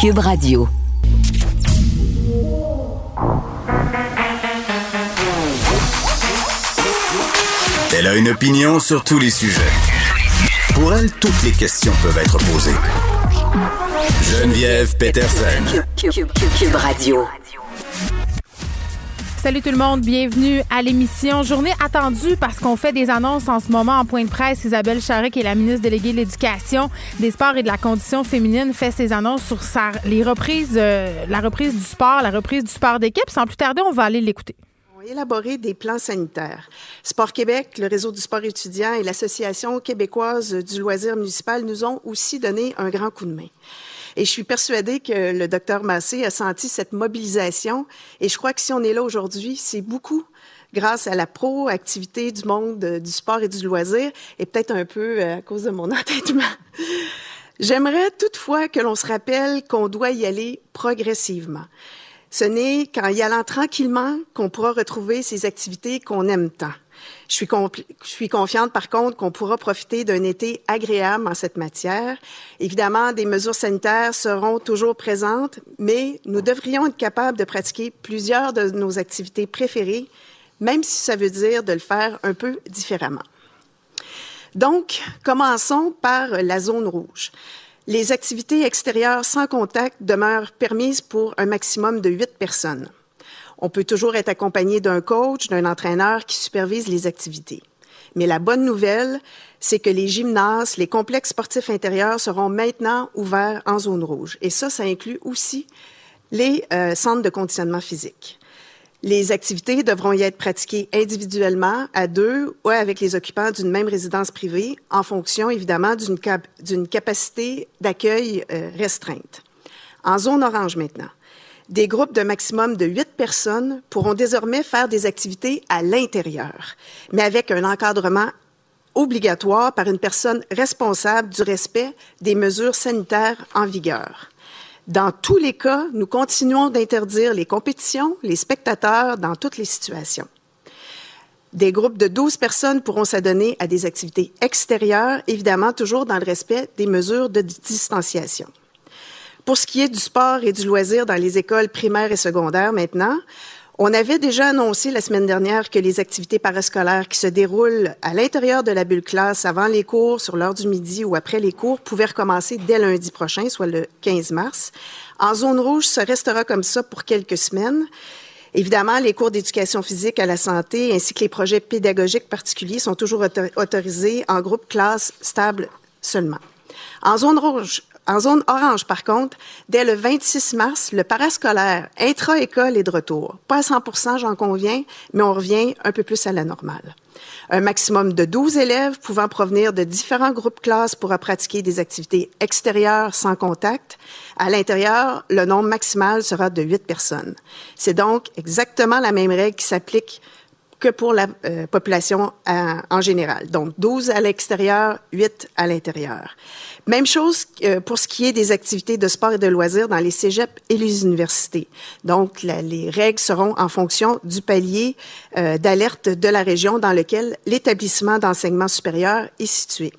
Cube Radio. Elle a une opinion sur tous les sujets. Pour elle, toutes les questions peuvent être posées. Geneviève Peterson. Cube, Cube, Cube, Cube Radio. Salut tout le monde, bienvenue à l'émission. Journée attendue parce qu'on fait des annonces en ce moment en point de presse. Isabelle Charret, qui est la ministre déléguée de l'Éducation, des Sports et de la Condition féminine, fait ses annonces sur les reprises, euh, la reprise du sport, la reprise du sport d'équipe. Sans plus tarder, on va aller l'écouter. Élaborer des plans sanitaires. Sport Québec, le réseau du sport étudiant et l'Association québécoise du loisir municipal nous ont aussi donné un grand coup de main. Et je suis persuadée que le docteur Massé a senti cette mobilisation. Et je crois que si on est là aujourd'hui, c'est beaucoup grâce à la proactivité du monde du sport et du loisir et peut-être un peu à cause de mon entêtement. J'aimerais toutefois que l'on se rappelle qu'on doit y aller progressivement. Ce n'est qu'en y allant tranquillement qu'on pourra retrouver ces activités qu'on aime tant. Je suis, confiante, par contre, qu'on pourra profiter d'un été agréable en cette matière. Évidemment, des mesures sanitaires seront toujours présentes, mais nous devrions être capables de pratiquer plusieurs de nos activités préférées, même si ça veut dire de le faire un peu différemment. Donc, commençons par la zone rouge. Les activités extérieures sans contact demeurent permises pour un maximum de huit personnes. On peut toujours être accompagné d'un coach, d'un entraîneur qui supervise les activités. Mais la bonne nouvelle, c'est que les gymnases, les complexes sportifs intérieurs seront maintenant ouverts en zone rouge. Et ça, ça inclut aussi les euh, centres de conditionnement physique. Les activités devront y être pratiquées individuellement, à deux ou avec les occupants d'une même résidence privée, en fonction évidemment d'une cap capacité d'accueil euh, restreinte. En zone orange maintenant, des groupes de maximum de huit personnes pourront désormais faire des activités à l'intérieur, mais avec un encadrement obligatoire par une personne responsable du respect des mesures sanitaires en vigueur. Dans tous les cas, nous continuons d'interdire les compétitions, les spectateurs dans toutes les situations. Des groupes de 12 personnes pourront s'adonner à des activités extérieures, évidemment toujours dans le respect des mesures de distanciation. Pour ce qui est du sport et du loisir dans les écoles primaires et secondaires maintenant, on avait déjà annoncé la semaine dernière que les activités parascolaires qui se déroulent à l'intérieur de la bulle classe avant les cours, sur l'heure du midi ou après les cours pouvaient recommencer dès lundi prochain, soit le 15 mars. En zone rouge, ça restera comme ça pour quelques semaines. Évidemment, les cours d'éducation physique à la santé ainsi que les projets pédagogiques particuliers sont toujours autorisés en groupe classe stable seulement. En zone rouge, en zone orange, par contre, dès le 26 mars, le parascolaire intra-école est de retour. Pas à 100% j'en conviens, mais on revient un peu plus à la normale. Un maximum de 12 élèves pouvant provenir de différents groupes classes pourra pratiquer des activités extérieures sans contact. À l'intérieur, le nombre maximal sera de 8 personnes. C'est donc exactement la même règle qui s'applique que pour la euh, population euh, en général. Donc, 12 à l'extérieur, 8 à l'intérieur. Même chose euh, pour ce qui est des activités de sport et de loisirs dans les cégeps et les universités. Donc, la, les règles seront en fonction du palier d'alerte de la région dans lequel l'établissement d'enseignement supérieur est situé.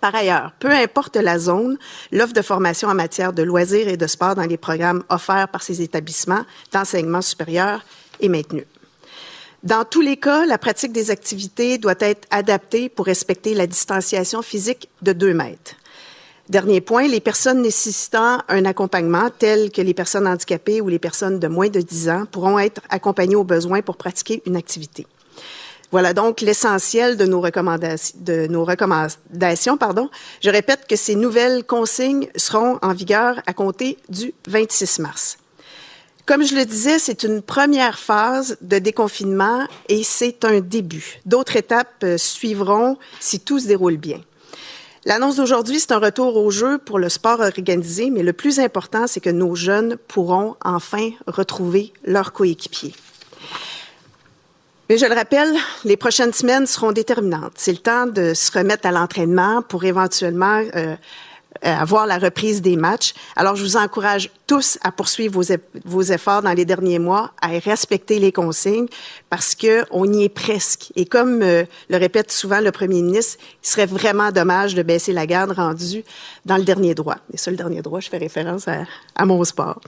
Par ailleurs, peu importe la zone, l'offre de formation en matière de loisirs et de sport dans les programmes offerts par ces établissements d'enseignement supérieur est maintenue. Dans tous les cas, la pratique des activités doit être adaptée pour respecter la distanciation physique de 2 mètres. Dernier point, les personnes nécessitant un accompagnement, telles que les personnes handicapées ou les personnes de moins de 10 ans, pourront être accompagnées au besoin pour pratiquer une activité. Voilà donc l'essentiel de nos recommandations. Je répète que ces nouvelles consignes seront en vigueur à compter du 26 mars. Comme je le disais, c'est une première phase de déconfinement et c'est un début. D'autres étapes euh, suivront si tout se déroule bien. L'annonce d'aujourd'hui, c'est un retour au jeu pour le sport organisé, mais le plus important, c'est que nos jeunes pourront enfin retrouver leurs coéquipiers. Mais je le rappelle, les prochaines semaines seront déterminantes. C'est le temps de se remettre à l'entraînement pour éventuellement euh, avoir la reprise des matchs. Alors, je vous encourage tous à poursuivre vos, vos efforts dans les derniers mois, à respecter les consignes, parce que on y est presque. Et comme euh, le répète souvent le premier ministre, il serait vraiment dommage de baisser la garde rendue dans le dernier droit. Et ça, le dernier droit, je fais référence à, à mon sport.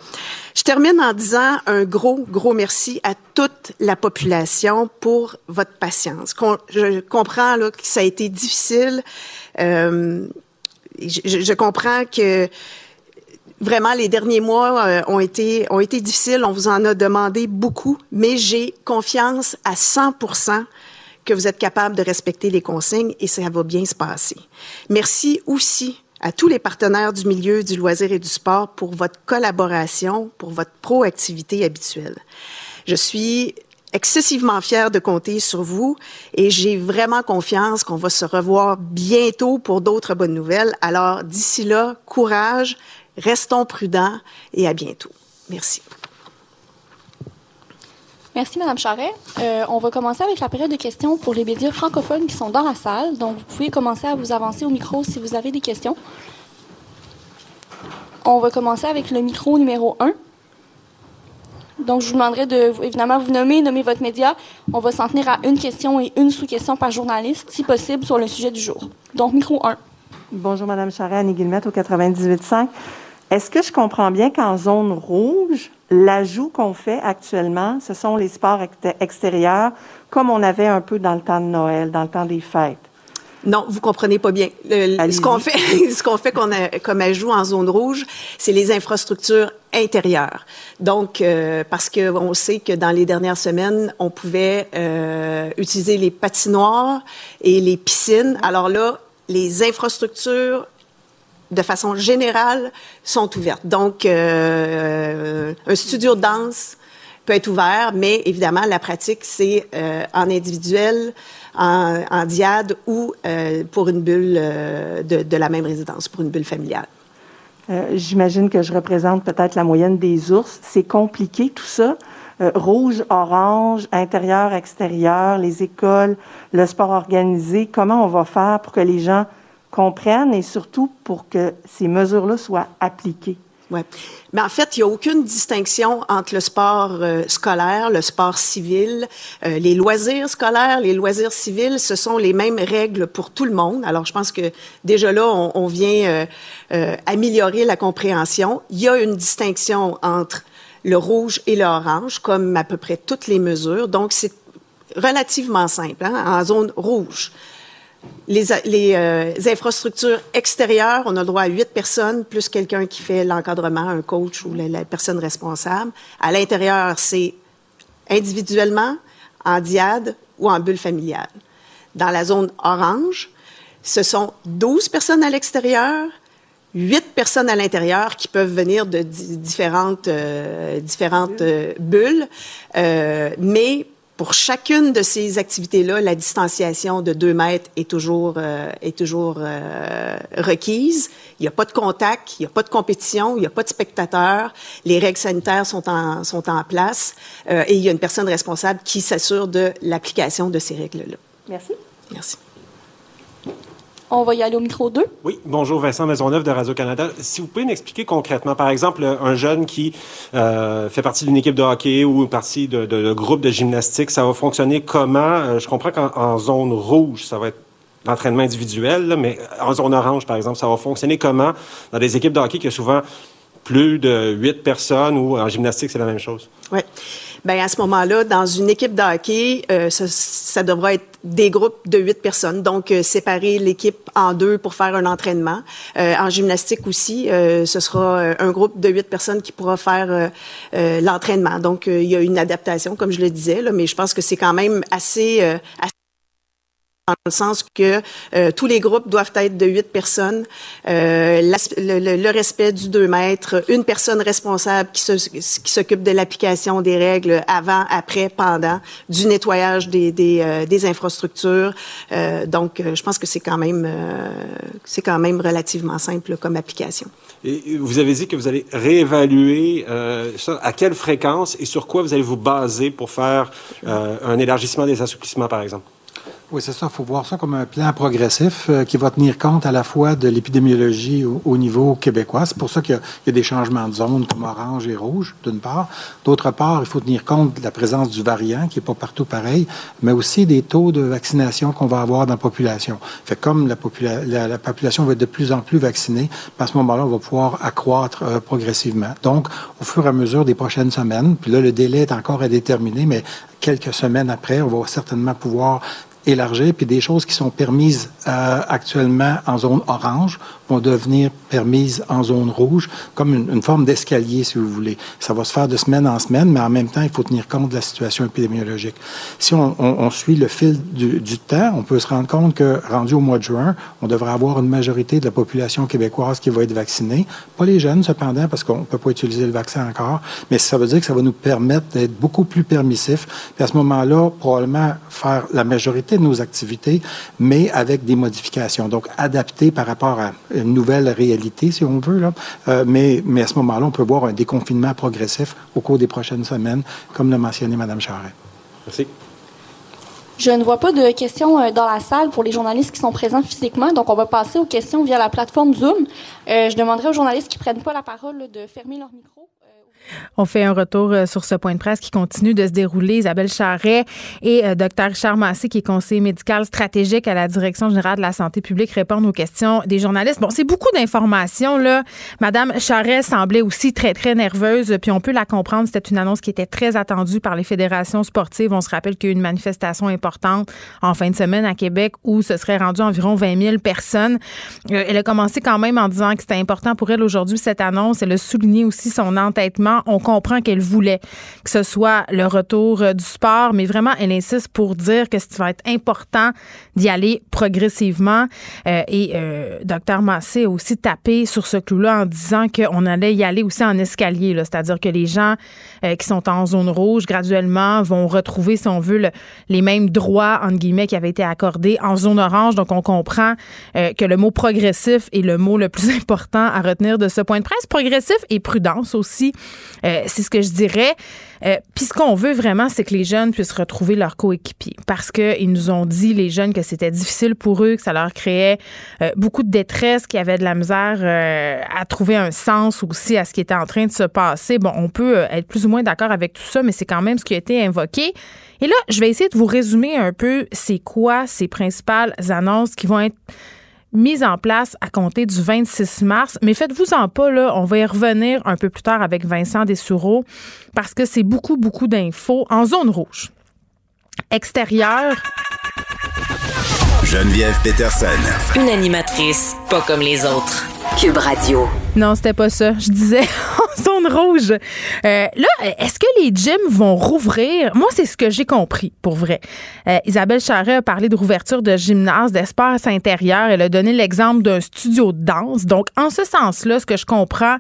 Je termine en disant un gros, gros merci à toute la population pour votre patience. je comprends là, que ça a été difficile. Euh, je, comprends que vraiment les derniers mois euh, ont été ont été difficiles. On vous en a demandé beaucoup, mais j'ai confiance à 100% que vous êtes capable de respecter les consignes et ça va bien se passer. Merci aussi à tous les partenaires du milieu du loisir et du sport pour votre collaboration, pour votre proactivité habituelle. Je suis excessivement fière de compter sur vous et j'ai vraiment confiance qu'on va se revoir bientôt pour d'autres bonnes nouvelles. Alors d'ici là, courage, restons prudents et à bientôt. Merci. Merci, Madame Charret. Euh, on va commencer avec la période de questions pour les médias francophones qui sont dans la salle. Donc, vous pouvez commencer à vous avancer au micro si vous avez des questions. On va commencer avec le micro numéro 1. Donc, je vous demanderai de, évidemment, vous nommer, nommer votre média. On va s'en tenir à une question et une sous-question par journaliste, si possible, sur le sujet du jour. Donc, micro 1. Bonjour, Mme Charret, Annie Guillemette, au 98.5. Est-ce que je comprends bien qu'en zone rouge, l'ajout qu'on fait actuellement, ce sont les sports extérieurs, comme on avait un peu dans le temps de Noël, dans le temps des fêtes? Non, vous comprenez pas bien. ce qu'on fait, ce qu'on fait qu'on a, comme ajout en zone rouge, c'est les infrastructures intérieures. Donc, euh, parce que on sait que dans les dernières semaines, on pouvait euh, utiliser les patinoires et les piscines. Alors là, les infrastructures de façon générale sont ouvertes. Donc, euh, un studio de danse peut être ouvert, mais évidemment, la pratique, c'est en individuel en, diade ou euh, pour une bulle euh, de, la même résidence, pour une bulle familiale. Euh, J'imagine que je représente peut-être la moyenne des ours. C'est compliqué tout ça. Rouge, orange, intérieur, extérieur, les écoles, le sport organisé. Comment on va faire pour que les gens comprennent et surtout pour que ces mesures-là soient appliquées? Mais en fait, il n'y a aucune distinction entre le sport euh, scolaire, le sport civil, euh, les loisirs scolaires, les loisirs civils. Ce sont les mêmes règles pour tout le monde. Alors, je pense que déjà là, on, on vient euh, améliorer la compréhension. Il y a une distinction entre le rouge et l'orange, comme à peu près toutes les mesures. Donc, c'est relativement simple. Hein? En zone rouge, les, les euh, infrastructures extérieures, on a le droit à huit personnes, plus quelqu'un qui fait l'encadrement, un coach ou la, la personne responsable. À l'intérieur, c'est individuellement, en diade ou en bulle familiale. Dans la zone orange, ce sont 12 personnes à l'extérieur, huit personnes à l'intérieur qui peuvent venir de différentes, euh, différentes euh, bulles, euh, mais pour chacune de ces activités-là, la distanciation de deux mètres est toujours, euh, est toujours euh, requise. Il n'y a pas de contact, il n'y a pas de compétition, il n'y a pas de spectateurs. Les règles sanitaires sont en, sont en place euh, et il y a une personne responsable qui s'assure de l'application de ces règles-là. Merci. Merci. On va y aller au micro 2. Oui, bonjour Vincent Maisonneuve de Radio-Canada. Si vous pouvez m'expliquer concrètement, par exemple, un jeune qui euh, fait partie d'une équipe de hockey ou partie de, de, de, groupe de gymnastique, ça va fonctionner comment? Euh, je comprends qu'en zone rouge, ça va être l'entraînement individuel, là, mais en zone orange, par exemple, ça va fonctionner comment? Dans des équipes de hockey qui ont souvent plus de huit personnes ou en gymnastique, c'est la même chose? Oui. Bien, à ce moment-là, dans une équipe de hockey, euh, ça, ça, devra être des groupes de huit personnes. Donc, euh, séparer l'équipe en deux pour faire un entraînement. Euh, en gymnastique aussi, euh, ce sera un groupe de huit personnes qui pourra faire l'entraînement. Donc, il y a une adaptation, comme je le disais, là, mais je pense que c'est quand même assez, assez le sens que euh, tous les groupes doivent être de huit personnes, euh, le, le, respect du 2 mètres, une personne responsable qui, s'occupe de l'application des règles avant, après, pendant, du nettoyage des, des, euh, des infrastructures. Euh, donc, je pense que c'est quand même c'est quand même relativement simple comme application. Et vous avez dit que vous allez réévaluer ça. À quelle fréquence et sur quoi vous allez vous baser pour faire un élargissement des assouplissements, par exemple? Oui, c'est ça. Il faut voir ça comme un plan progressif euh, qui va tenir compte à la fois de l'épidémiologie au, niveau québécois. C'est pour ça qu'il y, a des changements de zone comme orange et rouge, d'une part. D'autre part, il faut tenir compte de la présence du variant, qui n'est pas partout pareil, mais aussi des taux de vaccination qu'on va avoir dans la population. Fait comme la, population va être de plus en plus vaccinée, à ce moment-là, on va pouvoir accroître euh, progressivement. Donc, au fur et à mesure des prochaines semaines, puis là, le délai est encore à déterminer, mais quelques semaines après, on va certainement pouvoir élargir, puis des choses qui sont permises euh, actuellement en zone orange vont devenir permises en zone rouge, comme une, forme d'escalier, si vous voulez. Ça va se faire de semaine en semaine, mais en même temps, il faut tenir compte de la situation épidémiologique. Si on, suit le fil du, temps, on peut se rendre compte que, rendu au mois de juin, on devrait avoir une majorité de la population québécoise qui va être vaccinée. Pas les jeunes, cependant, parce qu'on ne peut pas utiliser le vaccin encore, mais ça veut dire que ça va nous permettre d'être beaucoup plus permissifs. Puis à ce moment-là, probablement faire la majorité de nos activités, mais avec des modifications, donc adaptées par rapport à une nouvelle réalité, si on veut. Là. Euh, mais, mais à ce moment-là, on peut voir un déconfinement progressif au cours des prochaines semaines, comme l'a mentionné Mme Charret. Merci. Je ne vois pas de questions euh, dans la salle pour les journalistes qui sont présents physiquement, donc on va passer aux questions via la plateforme Zoom. Euh, je demanderai aux journalistes qui ne prennent pas la parole de fermer leur micro. On fait un retour euh, sur ce point de presse qui continue de se dérouler. Isabelle Charret et euh, Dr Richard Massé, qui est conseiller médical stratégique à la Direction générale de la santé publique, répondent aux questions des journalistes. Bon, c'est beaucoup d'informations, là. Madame Charret semblait aussi très, très nerveuse, puis on peut la comprendre. C'était une annonce qui était très attendue par les fédérations sportives. On se rappelle qu'il y a eu une manifestation importante en fin de semaine à Québec où ce serait rendu environ 20 000 personnes. Euh, elle a commencé quand même en disant que c'était important pour elle aujourd'hui, cette annonce. Elle a souligné aussi son entêtement on comprend qu'elle voulait que ce soit le retour euh, du sport, mais vraiment, elle insiste pour dire que ça va être important d'y aller progressivement. Euh, et euh, Dr Massé a aussi tapé sur ce clou-là en disant qu'on allait y aller aussi en escalier, c'est-à-dire que les gens qui sont en zone rouge graduellement vont retrouver, si on veut, les mêmes droits, entre guillemets, qui avaient été accordés en zone orange. Donc, on comprend que le mot progressif est le mot le plus important à retenir de ce point de presse. Progressif et prudence aussi. Euh, c'est ce que je dirais. Euh, puis ce qu'on veut vraiment, c'est que les jeunes puissent retrouver leur coéquipier. Parce qu'ils nous ont dit, les jeunes, que c'était difficile pour eux, que ça leur créait euh, beaucoup de détresse, qu'ils avaient de la misère à trouver un sens aussi à ce qui était en train de se passer. Bon, on peut être plus ou moins d'accord avec tout ça, mais c'est quand même ce qui a été invoqué. Et là, je vais essayer de vous résumer un peu c'est quoi ces principales annonces qui vont être mise en place à compter du 26 mars. Mais faites-vous-en pas, là, on va y revenir un peu plus tard avec Vincent Dessoureau parce que c'est beaucoup, beaucoup d'infos en zone rouge. Extérieur. Geneviève Peterson. Une animatrice pas comme les autres. Non, c'était pas ça. Je disais en zone rouge. Euh, là, est-ce que les gyms vont rouvrir? Moi, c'est ce que j'ai compris, pour vrai. Euh, Isabelle Charret a parlé de rouverture de gymnase, d'espace intérieur. Elle a donné l'exemple d'un studio de danse. Donc, en ce sens-là, ce que je comprends,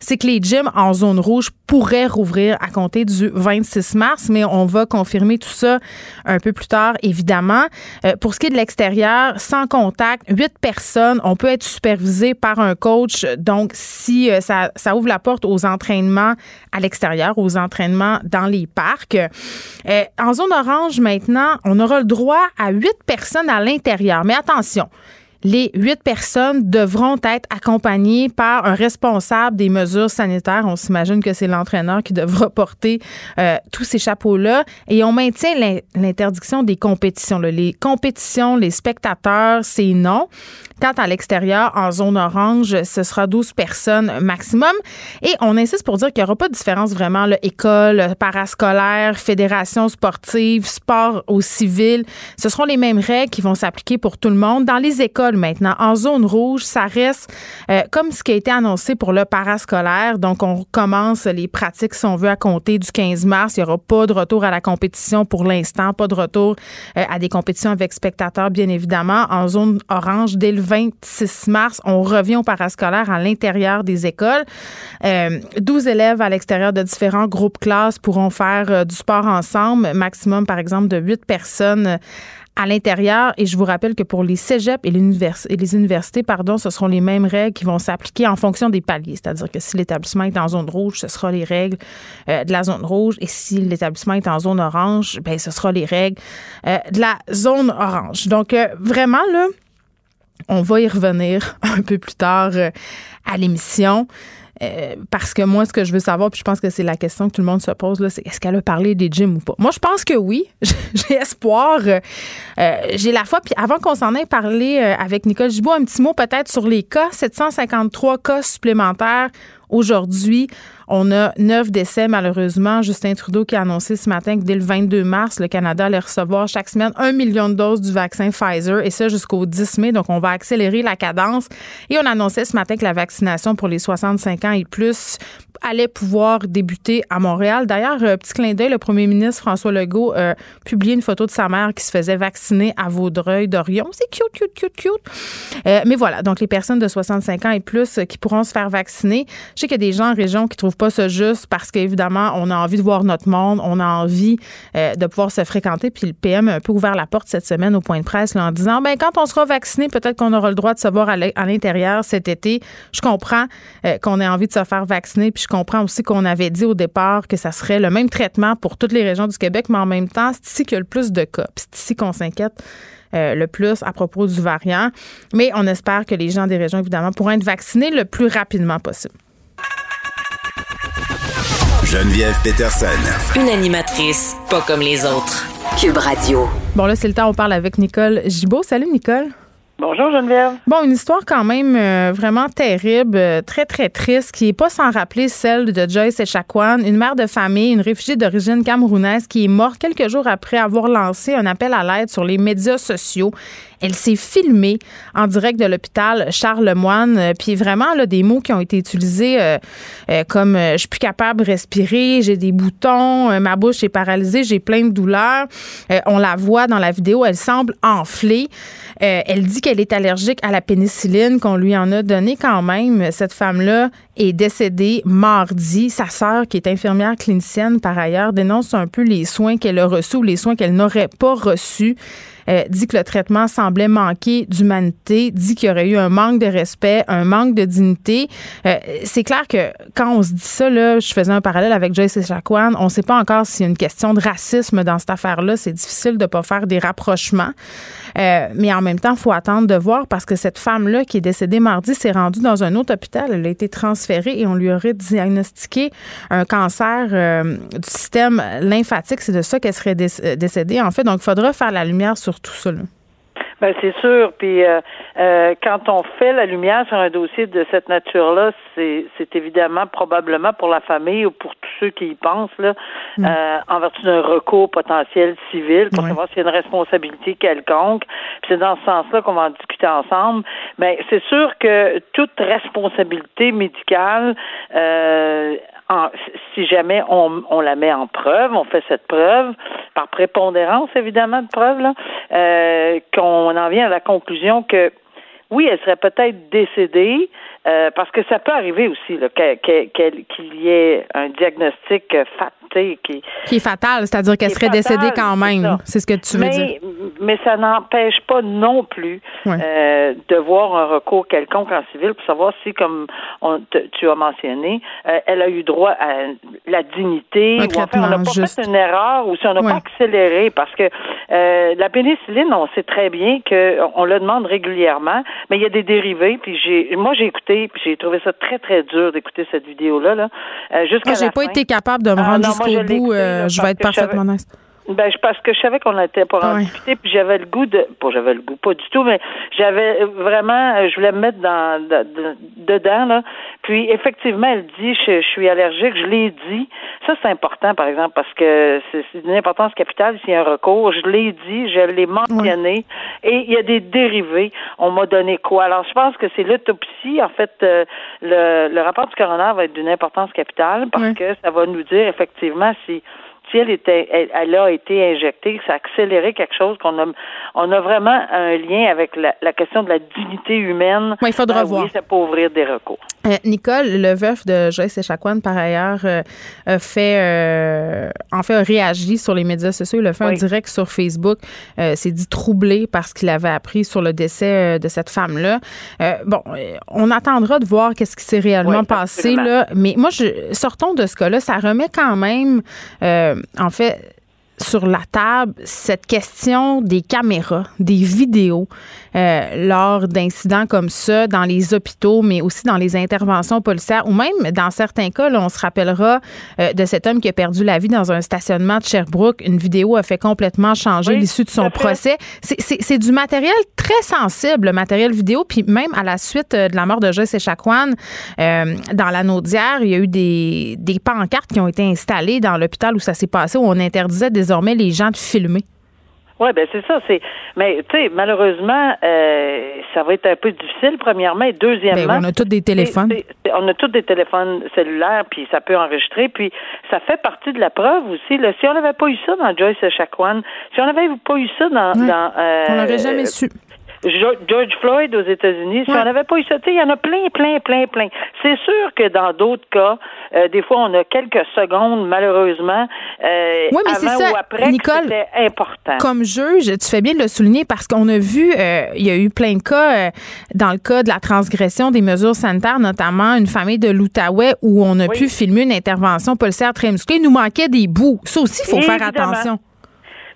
c'est que les gyms en zone rouge pourraient rouvrir à compter du 26 mars, mais on va confirmer tout ça un peu plus tard, évidemment. Euh, pour ce qui est de l'extérieur, sans contact, huit personnes, on peut être supervisé par un coach. Donc, si euh, ça, ouvre la porte aux entraînements à l'extérieur, aux entraînements dans les parcs. Euh, en zone orange, maintenant, on aura le droit à huit personnes à l'intérieur. Mais attention, les huit personnes devront être accompagnées par un responsable des mesures sanitaires. On s'imagine que c'est l'entraîneur qui devra porter euh, tous ces chapeaux-là. Et on maintient l'interdiction des compétitions. Les compétitions, les spectateurs, c'est non. Quant à l'extérieur, en zone orange, ce sera 12 personnes maximum. Et on insiste pour dire qu'il n'y aura pas de différence vraiment, là, école, parascolaire, fédération sportive, sport au civil. Ce seront les mêmes règles qui vont s'appliquer pour tout le monde. Dans les écoles, maintenant en zone rouge. Ça reste euh, comme ce qui a été annoncé pour le parascolaire. Donc, on commence les pratiques, si on veut, à compter du 15 mars. Il n'y aura pas de retour à la compétition pour l'instant, pas de retour euh, à des compétitions avec spectateurs, bien évidemment. En zone orange, dès le 26 mars, on revient au parascolaire à l'intérieur des écoles. 12 élèves à l'extérieur de différents groupes classes pourront faire du sport ensemble, maximum, par exemple, de 8 personnes à l'intérieur. Et je vous rappelle que pour les cégeps et, les universités, pardon, ce seront les mêmes règles qui vont s'appliquer en fonction des paliers. C'est-à-dire que si l'établissement est en zone rouge, ce sera les règles euh, de la zone rouge. Et si l'établissement est en zone orange, ben ce sera les règles euh, de la zone orange. Donc, euh, vraiment, là, on va y revenir un peu plus tard à l'émission. Euh, parce que moi, ce que je veux savoir, puis je pense que c'est la question que tout le monde se pose, là, c'est est-ce qu'elle a parlé des gyms ou pas? Moi, je pense que oui. J'ai espoir. Euh, euh, j'ai la foi. Puis avant qu'on s'en ait parlé avec Nicole Gibault, un petit mot peut-être sur les cas. 753 cas supplémentaires aujourd'hui. On a neuf décès, malheureusement. Justin Trudeau qui a annoncé ce matin que dès le 22 mars, le Canada allait recevoir chaque semaine un million de doses du vaccin Pfizer et ça jusqu'au 10 mai. Donc, on va accélérer la cadence. Et on annonçait ce matin que la vaccination pour les 65 ans et plus allait pouvoir débuter à Montréal. D'ailleurs, euh, petit clin d'œil, le premier ministre François Legault a publié une photo de sa mère qui se faisait vacciner à Vaudreuil-Dorion. C'est cute, cute, cute, cute. Euh, mais voilà, donc les personnes de 65 ans et plus euh, qui pourront se faire vacciner. Je sais qu'il y a des gens en région qui trouvent pas ça juste parce qu'évidemment, on a envie de voir notre monde, on a envie de pouvoir se fréquenter. Puis le PM a un peu ouvert la porte cette semaine au point de presse en disant, ben quand on sera vacciné, peut-être qu'on aura le droit de se voir à l'intérieur cet été. Je comprends qu'on ait envie de se faire vacciner, puis je comprends aussi qu'on avait dit au départ que ça serait le même traitement pour toutes les régions du Québec, mais en même temps, c'est ici qu'il y a le plus de cas. C'est ici qu'on s'inquiète. Euh, le plus à propos du variant. Mais on espère que les gens des régions, évidemment, pourront être vaccinés le plus rapidement possible. Geneviève Peterson. Une animatrice pas comme les autres. Cube Radio. Bon, là, c'est le temps, on parle avec Nicole Gibault. Salut, Nicole. Bonjour Geneviève. Bon, une histoire quand même euh, vraiment terrible, euh, très très triste, qui est pas sans rappeler celle de Joyce Echaquan, une mère de famille, une réfugiée d'origine camerounaise qui est morte quelques jours après avoir lancé un appel à l'aide sur les médias sociaux. Elle s'est filmée en direct de l'hôpital Charles-Moine. Euh, puis vraiment, là, des mots qui ont été utilisés euh, euh, comme je suis plus capable de respirer, j'ai des boutons, ma bouche est paralysée, j'ai plein de douleurs. on la voit dans la vidéo, elle semble enflée. elle dit qu'elle est allergique à la pénicilline qu'on lui en a donné quand même. Cette femme-là est décédée mardi. Sa sœur, qui est infirmière clinicienne par ailleurs, dénonce un peu les soins qu'elle a reçus ou les soins qu'elle n'aurait pas reçus. Euh, dit que le traitement semblait manquer d'humanité, dit qu'il y aurait eu un manque de respect, un manque de dignité. Euh, c'est clair que quand on se dit ça, là, je faisais un parallèle avec Joyce Echaquan, on ne sait pas encore s'il y a une question de racisme dans cette affaire-là. C'est difficile de ne pas faire des rapprochements. Euh, mais en même temps, il faut attendre de voir parce que cette femme-là qui est décédée mardi s'est rendue dans un autre hôpital. Elle a été transférée et on lui aurait diagnostiqué un cancer du système lymphatique. C'est de ça qu'elle serait décédée, en fait. Donc, il faudra faire la lumière sur tout ça. Ben c'est sûr. Puis euh, euh, quand on fait la lumière sur un dossier de cette nature-là, c'est, c'est évidemment probablement pour la famille ou pour tous ceux qui y pensent là, mm. euh, en vertu d'un recours potentiel civil pour savoir s'il y a une responsabilité quelconque. Puis c'est dans ce sens-là qu'on va en discuter ensemble. Mais c'est sûr que toute responsabilité médicale si jamais on, on, la met en preuve, on fait cette preuve, par prépondérance évidemment de preuve, là, euh, qu'on en vient à la conclusion que oui, elle serait peut-être décédée, euh, parce que ça peut arriver aussi qu'il y ait un diagnostic fat, qui, qui est fatal, c'est-à-dire qu'elle serait décédée quand même. C'est ce que tu veux dire. Mais ça n'empêche pas non plus euh, de voir un recours quelconque en civil pour savoir si, comme tu as mentionné, euh, elle a eu droit à la dignité, ou enfin, on n'a pas fait une erreur, ou si on n'a pas accéléré, parce que la pénicilline, on sait très bien qu'on le demande régulièrement, mais il y a des dérivés, puis j'ai moi j'ai écouté j'ai trouvé ça très, très dur d'écouter cette vidéo-là. Là, euh, jusqu'à Moi, j'ai pas été capable de me ah, rendre jusqu'au bout. Euh, je vais être parfaitement honnête. Ben, je, parce que je savais qu'on était pour en discuter, puis j'avais le goût de. Pas j'avais le goût, pas du tout, mais j'avais vraiment. Je voulais me mettre dans, de- de- dedans, là. Puis, effectivement, elle dit je, je suis allergique, je l'ai dit. Ça, c'est important, par exemple, parce que c'est c'est d'une importance capitale s'il y a un recours. Je l'ai dit, je l'ai mentionné. Et il y a des dérivés. On m'a donné quoi? Alors, je pense que c'est l'autopsie. En fait, euh, le, le rapport du coroner va être d'une importance capitale parce que ça va nous dire effectivement si elle était, elle, elle a été injectée, ça a accéléré quelque chose, qu'on a, on a vraiment un lien avec la, la question de la dignité humaine. Il faudra Ben voir. Oui, ça peut ouvrir des recours. Euh, Nicole, le veuf de Joyce Echaquan, par ailleurs, euh, a fait, euh, en fait, a réagi sur les médias sociaux. Il a fait un direct sur Facebook. Euh, s'est dit troublé parce qu'il avait appris sur le décès de cette femme-là. Bon, on attendra de voir qu'est-ce qui s'est réellement Oui, passé là. Mais moi, je, sortons de ce cas-là. Ça remet quand même, en fait, sur la table cette question des caméras, des vidéos euh, lors d'incidents comme ça dans les hôpitaux, mais aussi dans les interventions policières ou même dans certains cas, là, on se rappellera euh, de cet homme qui a perdu la vie dans un stationnement de Sherbrooke. Une vidéo a fait complètement changer Oui, l'issue de son procès. C'est- du matériel très sensible, le matériel vidéo. Puis même à la suite euh, de la mort de Joyce Echaquan, euh, dans la Naudière, il y a eu des, des pancartes qui ont été installées dans l'hôpital où ça s'est passé, où on interdisait désormais les gens de filmer. Oui, ben c'est ça. C'est, mais tu sais, malheureusement, euh, ça va être un peu difficile. Premièrement, et deuxièmement, Ben, on a tous des téléphones. c'est- c'est- on a tous des téléphones cellulaires, puis ça peut enregistrer, puis ça fait partie de la preuve aussi. Là, si on n'avait pas eu ça dans Joyce Echaquan, si on n'avait pas eu ça dans, dans euh, on l'aurait jamais su. George Floyd aux États-Unis, si Ouais. on n'avait pas eu ça, il y en a plein, plein, plein, plein. C'est sûr que dans d'autres cas, euh, des fois, on a quelques secondes, malheureusement, euh, Oui, mais c'est avant ça, ou après, que Nicole, c'était important. Comme juge, tu fais bien de le souligner parce qu'on a vu, euh, il y a eu plein de cas, euh, dans le cas de la transgression des mesures sanitaires, notamment une famille de l'Outaouais où on a pu filmer une intervention policière très musclée. Il nous manquait des bouts. Ça aussi, il faut faire attention.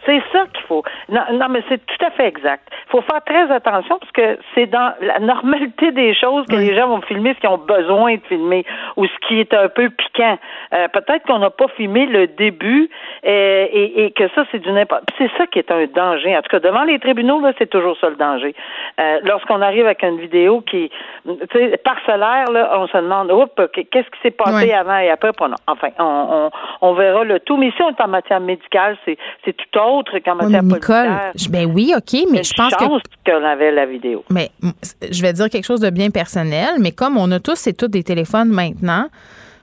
C'est ça qu'il faut. Non, non, mais c'est tout à fait exact. Il faut faire très attention parce que c'est dans la normalité des choses que les gens vont filmer ce qu'ils ont besoin de filmer ou ce qui est un peu piquant. Euh, Peut-être qu'on n'a pas filmé le début euh, et, et que ça, c'est du n'importe. C'est ça qui est un danger. En tout cas, devant les tribunaux, là, c'est toujours ça le danger. Euh, Lorsqu'on arrive avec une vidéo qui, tu parcellaire, là, on se demande, oups, qu'est-ce qui s'est passé avant et après? Enfin, on, on, on verra le tout. Mais si on est en matière médicale, c'est c'est tout autre Oui, matière Nicole, je- ben oui, OK, mais je pense que qu'on avait la vidéo. Mais je vais dire quelque chose de bien personnel, mais comme on a tous et toutes des téléphones maintenant,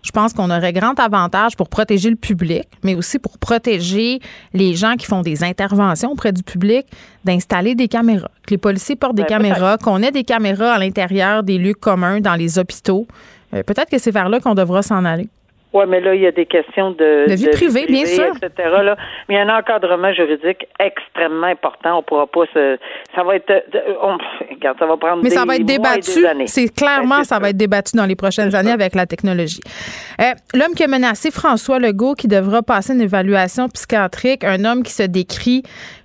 je pense qu'on aurait grand avantage pour protéger le public, mais aussi pour protéger les gens qui font des interventions auprès du public, d'installer des caméras. Que les policiers portent des Ben, caméras, qu'on ait des caméras à l'intérieur des lieux communs dans les hôpitaux. Euh, Peut-être que c'est vers là qu'on devra s'en aller. Oui, mais là, il y a des questions de, De vie privée, bien sûr. etc. Là. Mais il y a un encadrement juridique extrêmement important. On pourra pas se. Ça va être. On, regarde, ça va prendre Mais des ça va être débattu. années. C'est clairement, ça va être débattu dans les prochaines années avec la technologie. Euh, L'homme qui a menacé François Legault, qui devra passer une évaluation psychiatrique, un homme qui se décrit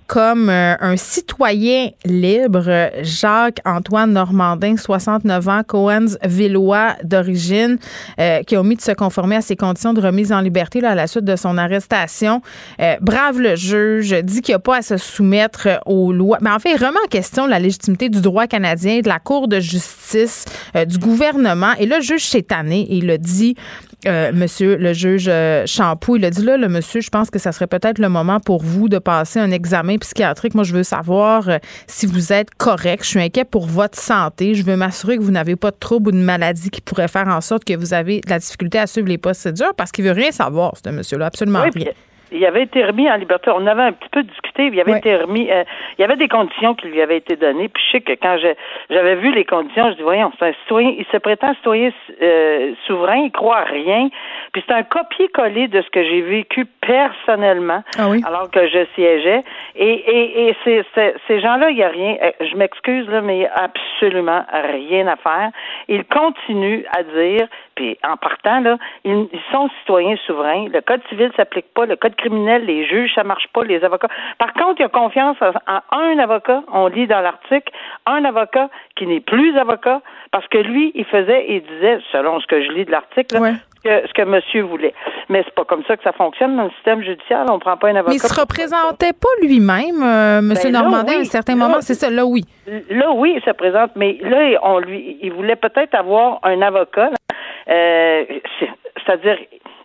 comme euh, un citoyen libre, Jacques-Antoine Normandin, 69 ans, Cohen's Villois d'origine, euh, qui a omis de se conformer à ses conditions de remise en liberté à la suite de son arrestation. Euh, brave le juge, dit qu'il n'y a pas à se soumettre aux lois. Mais en fait, il remet en question la légitimité du droit canadien, de la Cour de justice, du gouvernement. Et là, le juge s'est tanné et il a dit, euh, monsieur le juge euh, Champoux, il a dit là, le monsieur, je pense que ça serait peut-être le moment pour vous de passer un examen psychiatrique. Moi, je veux savoir euh, si vous êtes correct. Je suis inquiet pour votre santé. Je veux m'assurer que vous n'avez pas de trouble ou de maladie qui pourrait faire en sorte que vous avez de la difficulté à suivre les procédures parce qu'il veut rien savoir, ce monsieur-là, absolument Oui, rien. puis il avait été remis en liberté. On avait un petit peu discuté. Il avait été remis. euh, il y avait des conditions qui lui avaient été données. Puis je sais que quand j'avais vu les conditions, je dis voyons, c'est un citoyen. Il se prétend citoyen euh, souverain. Il croit à rien. Puis c'est un copier-coller de ce que j'ai vécu personnellement, Ah oui? alors que je siégeais. Et, et, et ces, gens-là, il y a rien. euh, Je m'excuse là, mais il y a absolument rien à faire. Ils continuent à dire. Puis en partant là, ils, ils sont citoyens souverains. Le code civil s'applique pas. Le code criminel, les juges, ça marche pas. Les avocats. Par contre, il y a confiance en, un avocat. On lit dans l'article un avocat qui n'est plus avocat parce que lui, il faisait et disait, selon ce que je lis de l'article, que, ce que monsieur voulait. Mais c'est pas comme ça que ça fonctionne dans le système judiciaire. On prend pas un avocat. Mais il se représentait pas lui-même, euh, monsieur Ben Normandin, à un certain Là, moment. C'est ça, là, oui. Là, oui, il se présente, mais là, on lui, il voulait peut-être avoir un avocat. là. Euh, c'est- C'est-à-dire,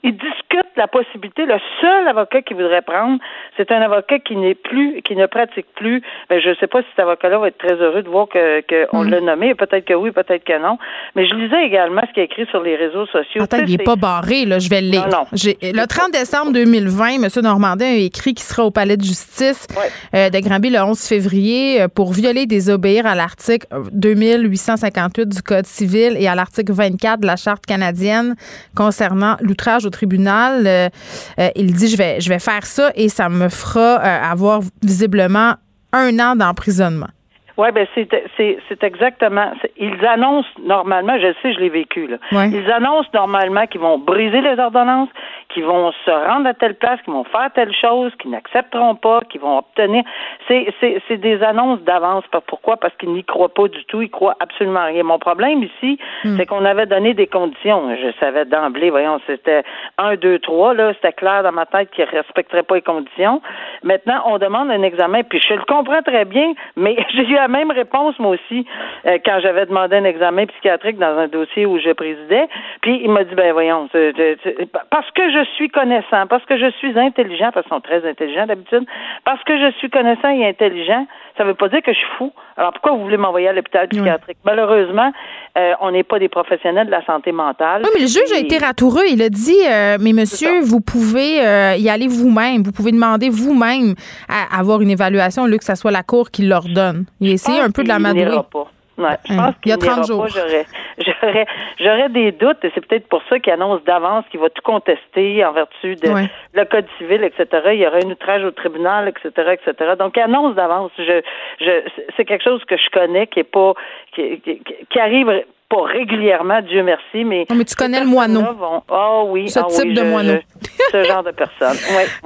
il discute la possibilité. Le seul avocat qu'il voudrait prendre, c'est un avocat qui n'est plus, qui ne pratique plus. Ben, je ne sais pas si cet avocat-là va être très heureux de voir que qu'on Mm. l'a nommé. Peut-être que oui, peut-être que non. Mais je lisais également ce qu'il a écrit sur les réseaux sociaux. Attends, Tu sais, il n'est pas barré, là, je vais le lire. Non, non. Le 30 décembre 2020, M. Normandin a écrit qu'il sera au palais de justice euh, de Granby le 11 février euh, pour violer et désobéir à l'article 2858 du Code civil et à l'article 24 de la Charte canadienne concernant l'outrage tribunal. Euh, euh, il dit, je vais, je vais faire ça et ça me fera euh, avoir visiblement un an d'emprisonnement. Oui, ben c'est c'est c'est exactement. c'est- Ils annoncent normalement, je sais, je l'ai vécu là. Ouais. Ils annoncent normalement qu'ils vont briser les ordonnances, qu'ils vont se rendre à telle place, qu'ils vont faire telle chose, qu'ils n'accepteront pas, qu'ils vont obtenir. C'est c'est c'est des annonces d'avance. Pourquoi? Parce qu'ils n'y croient pas du tout. Ils croient absolument rien. Mon problème ici, c'est qu'on avait donné des conditions. Je savais d'emblée. Voyons, c'était un, deux, trois. Là, c'était clair dans ma tête qu'ils respecteraient pas les conditions. Maintenant, on demande un examen. Puis je le comprends très bien, mais j'ai eu la même réponse moi aussi euh, quand j'avais demandé un examen psychiatrique dans un dossier où je présidais. Puis il m'a dit ben voyons, parce que je suis connaissant, parce que je suis intelligent, parce qu'ils sont très intelligents d'habitude, parce que je suis connaissant et intelligent, ça veut pas dire que je suis fou. Alors pourquoi vous voulez m'envoyer à l'hôpital psychiatrique? Malheureusement, euh, on n'est pas des professionnels de la santé mentale. Oui, mais le juge a été ratoureux. Il a dit, euh, mais monsieur, vous pouvez euh, y aller vous-même. Vous pouvez demander vous-même à avoir une évaluation au lieu que ce soit la cour qui l'ordonne. Il a essayé pense un peu de qu'il l'amadouer. Ouais, je Hein. pense Il y a qu'il n'ira 30 jours. pas. J'aurais, j'aurais, j'aurais des doutes et c'est peut-être pour ça qu'il annonce d'avance qu'il va tout contester en vertu de Ouais. le code civil, etc. Il y aura un outrage au tribunal, etc., etc. Donc, il annonce d'avance. Je, je, c'est quelque chose que je connais qui est pas, qui, qui, qui arrive pas régulièrement, Dieu merci, mais. Non, mais tu connais le moineau. vont- Ah oui. Ce ah type oui, de je- moineau. je- ce genre de personne.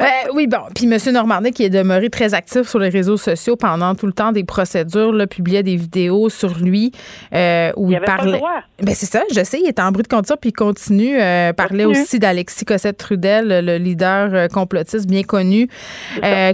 Euh, oui, bon. Puis M. Normandin, qui est demeuré très actif sur les réseaux sociaux pendant tout le temps des procédures, là, publiait des vidéos sur lui euh, où Il il, parlait. Ben c'est ça, je sais, il était en bruit de conduire, puis il continue. Euh, parlait Continue. aussi d'Alexis Cossette-Trudel, le leader euh, complotiste bien connu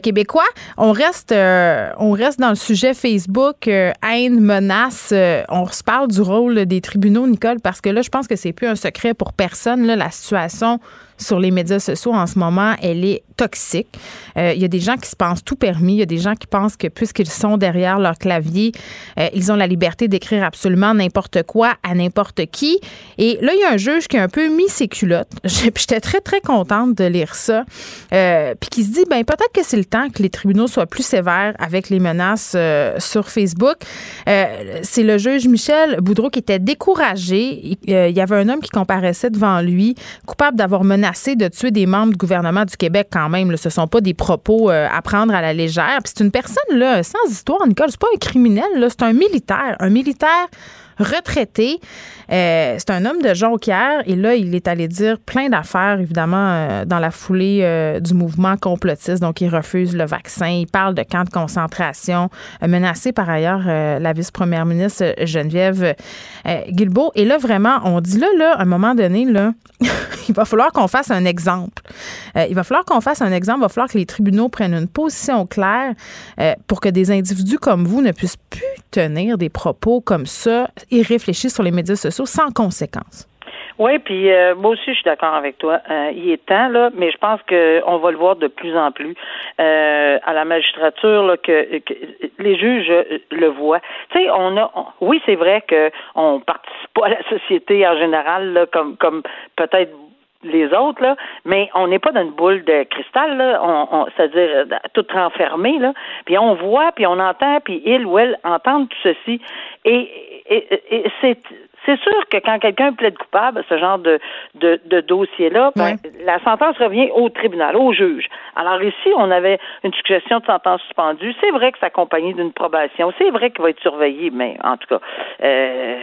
québécois. On reste, on reste dans le sujet Facebook, haine, menace. On se parle du rôle des tribunaux, Nicole, parce que là, je pense que c'est plus un secret pour personne. La situation sur les médias sociaux en ce moment, elle est toxique. Euh, Il y a des gens qui se pensent tout permis. Il y a des gens qui pensent que puisqu'ils sont derrière leur clavier, euh, ils ont la liberté d'écrire absolument n'importe quoi à n'importe qui. Et là, il y a un juge qui a un peu mis ses culottes. J'étais très, très contente de lire ça. Euh, puis qui se dit, ben peut-être que c'est le temps que les tribunaux soient plus sévères avec les menaces sur Facebook. C'est le juge Michel Boudreau qui était découragé. Il, il y avait un homme qui comparaissait devant lui, coupable d'avoir menacé de tuer des membres du gouvernement du Québec quand même. Là. Ce sont pas des propos euh, à prendre à la légère. C'est une personne là, sans histoire, Nicole. C'est pas un criminel, c'est un militaire. Un militaire retraité. Euh, c'est un homme de Jonquière et là, il est allé dire plein d'affaires, évidemment, euh, dans la foulée euh, du mouvement complotiste. Donc, il refuse le vaccin. Il parle de camps de concentration, menacé par ailleurs la vice-première ministre Geneviève Guilbeault. Et là, vraiment, on dit là, là, à un moment donné, là, il va falloir qu'on fasse un exemple. Il va falloir qu'on fasse un exemple. Il va falloir que les tribunaux prennent une position claire pour que des individus comme vous ne puissent plus tenir des propos comme ça et réfléchir sur les médias sociaux sans conséquence. Oui, puis euh, moi aussi, je suis d'accord avec toi. Euh, il est temps, là, mais je pense qu'on va le voir de plus en plus euh, à la magistrature, là, que, que les juges euh, le voient. Tu sais, on a, oui, c'est vrai que on participe pas à la société en général, là, comme, comme peut-être les autres, là, mais on n'est pas dans une boule de cristal, là, on, on- c'est-à-dire euh, tout renfermé, là, puis on voit, puis on entend, puis il ou elle entendent tout ceci, et, et, et c'est c'est sûr que quand quelqu'un plaide coupable à ce genre de, de, de dossier-là, ben, la sentence revient au tribunal, au juge. Alors ici, on avait une suggestion de sentence suspendue. C'est vrai que c'est accompagné d'une probation. C'est vrai qu'il va être surveillé, mais en tout cas, euh,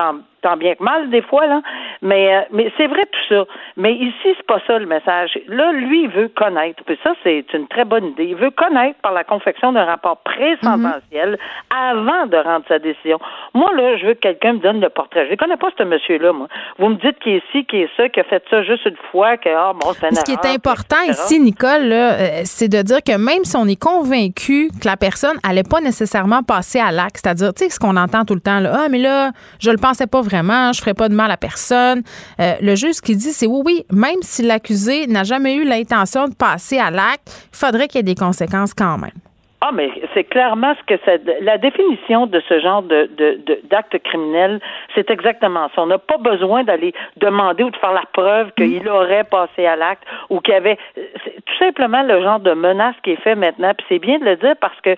tant, tant bien que mal des fois là, mais euh, mais c'est vrai tout ça. Mais ici c'est pas ça le message. Là, lui il veut connaître. Puis ça c'est une très bonne idée. Il veut connaître par la confection d'un rapport pré-sententiel avant de rendre sa décision. Moi là, je veux que quelqu'un me donne le portrait. Je ne connais pas ce monsieur là moi. Vous me dites qui est ci, qui est ça, qui a fait ça juste une fois, que ah bon c'est un Ce qui est important ici, Nicole, euh, c'est de dire que même si on est convaincu que la personne allait pas nécessairement passer à l'acte, c'est-à-dire, tu sais, ce qu'on entend tout le temps, là, ah, mais là, je le pensais pas vraiment, je ferais pas de mal à personne. Euh, le juge qui dit, c'est oui, oui, même si l'accusé n'a jamais eu l'intention de passer à l'acte, il faudrait qu'il y ait des conséquences quand même. Ah, mais c'est clairement ce que c'est. La définition de ce genre de, de, d'acte criminel, c'est exactement ça. On n'a pas besoin d'aller demander ou de faire la preuve qu'il aurait passé à l'acte ou qu'il y avait. C'est tout simplement le genre de menace qui est fait maintenant. Puis c'est bien de le dire parce que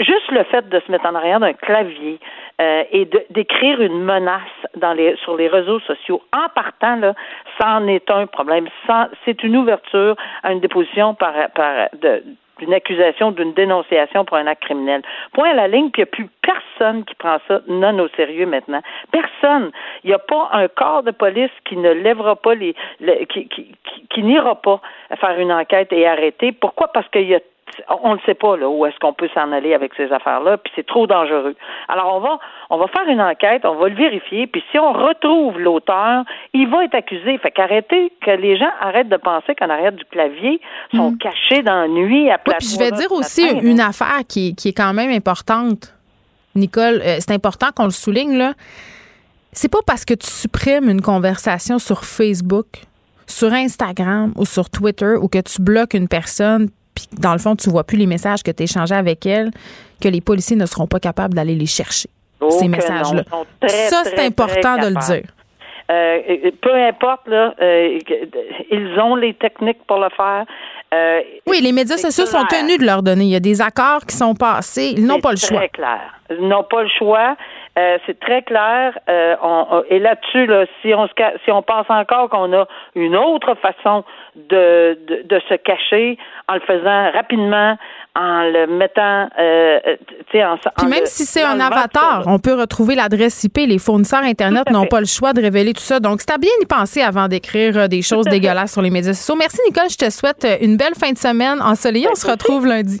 juste le fait de se mettre en arrière d'un clavier euh, et d'écrire une menace dans les, sur les réseaux sociaux en partant là, ça en est un problème. C'est une ouverture à une déposition par, par d'une accusation, d'une dénonciation pour un acte criminel. Point à la ligne, puis il n'y a plus personne qui prend ça non au sérieux maintenant. Personne. Il n'y a pas un corps de police qui ne lèvera pas les, qui, qui, qui n'ira pas faire une enquête et arrêter. Pourquoi? Parce qu'il y a on ne sait pas là où est-ce qu'on peut s'en aller avec ces affaires-là, puis c'est trop dangereux. Alors on va on va faire une enquête, on va le vérifier, puis si on retrouve l'auteur, il va être accusé. Fait qu'arrêtez que les gens arrêtent de penser qu'en arrière du clavier sont mm. cachés dans la nuit à oui, puis je vais dire aussi une affaire qui, qui, est quand même importante. Nicole, euh, c'est important qu'on le souligne là. C'est pas parce que tu supprimes une conversation sur Facebook, sur Instagram ou sur Twitter ou que tu bloques une personne puis dans le fond, tu vois plus les messages que tu échangés avec elle, que les policiers ne seront pas capables d'aller les chercher, oh ces messages-là. Ça, c'est important de le dire. Euh, peu importe, là, euh, ils ont les techniques pour le faire. Euh, oui, les médias sociaux sont tenus de leur donner. Il y a des accords qui sont passés. Ils n'ont pas le choix. C'est clair. Ils n'ont pas le choix. C'est très clair. et là-dessus, là, si on si on pense encore qu'on a une autre façon de, de, se cacher en le faisant rapidement, en le mettant, euh, tu sais, en, Puis même si c'est un avatar, on peut retrouver l'adresse IP. Les fournisseurs Internet n'ont pas le choix de révéler tout ça. Donc, c'est à bien y penser avant d'écrire euh, des choses dégueulasses sur les médias sociaux. Merci, Nicole. Je te souhaite euh, une belle fin de semaine ensoleillée. On se retrouve lundi.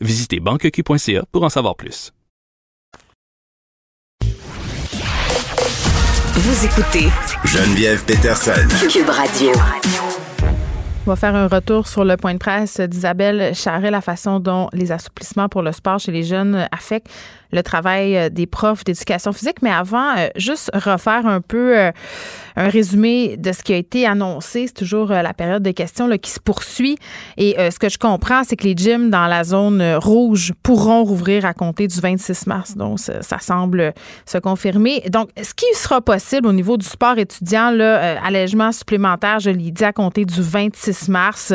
Visitez banqueq.ca pour en savoir plus. Vous écoutez Geneviève Peterson. Cube Radio. On va faire un retour sur le point de presse d'Isabelle Charret, la façon dont les assouplissements pour le sport chez les jeunes affectent le travail euh, des profs d'éducation physique. Mais avant, euh, juste refaire un peu euh, un résumé de ce qui a été annoncé. C'est toujours la période de questions là, qui se poursuit. Et ce que je comprends, c'est que les gyms dans la zone rouge pourront rouvrir à compter du 26 mars. Donc, ça, semble se confirmer. Donc, ce qui sera possible au niveau du sport étudiant, là, allègement supplémentaire, je l'ai dit, à compter du 26 mars,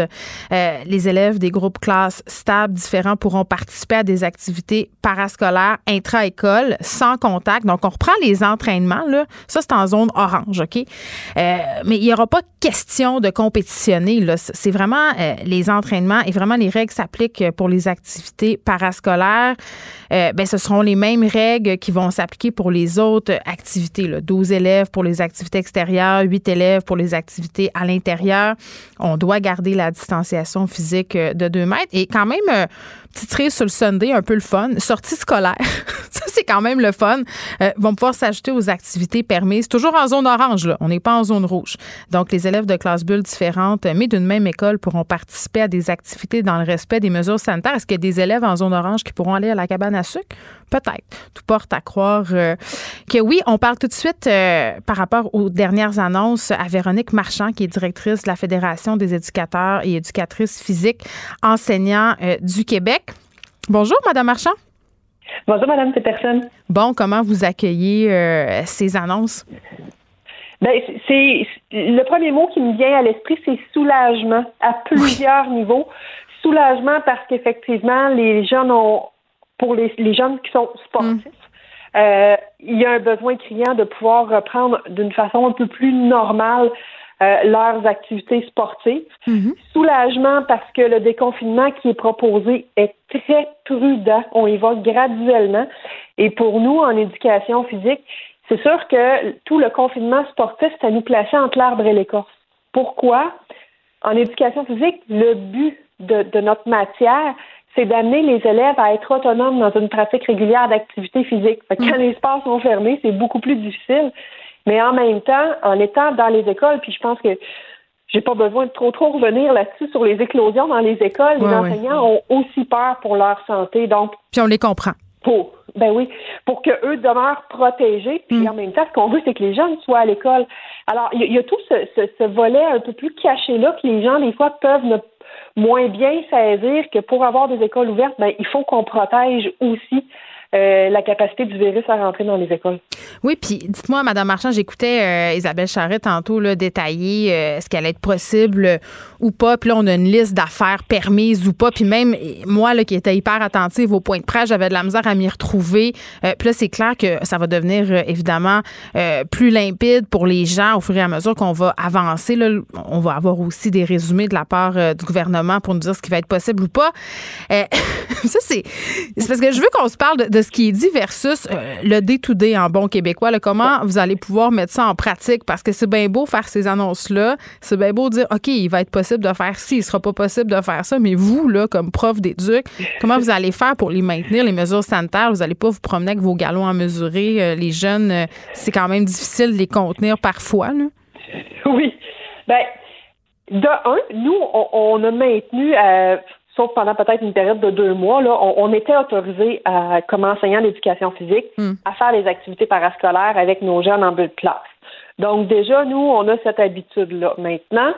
les élèves des groupes classes stables différents pourront participer à des activités parascolaires intra-école, sans contact. Donc, on reprend les entraînements, là. Ça, c'est en zone orange, OK? Euh, mais il n'y aura pas question de compétitionner. C'est vraiment euh, les entraînements et vraiment les règles s'appliquent pour les activités parascolaires. Euh, ben, ce seront les mêmes règles qui vont s'appliquer pour les autres activités, là. 12 élèves pour les activités extérieures, 8 élèves pour les activités à l'intérieur. On doit garder la distanciation physique de 2 mètres. Et quand même, titrer sur le Sunday, un peu le fun. Sortie scolaire. ça, c'est quand même le fun. Euh, vont pouvoir s'ajouter aux activités permises. Toujours en zone orange, là. On n'est pas en zone rouge. Donc, les élèves de classes bulles différentes, mais d'une même école, pourront participer à des activités dans le respect des mesures sanitaires. Est-ce qu'il y a des élèves en zone orange qui pourront aller à la cabane à sucre? Peut-être. Tout porte à croire euh, que oui. On parle tout de suite euh, par rapport aux dernières annonces à Véronique Marchand, qui est directrice de la Fédération des éducateurs et éducatrices physiques enseignants du Québec. Bonjour, Madame Marchand. Bonjour, Madame Peterson. Bon, comment vous accueillez euh, ces annonces? Ben, c'est le premier mot qui me vient à l'esprit, c'est soulagement à plusieurs niveaux. Soulagement parce qu'effectivement, les jeunes ont, pour les, les jeunes qui sont sportifs, mm. euh, il y a un besoin criant de pouvoir reprendre d'une façon un peu plus normale euh, leurs activités sportives. Mm-hmm. Soulagement parce que le déconfinement qui est proposé est très prudent. On y va graduellement. Et pour nous, en éducation physique, c'est sûr que tout le confinement sportif, ça nous plaçait entre l'arbre et l'écorce. Pourquoi? En éducation physique, le but de, de notre matière, c'est d'amener les élèves à être autonomes dans une pratique régulière d'activité physique. quand mm. les sports sont fermés, c'est beaucoup plus difficile. Mais en même temps, en étant dans les écoles, puis je pense que j'ai pas besoin de trop trop revenir là-dessus sur les éclosions dans les écoles. les enseignants ont aussi peur pour leur santé. Donc, puis on les comprend. Pour, ben oui, pour que eux demeurent protégés. Puis mm. en même temps, ce qu'on veut, c'est que les jeunes soient à l'école. Alors, il y, a tout ce, ce, ce, volet un peu plus caché là que les gens des fois peuvent ne moins bien saisir que pour avoir des écoles ouvertes, ben, il faut qu'on protège aussi euh, la capacité du virus à rentrer dans les écoles. Oui, puis dites-moi, Madame Marchand, j'écoutais euh, Isabelle Charret tantôt là, détailler euh, ce qu'elle allait être possible ou pas. Puis là, on a une liste d'affaires permises ou pas. Puis même moi, là, qui étais hyper attentive au point de presse, j'avais de la misère à m'y retrouver. puis là, c'est clair que ça va devenir évidemment plus limpide pour les gens au fur et à mesure qu'on va avancer. Là, on va avoir aussi des résumés de la part du gouvernement pour nous dire ce qui va être possible ou pas. ça, c'est parce que je veux qu'on se parle de ce qui est dit versus euh, le day-to-day en bon québécois. comment vous allez pouvoir mettre ça en pratique? Parce que c'est bien beau faire ces annonces-là. C'est bien beau dire, OK, il va être possible de faire ci, il sera pas possible de faire ça. Mais vous, là, comme prof d'éduc, comment vous allez faire pour les maintenir, les mesures sanitaires? Vous n'allez pas vous promener avec vos galons à mesurer. Euh, les jeunes, euh, c'est quand même difficile de les contenir parfois. Là. Oui. Ben, de un, nous, on, a maintenu sauf pendant peut-être une période de deux mois, là, on, était autorisé comme enseignant d'éducation physique hmm. à faire des activités parascolaires avec nos jeunes en bulle de classe. Donc déjà, nous, on a cette habitude-là. Maintenant,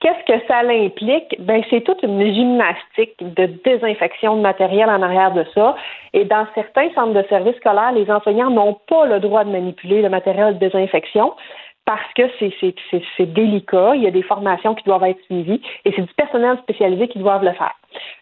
qu'est-ce que ça implique? Ben, c'est toute une gymnastique de désinfection de matériel en arrière de ça. Et dans certains centres de services scolaires, les enseignants n'ont pas le droit de manipuler le matériel de désinfection parce que c'est délicat, il y a des formations qui doivent être suivies et c'est du personnel spécialisé qui doivent le faire.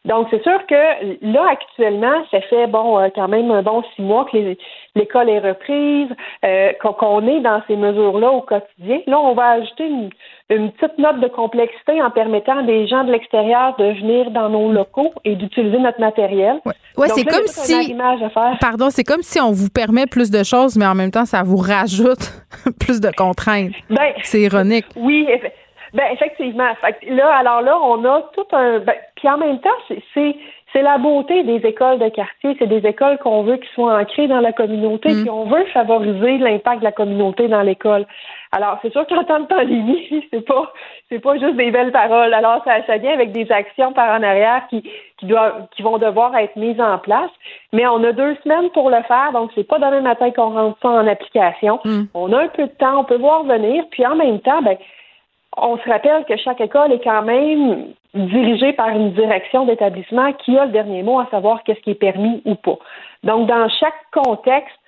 Donc, c'est sûr que là, actuellement, ça fait bon euh, quand même un bon six mois que l'école est reprise, euh, qu'on est dans ces mesures-là au quotidien. Là, on va ajouter une, petite note de complexité en permettant à des gens de l'extérieur de venir dans nos locaux et d'utiliser notre matériel. Ouais, c'est comme si. Pardon, c'est comme si on vous permet plus de choses, mais en même temps, ça vous rajoute plus de contraintes. Ben, c'est ironique. Oui, ben effectivement. là, alors là, on a tout un. Ben, puis en même temps, c'est c'est la beauté des écoles de quartier. C'est des écoles qu'on veut qui soient ancrées dans la communauté, mm. puis on veut favoriser l'impact de la communauté dans l'école. Alors, c'est sûr qu'en temps de pandémie, c'est pas c'est pas juste des belles paroles. Alors, ça, ça vient avec des actions par en arrière qui, qui doivent qui vont devoir être mises en place. Mais on a deux semaines pour le faire, donc c'est pas demain matin qu'on rentre ça en application. Mm. On a un peu de temps, on peut voir venir, puis en même temps, ben on se rappelle que chaque école est quand même dirigée par une direction d'établissement qui a le dernier mot à savoir qu'est-ce qui est permis ou pas. Donc, dans chaque contexte,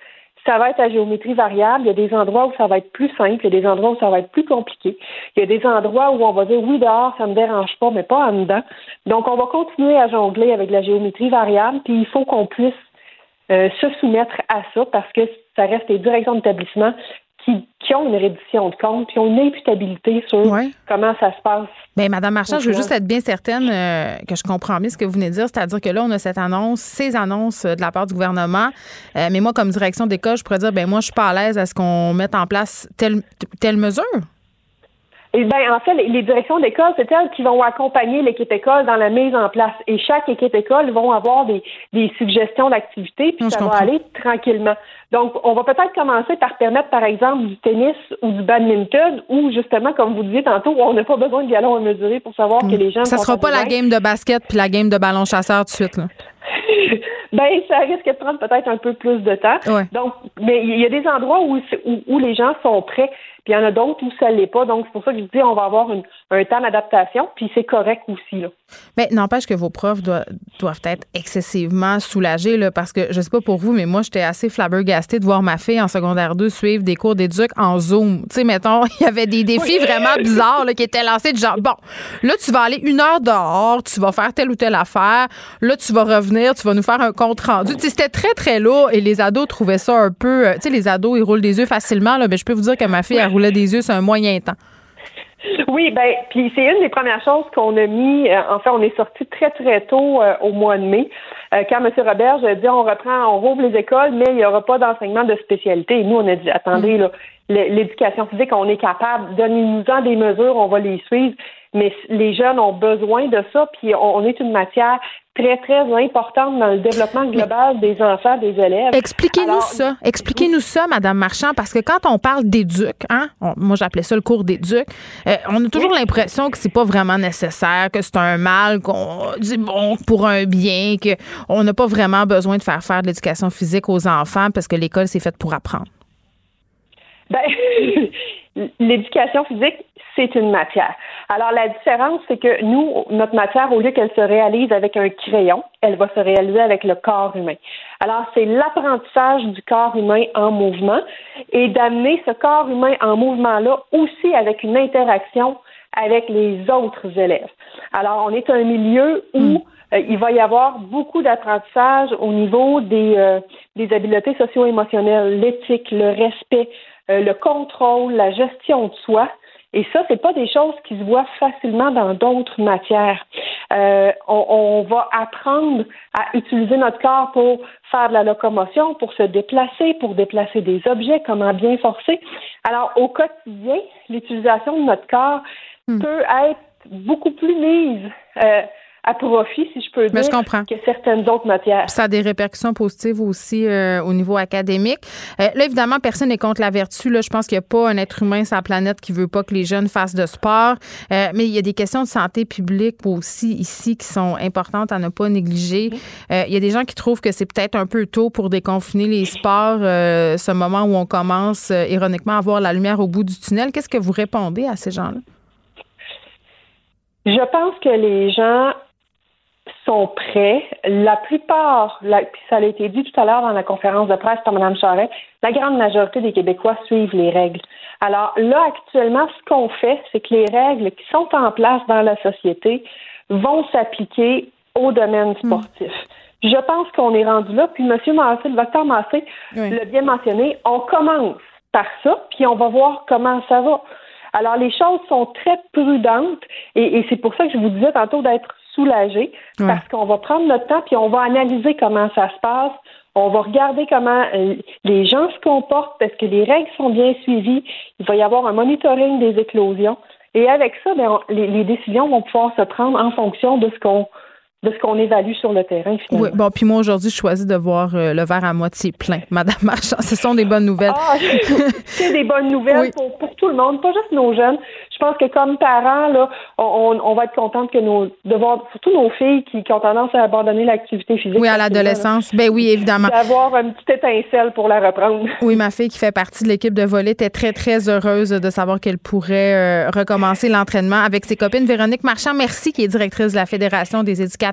ça va être à géométrie variable. Il y a des endroits où ça va être plus simple, il y a des endroits où ça va être plus compliqué. Il y a des endroits où on va dire oui, dehors, ça ne me dérange pas, mais pas en dedans. Donc, on va continuer à jongler avec la géométrie variable, puis il faut qu'on puisse euh, se soumettre à ça parce que ça reste les directions d'établissement qui, ont une reddition de compte, qui ont une imputabilité sur comment ça se passe. Bien, Madame Marchand, je veux juste être bien certaine euh, que je comprends bien ce que vous venez de dire, c'est-à-dire que là, on a cette annonce, ces annonces de la part du gouvernement, euh, mais moi, comme direction d'école, je pourrais dire, ben moi, je suis pas à l'aise à ce qu'on mette en place telle, telle mesure. Eh bien, en fait, les, directions d'école, c'est elles qui vont accompagner l'équipe école dans la mise en place. Et chaque équipe école vont avoir des, des suggestions d'activités, puis ça va aller tranquillement. Donc, on va peut-être commencer par permettre, par exemple, du tennis ou du badminton, ou justement, comme vous disiez tantôt, on n'a pas besoin de galons à mesurer pour savoir que les gens. Ça sera pas la game de basket puis la game de ballon chasseur tout de suite, là. ben, ça risque de prendre peut-être un peu plus de temps. Donc, mais il y a des endroits où, où, les gens sont prêts. Puis il y en a d'autres où ça l'est pas. Donc, c'est pour ça que je dis on va avoir un temps d'adaptation, puis c'est correct aussi. Là. Mais n'empêche que vos profs doivent, doivent être excessivement soulagés, là, parce que je sais pas pour vous, mais moi, j'étais assez flabbergastée de voir ma fille en secondaire 2 suivre des cours d'éduc en Zoom. Tu sais, mettons, il y avait des défis vraiment bizarres là, qui étaient lancés de genre, bon, là, tu vas aller une heure dehors, tu vas faire telle ou telle affaire, là, tu vas revenir, tu vas nous faire un compte rendu. Tu sais, c'était très, très lourd et les ados trouvaient ça un peu, euh, tu sais, les ados, ils roulent des yeux facilement, là, mais je peux vous dire que ma fille, elle roulait des yeux sur un moyen temps. Oui, ben, puis c'est une des premières choses qu'on a mis. Euh, en fait, on est sorti très très tôt euh, au mois de mai, euh, quand M. Robert a dit on reprend, on rouvre les écoles, mais il n'y aura pas d'enseignement de spécialité. Et nous, on a dit attendez, là, l'éducation physique, on est capable, donnez-nous-en des mesures, on va les suivre. Mais les jeunes ont besoin de ça, puis on est une matière très, très importante dans le développement global des enfants, des élèves. Expliquez-nous ça. Expliquez-nous ça, Madame Marchand, parce que quand on parle d'éduc, hein, moi j'appelais ça le cours d'éduc, euh, on a toujours l'impression que c'est pas vraiment nécessaire, que c'est un mal, qu'on dit bon pour un bien, qu'on n'a pas vraiment besoin de faire faire de l'éducation physique aux enfants parce que l'école c'est faite pour apprendre. Ben, l'éducation physique, c'est une matière. Alors, la différence, c'est que nous, notre matière, au lieu qu'elle se réalise avec un crayon, elle va se réaliser avec le corps humain. Alors, c'est l'apprentissage du corps humain en mouvement et d'amener ce corps humain en mouvement-là aussi avec une interaction avec les autres élèves. Alors, on est un milieu où hmm. euh, il va y avoir beaucoup d'apprentissage au niveau des, euh, des habiletés socio-émotionnelles, l'éthique, le respect, euh, le contrôle, la gestion de soi. Et ça, c'est pas des choses qui se voient facilement dans d'autres matières. Euh, on, on, va apprendre à utiliser notre corps pour faire de la locomotion, pour se déplacer, pour déplacer des objets, comment bien forcer. Alors, au quotidien, l'utilisation de notre corps hmm. peut être beaucoup plus mise euh, profit, si je peux dire, que certaines autres matières. Ça a des répercussions positives aussi euh, au niveau académique. Euh, là, évidemment, personne n'est contre la vertu. Là, je pense qu'il n'y a pas un être humain sur la planète qui veut pas que les jeunes fassent de sport. Euh, mais il y a des questions de santé publique aussi ici qui sont importantes à ne pas négliger. il y a des gens qui trouvent que c'est peut-être un peu tôt pour déconfiner les sports, ce moment où on commence ironiquement à voir la lumière au bout du tunnel. Qu'est-ce que vous répondez à ces gens-là? Je pense que les gens sont prêts. La plupart, puis ça a été dit tout à l'heure dans la conférence de presse par Mme Charette, la grande majorité des Québécois suivent les règles. Alors là, actuellement, ce qu'on fait, c'est que les règles qui sont en place dans la société vont s'appliquer au domaine hmm. sportif. Je pense qu'on est rendu là, puis M. Massé, le docteur Massé l'a bien mentionné, on commence par ça, puis on va voir comment ça va. Alors, les choses sont très prudentes et, et c'est pour ça que je vous disais tantôt d'être soulagé parce qu'on va prendre notre temps puis on va analyser comment ça se passe. On va regarder comment euh, les gens se comportent parce que les règles sont bien suivies. Il va y avoir un monitoring des éclosions. Et avec ça, ben, les, les, décisions vont pouvoir se prendre en fonction de ce qu'on de ce qu'on évalue sur le terrain. Finalement. Oui, bon, puis moi aujourd'hui, je choisis de voir euh, le verre à moitié plein, Madame Marchand. Ce sont des bonnes nouvelles. Ah, c'est des bonnes nouvelles pour, pour, tout le monde, pas juste nos jeunes. Je pense que comme parents, là, on, on va être contente que nos, de voir surtout nos filles qui, qui ont tendance à abandonner l'activité physique. Oui, à l'adolescence. Ben oui, évidemment. D'avoir une petite étincelle pour la reprendre. Oui, ma fille qui fait partie de l'équipe de volley était très, très heureuse de savoir qu'elle pourrait euh, recommencer l'entraînement avec ses copines. Véronique Marchand, merci, qui est directrice de la Fédération des éducateurs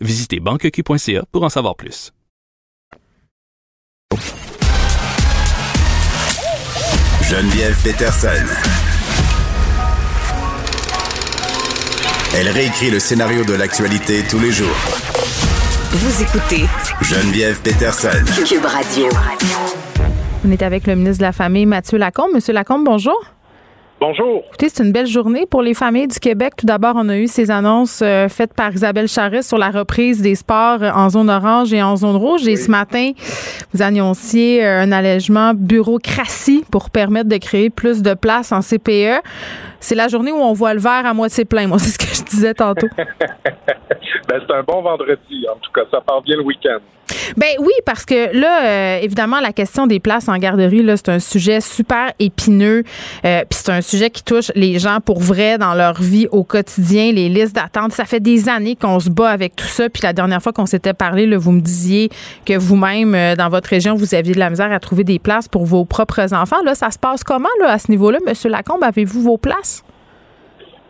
Visitez banqueq.ca pour en savoir plus. Geneviève Peterson. Elle réécrit le scénario de l'actualité tous les jours. Vous écoutez Geneviève Peterson. Radio. On est avec le ministre de la Famille, Mathieu Lacombe. Monsieur Lacombe, bonjour. Bonjour. Écoutez, c'est une belle journée pour les familles du Québec. Tout d'abord, on a eu ces annonces euh, faites par Isabelle Charest sur la reprise des sports en zone orange et en zone rouge. Et ce matin, vous annonciez euh, un allègement bureaucratie pour permettre de créer plus de places en CPE. C'est la journée où on voit le verre à moitié plein. Moi, c'est ce que je disais tantôt. ben, c'est un bon vendredi. En tout cas, ça part bien le week-end. Ben oui, parce que là, euh, évidemment, la question des places en garderie, là, c'est un sujet super épineux. Euh, Puis c'est un sujet qui touche les gens pour vrai dans leur vie au quotidien, les listes d'attente. Ça fait des années qu'on se bat avec tout ça. Puis la dernière fois qu'on s'était parlé, là, vous me disiez que vous-même, euh, dans votre région, vous aviez de la misère à trouver des places pour vos propres enfants. Là, ça se passe comment là, à ce niveau-là, Monsieur Lacombe? Avez-vous vos places?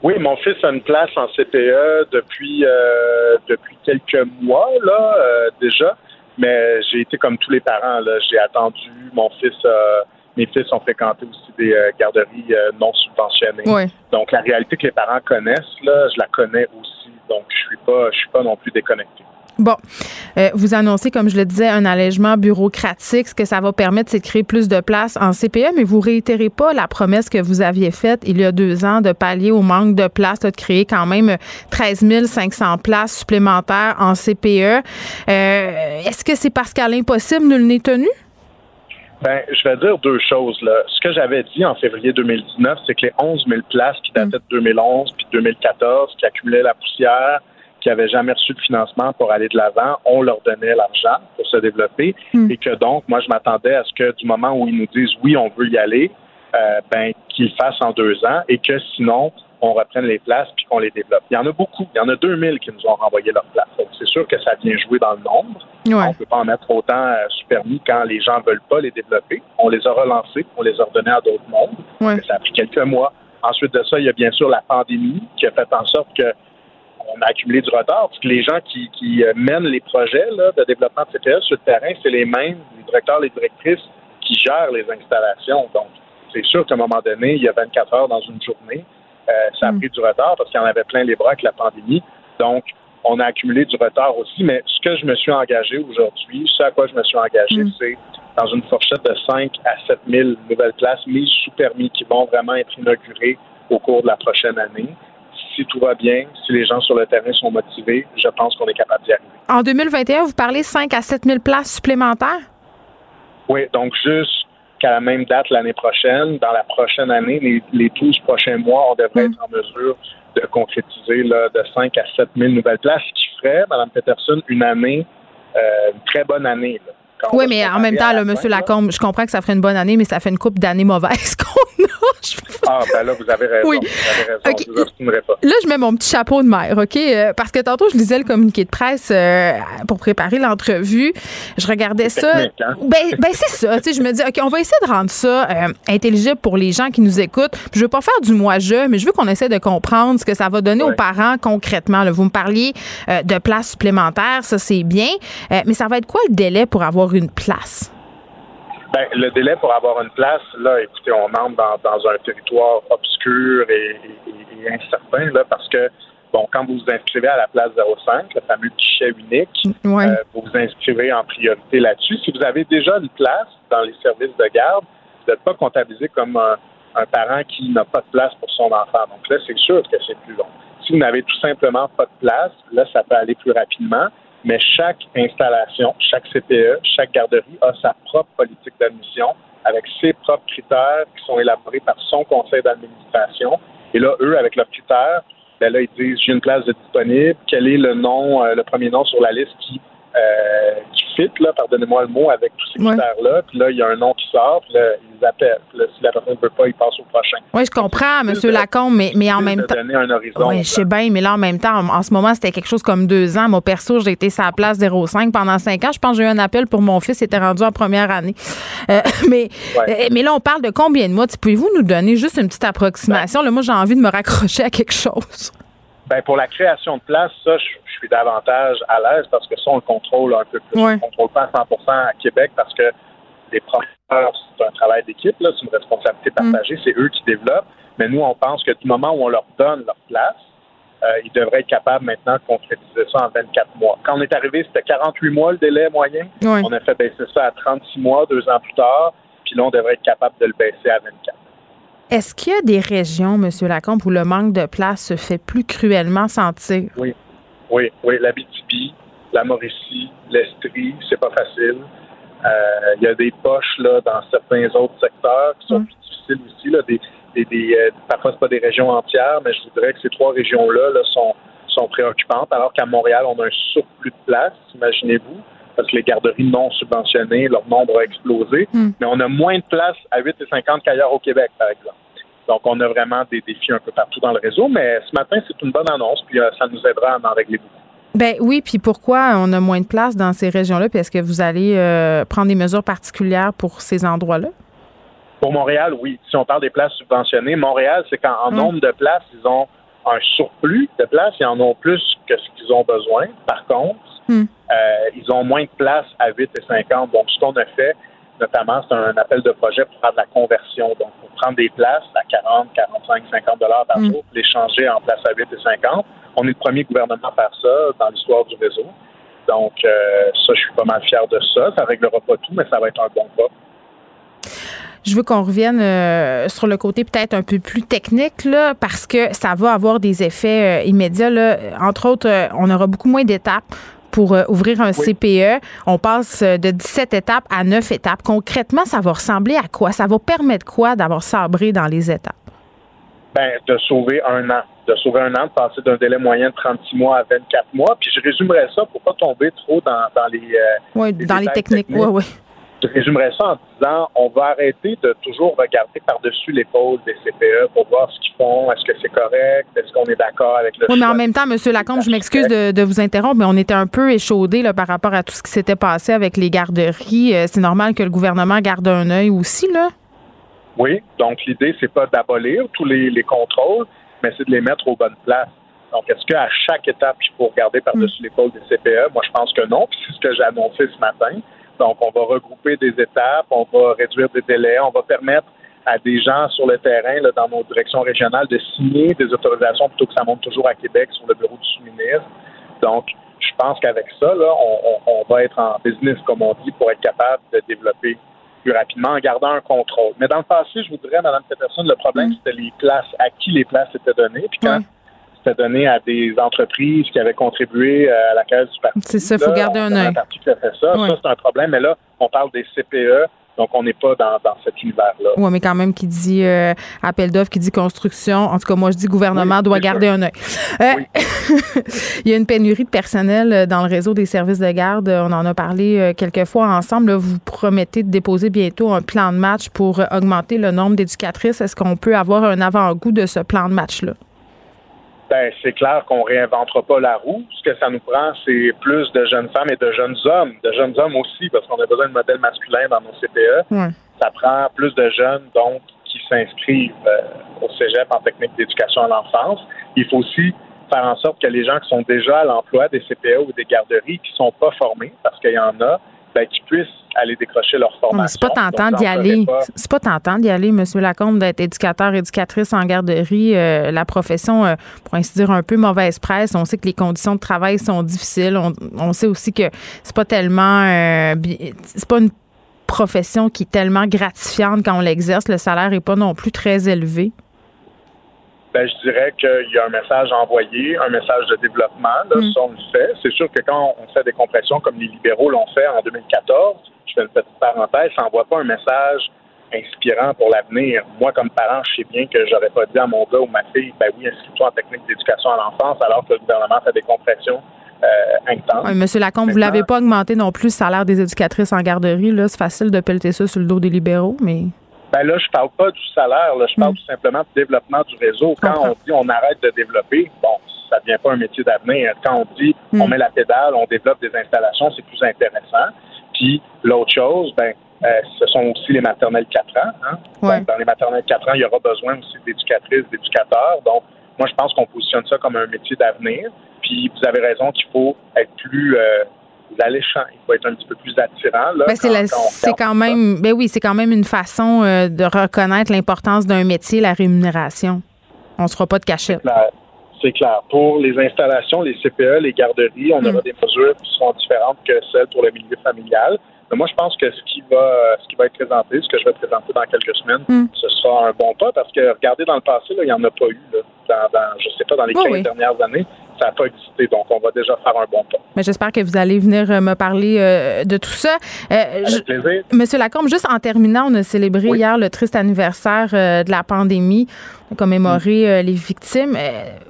Oui, mon fils a une place en CPE depuis euh, depuis quelques mois là déjà. Mais j'ai été comme tous les parents. Là. J'ai attendu. Mon fils, euh, mes fils ont fréquenté aussi des euh, garderies euh, non subventionnées. Donc la réalité que les parents connaissent, là, je la connais aussi. Donc je suis pas, je suis pas non plus déconnecté. Bon, euh, vous annoncez, comme je le disais, un allègement bureaucratique. Ce que ça va permettre, c'est de créer plus de places en CPE, mais vous réitérez pas la promesse que vous aviez faite il y a deux ans de pallier au manque de places, de créer quand même 13 500 places supplémentaires en CPE. Euh, est-ce que c'est parce qu'à l'impossible, nul n'est tenu? Ben, je vais dire deux choses. Ce que j'avais dit en février 2019, c'est que les 11 000 places qui dataient de 2011 puis 2014, qui accumulaient la poussière, qui n'avaient jamais reçu de financement pour aller de l'avant, on leur donnait l'argent pour se développer et que donc, moi, je m'attendais à ce que du moment où ils nous disent oui, on veut y aller, euh, ben, qu'ils fassent en deux ans et que sinon, on reprenne les places puis qu'on les développe. Il y en a beaucoup. Il y en a 2000 qui nous ont renvoyé leurs places. C'est sûr que ça vient jouer dans le nombre. On ne peut pas en mettre autant euh, sur permis quand les gens veulent pas les développer. On les a relancés, on les a redonnés à d'autres mondes. Ça a pris quelques mois. Ensuite de ça, il y a bien sûr la pandémie qui a fait en sorte que on a accumulé du retard, parce que les gens qui, qui euh, mènent les projets là, de développement de CPE sur le terrain, c'est les mêmes, les directeurs, les directrices qui gèrent les installations. Donc, c'est sûr qu'à un moment donné, il y a 24 heures dans une journée, euh, ça a pris du retard parce qu'il y en avait plein les bras avec la pandémie. Donc, on a accumulé du retard aussi, mais ce que je me suis engagé aujourd'hui, ce à quoi je me suis engagé, c'est dans une fourchette de 5 à 7 000 nouvelles places mises sous permis qui vont vraiment être inaugurées au cours de la prochaine année si tout va bien, si les gens sur le terrain sont motivés, je pense qu'on est capable d'y arriver. En 2021, vous parlez 5 à 7 000 places supplémentaires? Oui, donc jusqu'à la même date l'année prochaine, dans la prochaine année, les, les 12 prochains mois, on devrait être en mesure de concrétiser là, de 5 à 7 000 nouvelles places, ce qui ferait, Mme Peterson, une année, euh, une très bonne année. Oui, mais en même temps, là, M. Lacombe, je comprends que ça ferait une bonne année, mais ça fait une coupe d'années mauvaises qu'on a. ah, ben là, vous avez raison. Oui. Vous avez raison. Vous pas. Là, je mets mon petit chapeau de mère, OK? Euh, parce que tantôt, je lisais le communiqué de presse euh, pour préparer l'entrevue. Je regardais ça. Hein? Ben, ben c'est ça. Tu sais, je me dis, OK, on va essayer de rendre ça euh, intelligible pour les gens qui nous écoutent. Je veux pas faire du moi-je, mais je veux qu'on essaie de comprendre ce que ça va donner aux parents concrètement. Là. Vous me parliez de places supplémentaires, ça, c'est bien. mais ça va être quoi le délai pour avoir une place? Ben, le délai pour avoir une place, là, écoutez, on entre dans, un territoire obscur et, incertain, là, parce que, bon, quand vous vous inscrivez à la place 05, le fameux guichet unique, euh, vous vous inscrivez en priorité là-dessus. Si vous avez déjà une place dans les services de garde, vous n'êtes pas comptabilisé comme un, un parent qui n'a pas de place pour son enfant. Donc là, c'est sûr que c'est plus long. Si vous n'avez tout simplement pas de place, là, ça peut aller plus rapidement mais chaque installation, chaque CPE, chaque garderie a sa propre politique d'admission avec ses propres critères qui sont élaborés par son conseil d'administration. Et là, eux, avec leurs critères, ben là, ils disent j'ai une place de disponible, quel est le nom, euh, le premier nom sur la liste qui euh, qui fit, là, pardonnez-moi le mot, avec tous ces critères-là. Puis là, il y a un nom qui sort, puis là, ils appellent. Puis là, si la personne ne veut pas, ils passent au prochain. Oui, je comprends, M. Lacombe, mais, mais en même temps. donner un horizon. Oui, je sais bien, mais là, en même temps, en, ce moment, c'était quelque chose comme deux ans. Moi, perso, j'ai été sur la place 05 pendant cinq ans. Je pense que j'ai eu un appel pour mon fils, il était rendu en première année. Euh, mais, euh, mais là, on parle de combien de mois? Pouvez-vous nous donner juste une petite approximation? Là, moi, j'ai envie de me raccrocher à quelque chose. Ben, pour la création de place, ça, je, suis davantage à l'aise parce que ça, on le contrôle un peu plus. On ne contrôle pas à 100% à Québec parce que les professeurs, c'est un travail d'équipe, c'est une responsabilité mm. partagée, c'est eux qui développent. Mais nous, on pense que du moment où on leur donne leur place, euh, ils devraient être capables maintenant de concrétiser ça en 24 mois. Quand on est arrivé, c'était 48 mois le délai moyen. On a fait baisser ça à 36 mois, deux ans plus tard. Puis là, on devrait être capable de le baisser à 24. Est-ce qu'il y a des régions, M. Lacombe, où le manque de place se fait plus cruellement sentir? Oui, oui, oui. La BTB, la Mauricie, l'Estrie, c'est pas facile. Euh, il y a des poches là, dans certains autres secteurs qui sont plus difficiles aussi. Là, des, des, des euh, parfois, pas des régions entières, mais je vous dirais que ces trois régions-là là, sont, sont préoccupantes, alors qu'à Montréal, on a un surplus de place, imaginez-vous, parce que les garderies non subventionnées, leur nombre a explosé, Hmm. mais on a moins de place à 8,50 qu'ailleurs au Québec, par exemple. Donc, on a vraiment des défis un peu partout dans le réseau, mais ce matin, c'est une bonne annonce, puis euh, ça nous aidera à en régler beaucoup. Ben oui, puis pourquoi on a moins de place dans ces régions-là? Puis est-ce que vous allez euh, prendre des mesures particulières pour ces endroits-là? Pour Montréal, oui. Si on parle des places subventionnées, Montréal, c'est qu'en en Mm. nombre de places, ils ont un surplus de places. Ils en ont plus que ce qu'ils ont besoin. Par contre, Mm. euh, ils ont moins de places à 8 et 50. Donc, ce qu'on a fait, notamment, c'est un appel de projet pour faire de la conversion. Donc, pour prendre des places à 40, 45, 50 dollars par Mm. jour, les changer en places à 8 et 50. On est le premier gouvernement à faire ça dans l'histoire du réseau. Donc, euh, ça, je suis pas mal fier de ça. Ça réglera pas tout, mais ça va être un bon pas. Je veux qu'on revienne euh, sur le côté peut-être un peu plus technique, là, parce que ça va avoir des effets euh, immédiats. Là. Entre autres, on aura beaucoup moins d'étapes pour euh, ouvrir un CPE. On passe euh, de 17 étapes à 9 étapes. Concrètement, ça va ressembler à quoi? Ça va permettre quoi d'avoir sabré dans les étapes? Ben, de sauver un an. De sauver un an, de passer d'un délai moyen de 36 mois à 24 mois. Puis je résumerais ça pour pas tomber trop dans, dans les. euh, Oui, les dans les détails techniques. Oui, oui. Je résumerais ça en disant on va arrêter de toujours regarder par-dessus l'épaule des CPE pour voir ce qu'ils font. Est-ce que c'est correct? Est-ce qu'on est d'accord avec le Oui, mais en même temps, M. Lacombe, je m'excuse de, de vous interrompre, mais on était un peu échaudé là, par rapport à tout ce qui s'était passé avec les garderies. Euh, c'est normal que le gouvernement garde un œil aussi, là? Oui, donc l'idée, c'est pas d'abolir tous les, les contrôles, mais c'est de les mettre aux bonnes places. Donc, est-ce qu'à chaque étape, il faut regarder par-dessus l'épaule des CPE? Moi, je pense que non. Puis c'est ce que j'ai annoncé ce matin. Donc, on va regrouper des étapes, on va réduire des délais, on va permettre à des gens sur le terrain, là, dans nos directions régionales, de signer des autorisations plutôt que ça monte toujours à Québec sur le bureau du sous-ministre. Donc, je pense qu'avec ça, là, on, on- on va être en business, comme on dit, pour être capable de développer plus rapidement en gardant un contrôle. Mais dans le passé, je vous dirais, Mme Peterson, le problème, c'était les places, à qui les places étaient données. Puis quand donné à des entreprises qui avaient contribué euh, à la caisse du parti. C'est ça, faut là, garder un œil. parti qui a fait ça. Ouais. Ça, c'est un problème. Mais là, on parle des CPE, donc on n'est pas dans, dans cet univers-là. Oui, mais quand même, qui dit euh, appel d'offres, qui dit construction. En tout cas, moi, je dis gouvernement Oui, doit garder un œil. Euh, Il y a une pénurie de personnel dans le réseau des services de garde. On en a parlé quelques fois ensemble. Là, vous promettez de déposer bientôt un plan de match pour augmenter le nombre d'éducatrices. Est-ce qu'on peut avoir un avant-goût de ce plan de match-là? Ben, c'est clair qu'on réinventera pas la roue. Ce que ça nous prend, c'est plus de jeunes femmes et de jeunes hommes, de jeunes hommes aussi, parce qu'on a besoin de modèles masculins dans nos CPE. Ouais. Ça prend plus de jeunes, donc, qui s'inscrivent euh, au cégep en technique d'éducation à l'enfance. Il faut aussi faire en sorte que les gens qui sont déjà à l'emploi des CPE ou des garderies, qui sont pas formés, parce qu'il y en a, ben, qui puissent aller décrocher leur Ouais, formation. C'est pas tentant d'y aller. C'est pas tentant d'y aller, M. Lacombe, d'être éducateur, éducatrice en garderie. Euh, la profession, euh, pour ainsi dire, un peu mauvaise presse. On sait que les conditions de travail sont difficiles. On, on sait aussi que c'est pas tellement. euh, c'est pas une profession qui est tellement gratifiante quand on l'exerce. Le salaire est pas non plus très élevé. Ben, je dirais qu'il y a un message envoyé, un message de développement. Là, Mm. Ça, on le fait. C'est sûr que quand on fait des compressions comme les libéraux l'ont fait en 2014, je fais une petite parenthèse, ça n'envoie pas un message inspirant pour l'avenir. Moi, comme parent, je sais bien que j'aurais pas dit à mon gars ou ma fille, ben oui, inscris-toi en technique d'éducation à l'enfance, alors que le gouvernement fait des compressions euh, intenses. Oui, M. Lacombe, vous l'avez pas augmenté non plus le salaire des éducatrices en garderie. Là, c'est facile de pelleter ça sur le dos des libéraux, mais. Ben là, je parle pas du salaire, là, je parle tout simplement du développement du réseau. Quand on dit on arrête de développer, bon, ça devient pas un métier d'avenir. Quand on dit on met la pédale, on développe des installations, c'est plus intéressant. Puis l'autre chose, ben, euh, ce sont aussi les maternelles 4 ans. Hein? Ouais. Donc, dans les maternelles 4 ans, il y aura besoin aussi d'éducatrices, d'éducateurs. Donc, moi, je pense qu'on positionne ça comme un métier d'avenir. Puis vous avez raison qu'il faut être plus euh, alléchant, il faut être un petit peu plus attirant. Là, Ben, c'est la- on c'est quand ça. même ben oui, c'est quand même une façon euh, de reconnaître l'importance d'un métier, la rémunération. On se fera pas de cachette. clair. C'est clair. Pour les installations, les CPE, les garderies, on aura des mesures qui seront différentes que celles pour le milieu familial. Mais moi, je pense que ce qui va ce qui va être présenté, ce que je vais présenter dans quelques semaines, Hmm. ce sera un bon pas parce que regardez dans le passé, là, il n'y en a pas eu. Là, dans, dans, je sais pas, dans les Oui, 15 oui. dernières années, ça n'a pas existé. Donc, on va déjà faire un bon pas. Mais j'espère que vous allez venir euh, me parler euh, de tout ça. Euh, je- Avec plaisir. Monsieur Lacombe, juste en terminant, on a célébré hier le triste anniversaire euh, de la pandémie. On a commémoré euh, les victimes.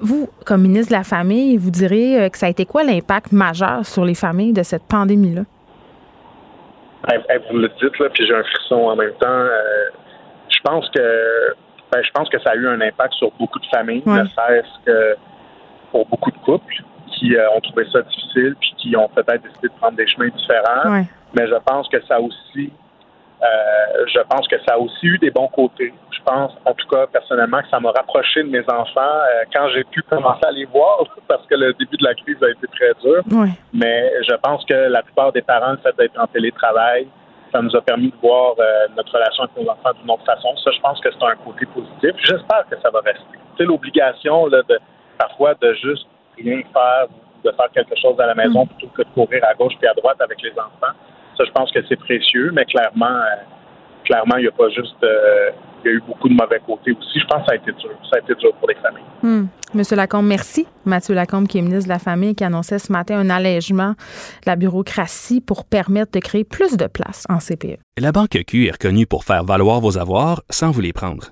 Vous, comme ministre de la Famille, vous diriez euh, que ça a été quoi l'impact majeur sur les familles de cette pandémie-là? Ben, ben, vous le dites, là, puis j'ai un frisson en même temps. Je pense que ben, je pense que ça a eu un impact sur beaucoup de familles, Ouais. ne serait-ce que pour beaucoup de couples qui euh, ont trouvé ça difficile puis qui ont peut-être décidé de prendre des chemins différents. Ouais. Mais je pense que ça aussi euh, je pense que ça a aussi eu des bons côtés. Je pense, en tout cas, personnellement, que ça m'a rapproché de mes enfants euh, quand j'ai pu commencer à les voir, parce que le début de la crise a été très dur. Mais je pense que la plupart des parents, le fait d'être en télétravail, ça nous a permis de voir euh, notre relation avec nos enfants d'une autre façon. Ça, je pense que c'est un côté positif. J'espère que ça va rester. Tu sais, l'obligation de parfois de juste rien faire, de faire quelque chose à la maison plutôt que de courir à gauche et à droite avec les enfants. Ça, je pense que c'est précieux, mais clairement, euh, clairement, il n'y a pas juste, euh, il y a eu beaucoup de mauvais côtés aussi. Je pense que ça a été dur. Ça a été dur pour les familles. Hmm. Monsieur Lacombe, merci. Mathieu Lacombe, qui est ministre de la Famille, qui annonçait ce matin un allègement de la bureaucratie pour permettre de créer plus de places en CPE. La Banque Q est reconnue pour faire valoir vos avoirs sans vous les prendre.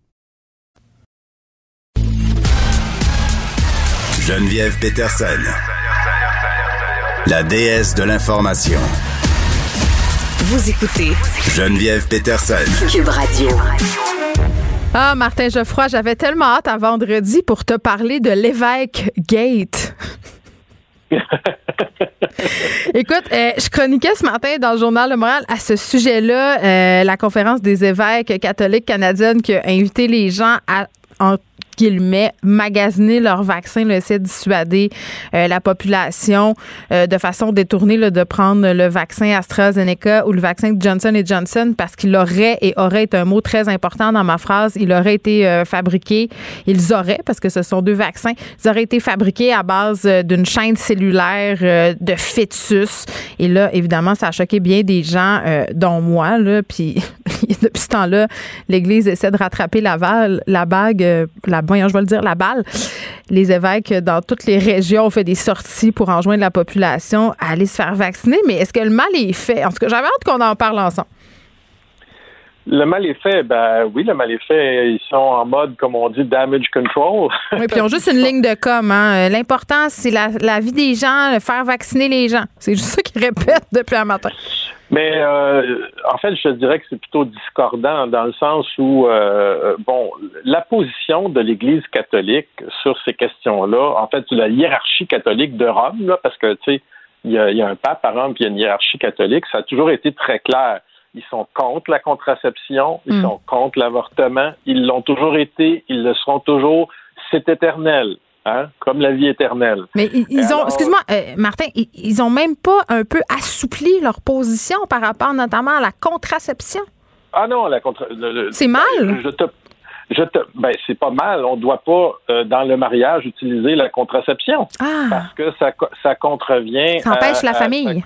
Geneviève Peterson. La déesse de l'information. Vous écoutez Geneviève Peterson. Cube Radio. Ah, Martin Geoffroy, j'avais tellement hâte à vendredi pour te parler de l'évêque Gate. Écoute, euh, je chroniquais ce matin dans le Journal Le Moral à ce sujet-là, euh, la conférence des évêques catholiques canadiennes qui a invité les gens à, en guillemets, magasiner leur vaccin, là, essayer de dissuader euh, la population euh, de façon détournée là, de prendre le vaccin AstraZeneca ou le vaccin Johnson Johnson parce qu'il aurait, et aurait est un mot très important dans ma phrase, il aurait été euh, fabriqué, ils auraient, parce que ce sont deux vaccins, ils auraient été fabriqués à base d'une chaîne cellulaire de fœtus. Et là, évidemment, ça a choqué bien des gens, dont moi, là, puis depuis ce temps-là, l'Église essaie de rattraper la, la bague, voyons, je vais le dire, la balle. Les évêques dans toutes les régions ont fait des sorties pour enjoindre la population à aller se faire vacciner. Mais est-ce que le mal est fait? En tout cas, j'avais hâte qu'on en parle ensemble. Le mal est fait, ben oui, le mal est fait. Ils sont en mode, comme on dit, damage control. Oui, puis ils ont juste une ligne de com. Hein. L'important, c'est la, la vie des gens, faire vacciner les gens. C'est juste ça qu'ils répètent depuis un matin. Mais euh, en fait, je dirais que c'est plutôt discordant dans le sens où, euh, bon, la position de l'Église catholique sur ces questions-là, en fait, la hiérarchie catholique de Rome, là, parce que, tu sais, il y, a, il y a un pape à Rome, puis il y a une hiérarchie catholique, ça a toujours été très clair. Ils sont contre la contraception, ils Mm. sont contre l'avortement, ils l'ont toujours été, ils le seront toujours. C'est éternel, hein, comme la vie éternelle. Mais ils, ont, alors- excuse-moi, euh, Martin, ils, ils ont même pas un peu assoupli leur position par rapport notamment à la contraception? Ah non, la contre. le- le- C'est mal? Je te, je te, ben c'est pas mal. On ne doit pas euh, dans le mariage utiliser la contraception Ah, parce que ça, ça contrevient. ça empêche à- la à- famille.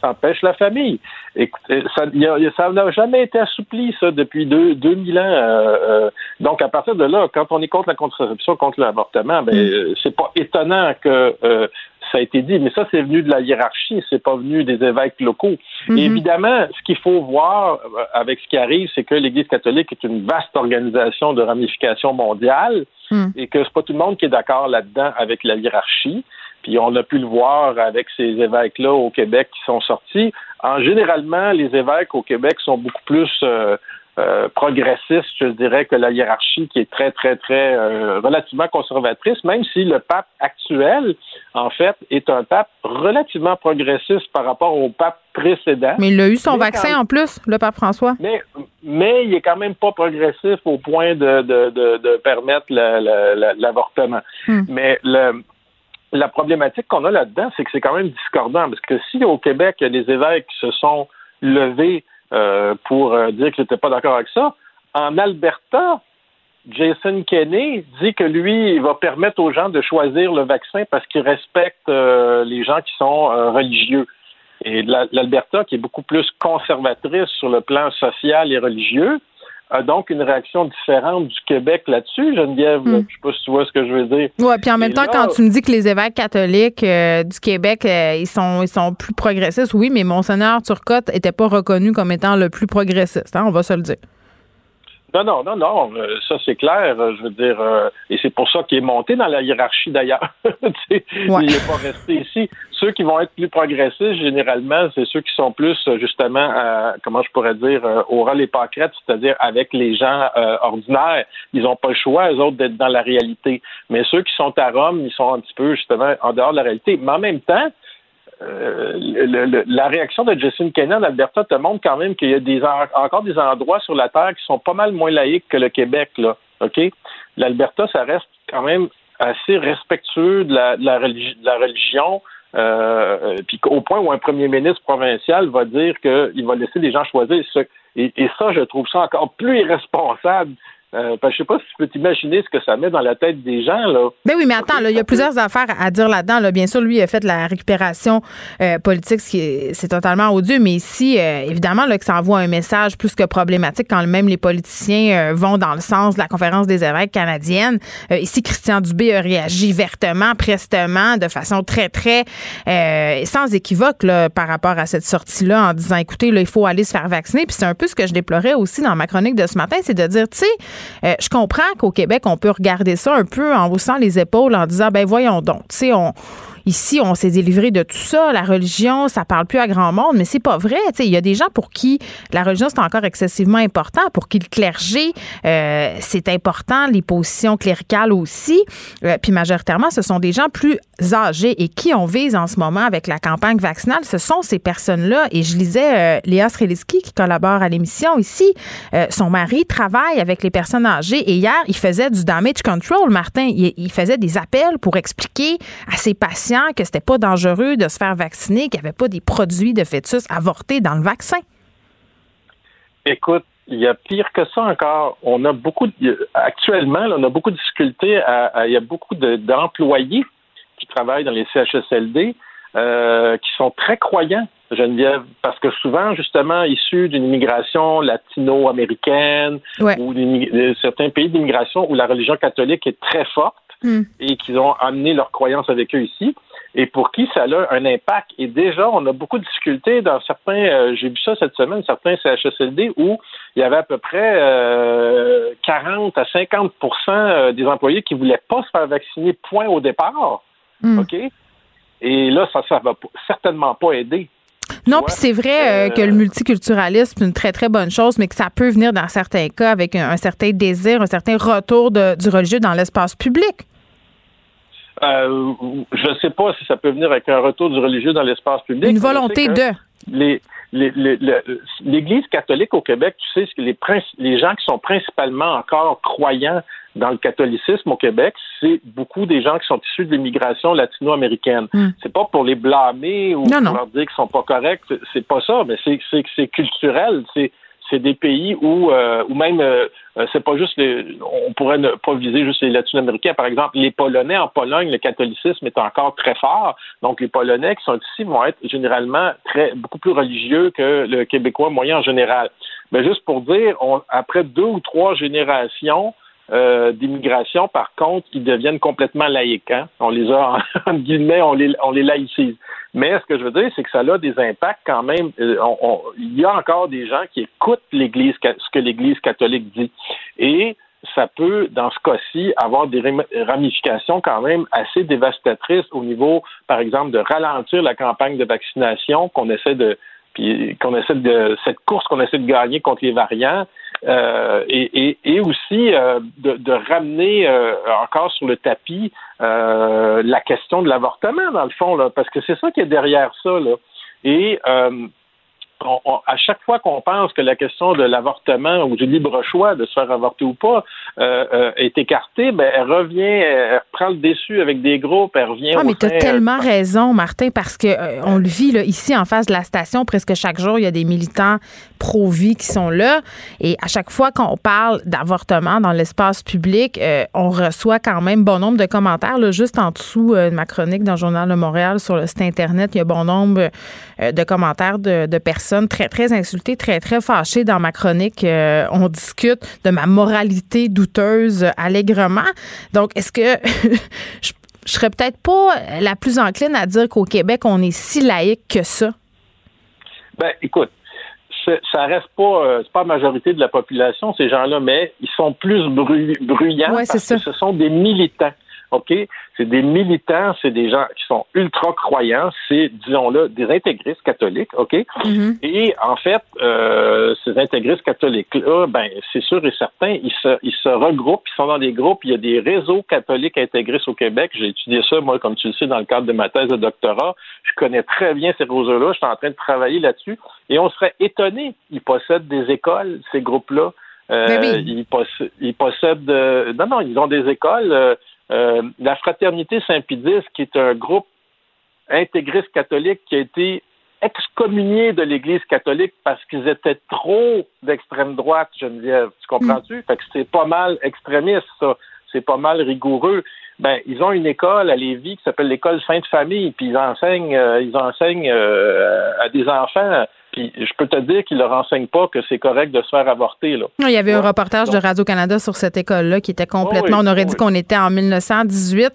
ça empêche la famille. Écoutez, ça y a- y a- ça n'a jamais été assoupli, ça, depuis deux, 2000 ans. euh, euh, donc, à partir de là, quand on est contre la contraception, contre l'avortement, ben, euh, c'est pas étonnant que euh, ça a été dit. Mais ça, c'est venu de la hiérarchie, c'est pas venu des évêques locaux. Mhm. Et évidemment, ce qu'il faut voir euh, avec ce qui arrive, c'est que l'Église catholique est une vaste organisation de ramification mondiale Hmm. et que c'est pas tout le monde qui est d'accord là-dedans avec la hiérarchie. Puis on a pu le voir avec ces évêques-là au Québec qui sont sortis. En généralement, les évêques au Québec sont beaucoup plus euh, euh, progressiste, je dirais, que la hiérarchie qui est très, très, très euh, relativement conservatrice, même si le pape actuel, en fait, est un pape relativement progressiste par rapport au pape précédent. Mais il a eu son vaccin en plus, le pape François. Mais, mais il est quand même pas progressif au point de, de, de, de permettre l'avortement. Hmm. Mais le, la problématique qu'on a là-dedans, c'est que c'est quand même discordant, parce que si au Québec, il y a des évêques qui se sont levés euh, pour euh, dire qu'ils n'étaient pas d'accord avec ça. En Alberta, Jason Kenney dit que lui, il va permettre aux gens de choisir le vaccin parce qu'il respecte euh, les gens qui sont religieux. Et l'Alberta, qui est beaucoup plus conservatrice sur le plan social et religieux, a donc une réaction différente du Québec là-dessus, Geneviève? Hmm. Je sais pas si tu vois ce que je veux dire. Oui, puis en même temps, quand tu me dis que les évêques catholiques euh, du Québec, euh, ils sont ils sont plus progressistes, oui, mais Monseigneur Turcotte était pas reconnu comme étant le plus progressiste, hein, on va se le dire. Non, non, non, non. Euh, ça, c'est clair. Je veux dire, euh, et c'est pour ça qu'il est monté dans la hiérarchie d'ailleurs. Il n'est pas resté ici. Ceux qui vont être plus progressistes, généralement, c'est ceux qui sont plus, justement, comment je pourrais dire, au rôle et pâquerettes, c'est-à-dire avec les gens euh, ordinaires. Ils n'ont pas le choix, eux autres, d'être dans la réalité. Mais ceux qui sont à Rome, ils sont un petit peu, justement, en dehors de la réalité. Mais en même temps, euh, la réaction de Jason Kenney en Alberta te montre quand même qu'il y a encore des endroits sur la Terre qui sont pas mal moins laïques que le Québec. Là, OK? L'Alberta, ça reste quand même assez respectueux de la, religion. Euh, puis au point où un premier ministre provincial va dire qu'il va laisser les gens choisir. Et ça, je trouve ça encore plus irresponsable euh, je sais pas si tu peux t'imaginer ce que ça met dans la tête des gens. Là. Ben oui, mais attends, il y a plusieurs affaires à dire là-dedans. Là. Bien sûr, lui, il a fait la récupération euh, politique, ce qui c'est totalement odieux, mais ici, euh, évidemment, là, que ça envoie un message plus que problématique quand même les politiciens vont dans le sens de la conférence des évêques canadienne. ici, Christian Dubé a réagi vertement, prestement, de façon très, très sans équivoque là, par rapport à cette sortie-là, en disant, écoutez, là, il faut aller se faire vacciner. Puis c'est un peu ce que je déplorais aussi dans ma chronique de ce matin, c'est de dire, tu sais, euh, je comprends qu'au Québec, on peut regarder ça un peu en haussant les épaules, en disant, ben voyons donc, tu sais, on Ici, on s'est délivré de tout ça. La religion, ça parle plus à grand monde, mais c'est pas vrai. Il y a des gens pour qui la religion, c'est encore excessivement important, pour qui le clergé, euh, c'est important, les positions cléricales aussi. Euh, puis majoritairement, ce sont des gens plus âgés et qui on vise en ce moment avec la campagne vaccinale, ce sont ces personnes-là. Et je lisais euh, Léa Streliski, qui collabore à l'émission ici. son mari travaille avec les personnes âgées et hier, il faisait du damage control, Martin. il faisait des appels pour expliquer à ses patients que c'était pas dangereux de se faire vacciner, qu'il n'y avait pas des produits de fœtus avortés dans le vaccin? Écoute, il y a pire que ça encore. On a beaucoup, actuellement, on a beaucoup de difficultés. il y a beaucoup d'employés qui travaillent dans les CHSLD euh, qui sont très croyants, Geneviève, parce que souvent, justement, issus d'une immigration latino-américaine ou de certains pays d'immigration où la religion catholique est très forte hmm. et qu'ils ont amené leurs croyances avec eux ici, et pour qui ça a un impact. Et déjà, on a beaucoup de difficultés dans certains, euh, j'ai vu ça cette semaine, certains CHSLD où il y avait à peu près 40 euh, à 50% euh, des employés qui voulaient pas se faire vacciner, point au départ. Hmm. OK? Et là, ça ne va certainement pas aider. Non, puis c'est vrai que le multiculturalisme, c'est une très, très bonne chose, mais que ça peut venir dans certains cas avec un, certain désir, un certain retour du religieux dans l'espace public. Euh, je ne sais pas si ça peut venir avec un retour du religieux dans l'espace public. Une volonté de. Les, L'Église catholique au Québec, tu sais, les, les gens qui sont principalement encore croyants dans le catholicisme au Québec, c'est beaucoup des gens qui sont issus de l'immigration latino-américaine. Hmm. C'est pas pour les blâmer ou pour leur dire qu'ils sont pas corrects, c'est pas ça, mais c'est culturel, c'est c'est des pays où, euh, même, euh, euh, c'est pas juste les, on pourrait ne pas viser juste les Latino-Américains. Par exemple, les Polonais en Pologne, le catholicisme est encore très fort. Donc, les Polonais qui sont ici vont être généralement très, beaucoup plus religieux que le Québécois moyen en général. Mais juste pour dire, on, après deux ou trois générations, euh, d'immigration, par contre, ils deviennent complètement laïcs. Hein. On les a, en guillemets, on les, on les laïcise. Mais ce que je veux dire, c'est que ça a des impacts quand même. Euh, il y a encore des gens qui écoutent l'Église, ce que l'Église catholique dit. Et ça peut, dans ce cas-ci, avoir des ramifications quand même assez dévastatrices au niveau, par exemple, de ralentir la campagne de vaccination qu'on essaie de qu'on essaie de cette course qu'on essaie de gagner contre les variants euh, et, aussi euh, de, de, ramener euh, encore sur le tapis la question de l'avortement, dans le fond, là, parce que c'est ça qui est derrière ça. Là. Et à chaque fois qu'on pense que la question de l'avortement ou du libre choix de se faire avorter ou pas euh, euh, est écartée, ben elle revient, elle prend le déçu avec des groupes, elle revient. Ah, mais tu as euh, tellement raison, Martin, parce que on le vit là, ici en face de la station, presque chaque jour, il y a des militants pro-vie qui sont là, et à chaque fois qu'on parle d'avortement dans l'espace public, on reçoit quand même bon nombre de commentaires. Là, juste en dessous de ma chronique dans le journal de Montréal sur le site internet, il y a bon nombre de commentaires de, de personnes très, très insultée, très, très fâchée dans ma chronique. Euh, on discute de ma moralité douteuse allègrement. Donc, est-ce que je, je serais peut-être pas la plus encline à dire qu'au Québec, on est si laïque que ça? Ben, écoute, ça reste pas, euh, pas la majorité de la population, ces gens-là, mais ils sont plus bruyants parce que ce sont des militants. OK? C'est des militants, c'est des gens qui sont ultra croyants, c'est, disons-le, des intégristes catholiques, OK? Mm-hmm. Et en fait, euh, ces intégristes catholiques-là, ben, c'est sûr et certain, ils se, ils se regroupent, ils sont dans des groupes, il y a des réseaux catholiques intégristes au Québec. J'ai étudié ça, moi, comme tu le sais, dans le cadre de ma thèse de doctorat. Je connais très bien ces réseaux-là, je suis en train de travailler là-dessus. Et on serait étonné, ils possèdent des écoles, ces groupes-là. Euh, ben ils, possèdent, euh, non, non, ils ont des écoles. Euh, euh, la Fraternité Saint-Pédis, qui est un groupe intégriste catholique qui a été excommunié de l'Église catholique parce qu'ils étaient trop d'extrême droite, Geneviève. Tu comprends-tu? Mm. Fait que c'est pas mal extrémiste, ça. C'est pas mal rigoureux. Ben, ils ont une école à Lévis qui s'appelle l'école Sainte Famille, puis ils enseignent, euh, ils enseignent euh, à des enfants je peux te dire qu'ils ne leur enseignent pas que c'est correct de se faire avorter. Là. Il y avait un reportage de Radio-Canada sur cette école-là qui était complètement. on aurait dit qu'on était en 1918.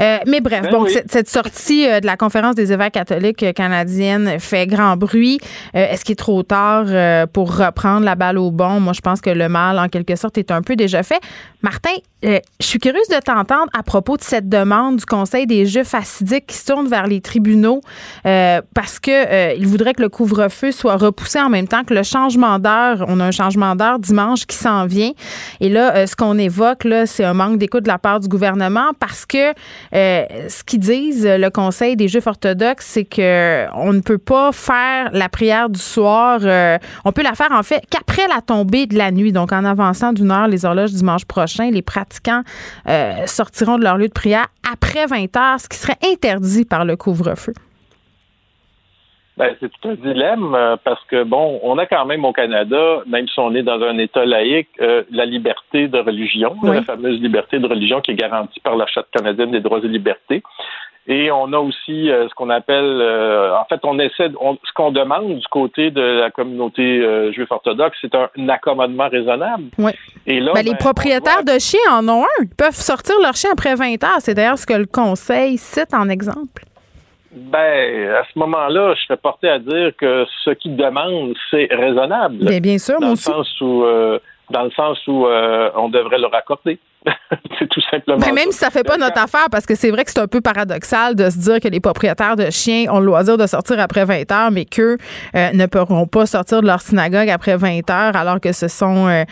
Euh, mais bref, ben bon, cette, sortie euh, de la conférence des évêques catholiques canadiennes fait grand bruit. Euh, est-ce qu'il est trop tard pour reprendre la balle au bon? Moi, je pense que le mal, en quelque sorte, est un peu déjà fait. Martin, je suis curieuse de t'entendre à propos de cette demande du Conseil des Juifs assidiques qui se tourne vers les tribunaux parce que il voudrait que le couvre-feu soit repoussé en même temps que le changement d'heure. On a un changement d'heure dimanche qui s'en vient. Et là, euh, ce qu'on évoque, là, c'est un manque d'écoute de la part du gouvernement parce que euh, ce qu'ils disent, le Conseil des Juifs orthodoxes, c'est que on ne peut pas faire la prière du soir. Euh, on peut la faire, en fait, qu'après la tombée de la nuit. Donc, en avançant d'une heure les horloges dimanche prochain, les pratiquants sortiront de leur lieu de prière après 20 heures, ce qui serait interdit par le couvre-feu. Ben, c'est tout un dilemme euh, parce que, bon, on a quand même au Canada, même si on est dans un État laïque, euh, la liberté de religion, la fameuse liberté de religion qui est garantie par la Charte canadienne des droits et libertés. Et on a aussi euh, ce qu'on appelle, en fait, on essaie, ce qu'on demande du côté de la communauté juive orthodoxe, c'est un, accommodement raisonnable. Oui. Et là, ben, les ben, propriétaires de chiens en ont un. Ils peuvent sortir leur chien après 20 heures. C'est d'ailleurs ce que le conseil cite en exemple. Ben, à ce moment-là, je serais porté à dire que ce qu'ils demandent, c'est raisonnable. Bien, bien sûr, dans le Sens où, euh, dans le sens où euh, on devrait leur accorder. c'est tout simplement. Mais même si ça fait pas notre affaire, parce que c'est vrai que c'est un peu paradoxal de se dire que les propriétaires de chiens ont le loisir de sortir après 20 heures, mais qu'eux euh, ne pourront pas sortir de leur synagogue après 20 heures, alors que ce sont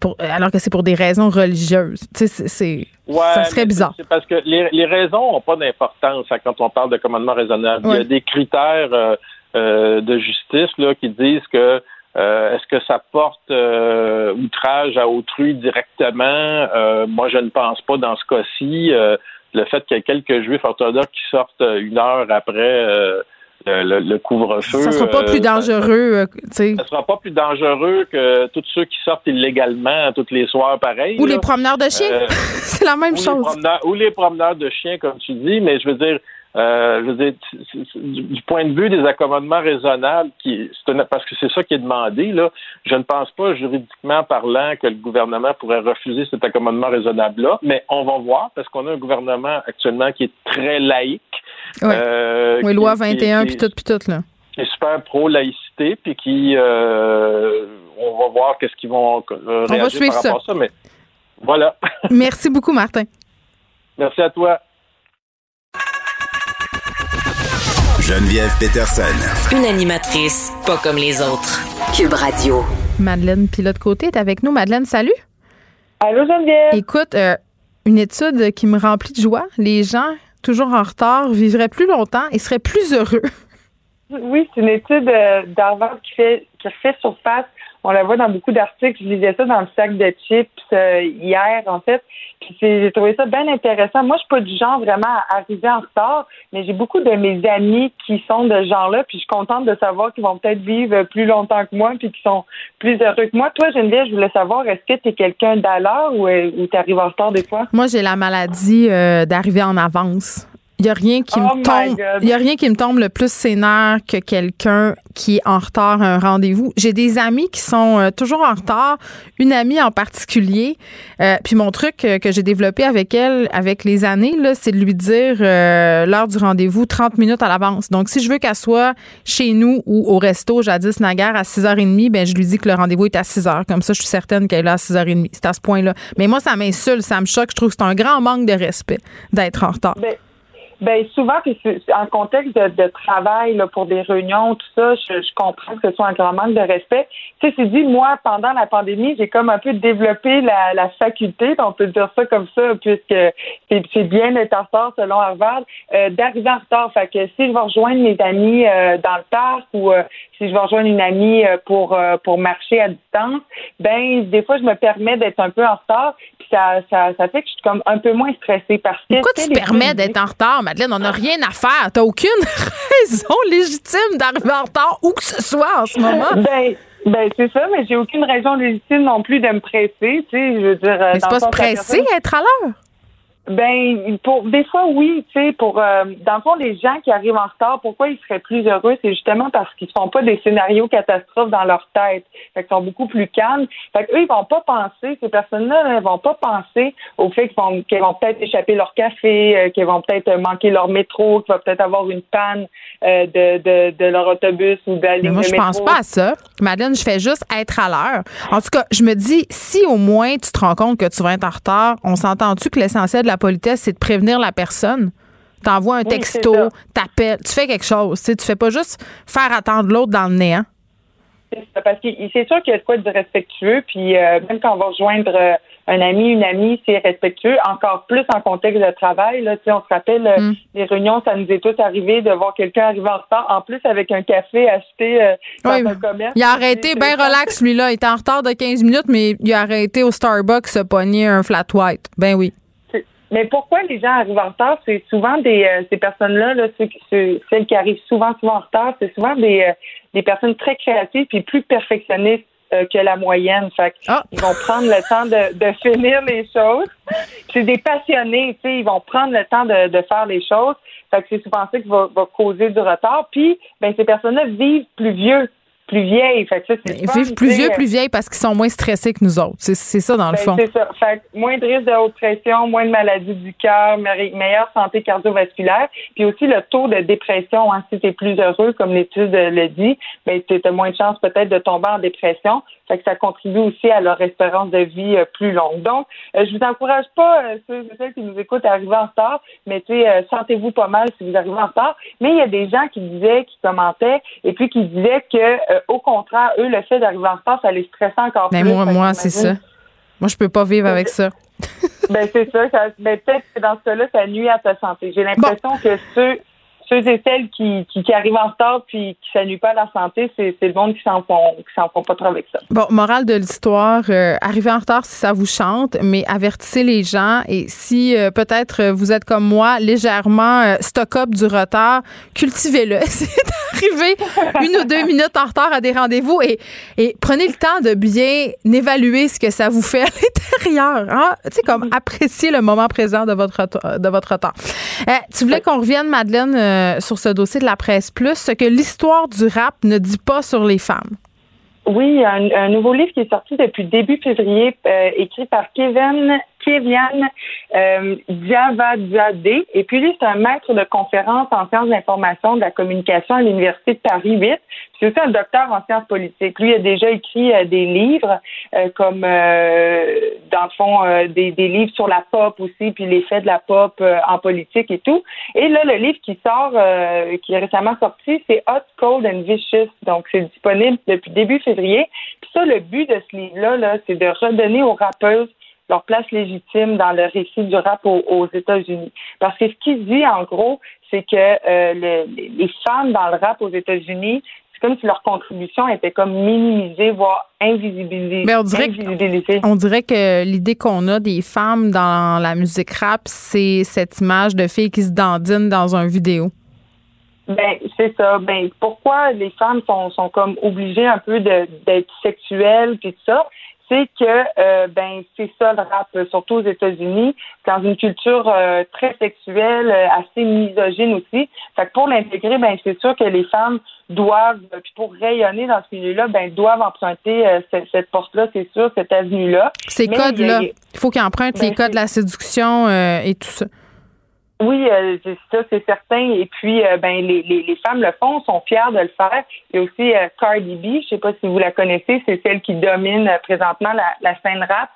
pour, alors que c'est pour des raisons religieuses. Tu sais, c'est ça serait bizarre. C'est parce que les, les raisons n'ont pas d'importance quand on parle de commandement raisonnable. Il y a des critères euh, euh, de justice là, qui disent que euh, est-ce que ça porte outrage à autrui directement? moi, je ne pense pas dans ce cas-ci. le fait qu'il y ait quelques juifs orthodoxes qui sortent une heure après le, couvre-feu. Ça sera pas plus euh, dangereux, euh, tu sais. Ça sera pas plus dangereux que tous ceux qui sortent illégalement tous les soirs, pareil. Ou les promeneurs de chiens. Euh, c'est la même chose. ou les promeneurs de chiens, comme tu dis, mais je veux dire, je veux dire, du point de vue des accommodements raisonnables, qui, parce que c'est ça qui est demandé, là, je ne pense pas, juridiquement parlant, que le gouvernement pourrait refuser cet accommodement raisonnable-là, mais on va voir, parce qu'on a un gouvernement actuellement qui est très laïque, euh, oui, loi 21, puis tout, puis tout, là. Qui est super pro-laïcité, puis qui. Euh, on va voir qu'est-ce qu'ils vont euh, réagir on va suivre par rapport ça. à ça, mais voilà. Merci beaucoup, Martin. Merci à toi. Geneviève Peterson. Une animatrice pas comme les autres. Cube Radio. Madeleine Pilote-Côté est avec nous. Madeleine, salut. Allô, Geneviève. Écoute, euh, une étude qui me remplit de joie. Les gens toujours en retard vivraient plus longtemps et seraient plus heureux. Oui, c'est une étude euh, d'Harvard qui fait qui refait surface on la voit dans beaucoup d'articles. Je lisais ça dans le sac de chips euh, hier, en fait. Puis j'ai trouvé ça bien intéressant. Moi, je suis pas du genre vraiment à arriver en retard, mais j'ai beaucoup de mes amis qui sont de ce genre-là. Puis je suis contente de savoir qu'ils vont peut-être vivre plus longtemps que moi, puis qu'ils sont plus heureux que moi. Toi, Geneviève, je voulais savoir, est-ce que tu es quelqu'un d'à l'heure ou, euh, tu arrives en retard des fois? Moi, j'ai la maladie euh, d'arriver en avance. Il n'y a rien qui me Oh tombe. Il y a rien qui me tombe le plus sénère que quelqu'un qui est en retard à un rendez-vous. J'ai des amis qui sont euh, toujours en retard. Une amie en particulier. Euh, puis mon truc euh, que j'ai développé avec elle, avec les années, là, c'est de lui dire euh, l'heure du rendez-vous 30 minutes à l'avance. Donc si je veux qu'elle soit chez nous ou au resto jadis naguère à 6h30, ben je lui dis que le rendez-vous est à 6h. Comme ça, je suis certaine qu'elle est là à 6h30. C'est à ce point-là. Mais moi, ça m'insulte, ça me choque. Je trouve que c'est un grand manque de respect d'être en retard. Ben, ben souvent, en contexte de, de travail, là, pour des réunions, tout ça, je, je comprends que ce soit un grand manque de respect. Tu sais, c'est dit, moi, pendant la pandémie, j'ai comme un peu développé la, la faculté, on peut dire ça comme ça, puisque c'est c'est bien d'être en retard selon Harvard, euh, d'arriver en retard. Fait que si je vais rejoindre mes amis euh, dans le parc ou euh, si je vais rejoindre une amie euh, pour euh, pour marcher à distance, ben des fois je me permets d'être un peu en retard, puis ça, ça ça fait que je suis comme un peu moins stressée parce que Pourquoi tu te permets d'être en retard, Madeleine? On n'a rien à faire. T'as aucune raison légitime d'arriver en retard où que ce soit en ce moment. Ben, ben c'est ça, mais j'ai aucune raison légitime non plus de me presser, tu sais, je veux dire. euh, Mais c'est pas se presser, personne- être à l'heure? Ben, pour des fois, oui, tu sais, pour euh, dans le fond, les gens qui arrivent en retard, pourquoi ils seraient plus heureux, c'est justement parce qu'ils font pas des scénarios catastrophes dans leur tête. Fait qu'ils sont beaucoup plus calmes. Fait qu'eux, ils vont pas penser, ces personnes-là, elles vont pas penser au fait qu'ils vont, qu'ils vont peut-être échapper leur café, euh, qu'ils vont peut-être manquer leur métro, qu'il va peut-être avoir une panne euh, de, de, de leur autobus ou la Mais moi, je pense pas à ça. Madeleine, je fais juste être à l'heure. En tout cas, je me dis, si au moins tu te rends compte que tu vas être en retard, on s'entend-tu que l'essentiel de la politesse, c'est de prévenir la personne? T'envoies un Oui, texto, c'est t'appelles, tu fais quelque chose. Tu fais pas juste faire attendre l'autre dans le néant. C'est ça, parce que c'est sûr qu'il y a de quoi de respectueux, puis euh, même quand on va rejoindre euh, un ami, une amie, c'est respectueux, encore plus en contexte de travail. Là, on se rappelle, euh, Mm. les réunions, ça nous est tous arrivé de voir quelqu'un arriver en retard, en plus avec un café acheté dans Oui, un commerce. Il a arrêté bien relax, lui-là. Il était en retard de 15 minutes, mais il a arrêté au Starbucks se pogner un flat white. Ben oui. Mais pourquoi les gens arrivent en retard? C'est souvent des euh, ces personnes-là, là, ceux qui- ceux- celles qui arrivent souvent, souvent en retard, c'est souvent des, euh, des personnes très créatives puis plus perfectionnistes euh, que la moyenne. Fait que Ah. ils vont prendre le temps de, de finir les choses. C'est des passionnés, tu sais, ils vont prendre le temps de, de faire les choses. Fait que c'est souvent ça qui va, va causer du retard. Puis, ben, ces personnes-là vivent plus vieux, plus vieilles. Fait que ça, c'est Ils fun, vivent plus vieux, plus vieilles parce qu'ils sont moins stressés que nous autres. C'est c'est ça, dans le ben, fond. C'est ça. Fait que moins de risque de haute pression, moins de maladies du cœur, me- meilleure santé cardiovasculaire, puis aussi le taux de dépression. Hein, si tu es plus heureux, comme l'étude le dit, ben, tu as moins de chances peut-être de tomber en dépression. Fait que ça contribue aussi à leur espérance de vie euh, plus longue. Donc, euh, je vous encourage pas, euh, ceux et celles qui nous écoutent, à arriver en retard, mais tu sais, sentez-vous pas mal si vous arrivez en retard. Mais il y a des gens qui disaient, qui commentaient, et puis qui disaient que, au contraire, eux, le fait d'arriver en retard, ça les stressait encore Mais plus. Ben, moi, moi, c'est ça. Moi, je peux pas vivre avec ça. ben, c'est ça. ça ben, peut-être que dans ce cas-là, ça nuit à ta santé. J'ai l'impression que ceux, ceux et celles qui, qui, qui arrivent en retard puis qui ça nuit pas à la santé, c'est, c'est le monde qui s'en font, qui s'en font pas trop avec ça. Bon, morale de l'histoire, euh, arrivez en retard si ça vous chante, mais avertissez les gens et si euh, peut-être euh, vous êtes comme moi légèrement euh, stock-up du retard, cultivez-le. C'est d'arriver une ou deux minutes en retard à des rendez-vous et, et prenez le temps de bien évaluer ce que ça vous fait à l'intérieur. Hein? Tu sais, comme apprécier le moment présent de votre, de votre retard. Euh, tu voulais qu'on revienne, Madeleine, euh, sur ce dossier de la presse plus, ce que l'histoire du rap ne dit pas sur les femmes. Oui, un, un nouveau livre qui est sorti depuis début février, euh, écrit par Kevin Kevian euh. Et puis lui, c'est un maître de conférence en sciences de l'information de la communication à l'Université de Paris 8. C'est aussi un docteur en sciences politiques. Lui a déjà écrit euh, des livres euh, comme, euh, dans le fond, euh, des, des livres sur la pop aussi, puis l'effet de la pop euh, en politique et tout. Et là, le livre qui sort, qui est récemment sorti, c'est Hot, Cold and Vicious. Donc, c'est disponible depuis début février. Puis ça, le but de ce livre-là, -là, c'est de redonner aux rappeuses leur place légitime dans le récit du rap aux, États-Unis. Parce que ce qu'il dit, en gros, c'est que euh, les femmes dans le rap aux États-Unis, c'est comme si leur contribution était comme minimisée, voire invisibilisée. Mais on dirait, que, on dirait que l'idée qu'on a des femmes dans la musique rap, c'est cette image de filles qui se dandinent dans un vidéo. Ben, c'est ça. Ben, pourquoi les femmes sont, sont comme obligées un peu d'être sexuelles puis tout ça? C'est que euh, ben c'est ça le rap, surtout aux États-Unis, dans une culture euh, très sexuelle, euh, assez misogyne aussi. Fait que pour l'intégrer, ben c'est sûr que les femmes doivent, puis pour rayonner dans ce milieu-là, ben doivent emprunter cette, porte-là, c'est sûr, cette avenue-là. Ces codes-là, il faut qu'ils empruntent les ben, codes de la séduction et tout ça. Oui, euh, ça c'est certain. Et puis, euh, ben les, les, les, femmes le font, sont fières de le faire. Il y a aussi euh, Cardi B, je sais pas si vous la connaissez, c'est celle qui domine présentement la, la scène rap.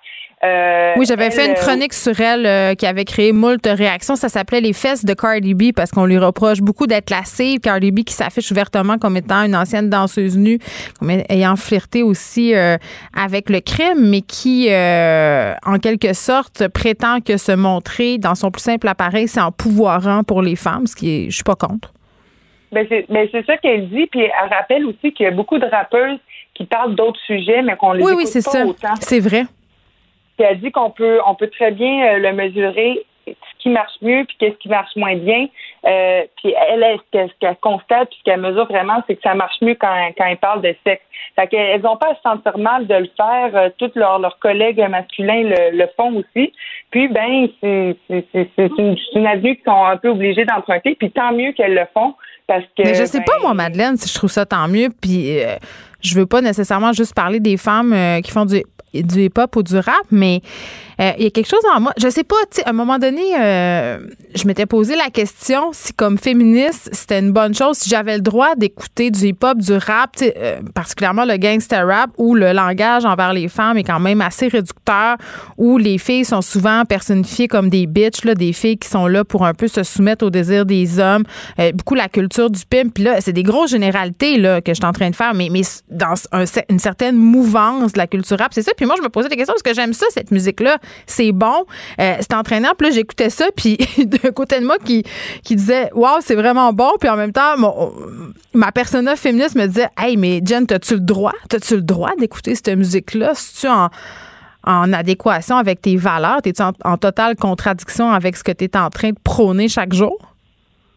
Euh, oui, j'avais fait une chronique sur elle euh, qui avait créé moult réactions. Ça s'appelait Les fesses de Cardi B parce qu'on lui reproche beaucoup d'être lassée. Cardi B qui s'affiche ouvertement comme étant une ancienne danseuse nue, comme ayant flirté aussi euh, avec le crime, mais qui, en quelque sorte, prétend que se montrer dans son plus simple appareil, c'est en pouvoirant pour les femmes, ce qui est, je suis pas contre. Ben c'est ben ça qu'elle dit, puis elle rappelle aussi qu'il y a beaucoup de rappeuses qui parlent d'autres sujets, mais qu'on les oui, oui, c'est ça. C'est vrai. Puis elle dit qu'on peut, on peut très bien euh, le mesurer ce qui marche mieux puis qu'est-ce qui marche moins bien. Euh, puis elle, ce qu'elle constate puis ce qu'elle mesure vraiment, c'est que ça marche mieux quand, quand elle parle de sexe. Fait qu'elles n'ont pas à se sentir mal de le faire. Euh, tous leurs, leurs collègues masculins le, le, font aussi. Puis ben, c'est, une, une avenue qu'ils sont un peu obligés d'emprunter. Puis tant mieux qu'elles le font parce que. Mais je sais pas ben, moi, Madeleine, si je trouve ça tant mieux. Puis je veux pas nécessairement juste parler des femmes qui font du du hip-hop ou du rap, mais euh, il y a quelque chose en moi. Je sais pas, à un moment donné, euh, je m'étais posé la question si, comme féministe, c'était une bonne chose, si j'avais le droit d'écouter du hip-hop, du rap, euh, particulièrement le gangster rap, où le langage envers les femmes est quand même assez réducteur, où les filles sont souvent personnifiées comme des bitches, là, des filles qui sont là pour un peu se soumettre aux désirs des hommes, beaucoup la culture du pimp. Puis là, c'est des grosses généralités là, que je suis en train de faire, mais, mais dans une certaine mouvance de la culture rap, c'est ça. Puis moi, je me posais des questions parce que j'aime ça, cette musique-là c'est bon, euh, c'est entraînant. Puis là, j'écoutais ça, puis d'un côté de moi qui, disait, waouh, c'est vraiment bon. Puis en même temps, ma persona féministe me disait, hey, mais Jen, as-tu le droit? As-tu le droit d'écouter cette musique-là? Si tu en en adéquation avec tes valeurs? Es-tu en, totale contradiction avec ce que tu es en train de prôner chaque jour?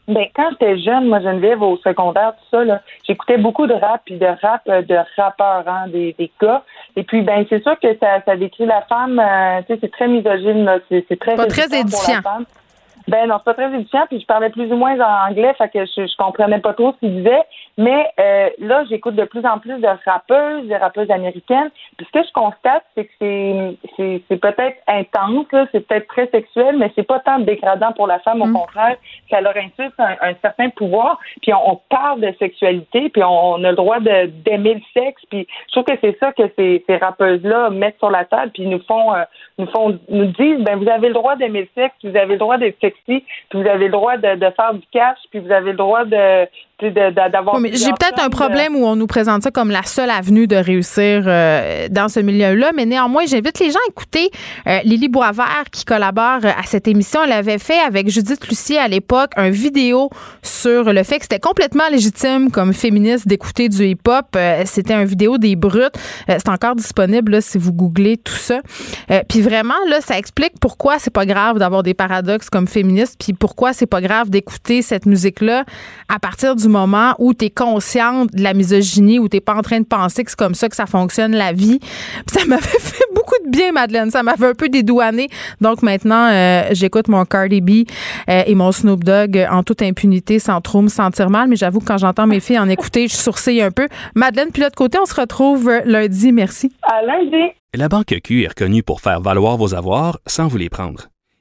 Ben, quand j'étais jeune, moi, Geneviève, au secondaire, tout ça, j'écoutais beaucoup de rap, puis de rap euh, de rappeurs, hein, des, des gars. Et puis, ben, c'est sûr que ça, ça décrit la femme, euh, tu sais, c'est très misogyne, là. C'est, très Pas très édifiant. Ben non, c'est pas très édifiant, puis je parlais plus ou moins en anglais, fait que je, je comprenais pas trop ce qu'il disait. Mais euh, là, j'écoute de plus en plus de rappeuses, de rappeuses américaines. Puis ce que je constate, c'est que c'est c'est, c'est peut-être intense, c'est peut-être très sexuel, mais c'est pas tant dégradant pour la femme. Au mm. contraire, ça leur insulte un, un, certain pouvoir. Puis on, parle de sexualité, puis on, a le droit de, d'aimer le sexe. Puis je trouve que c'est ça que ces, ces rappeuses-là mettent sur la table, puis nous font euh, nous font nous disent ben vous avez le droit d'aimer le sexe, vous avez le droit d'être puis vous avez le droit de, de faire du cash, puis vous avez le droit de d'avoir. j'ai peut-être un problème où on nous présente ça comme la seule avenue de réussir euh, dans ce milieu-là, mais néanmoins, j'invite les gens à écouter euh, Lily Boisvert qui collabore à cette émission. Elle avait fait avec Judith Lucier à l'époque un vidéo sur le fait que c'était complètement légitime comme féministe d'écouter du hip-hop. Euh, c'était un vidéo des brutes. c'est encore disponible là, si vous googlez tout ça. puis vraiment, là, ça explique pourquoi c'est pas grave d'avoir des paradoxes comme féministe, puis pourquoi c'est pas grave d'écouter cette musique-là à partir du du moment où tu es consciente de la misogynie, où tu pas en train de penser que c'est comme ça que ça fonctionne la vie. ça m'avait fait beaucoup de bien, Madeleine. Ça m'avait un peu dédouané. Donc maintenant, euh, j'écoute mon Cardi B euh, et mon Snoop Dogg en toute impunité, sans trop me sentir mal. Mais j'avoue que quand j'entends mes filles en écouter, je sourcille un peu. Madeleine, puis de l'autre côté, on se retrouve lundi. Merci. À lundi. La Banque Q est reconnue pour faire valoir vos avoirs sans vous les prendre.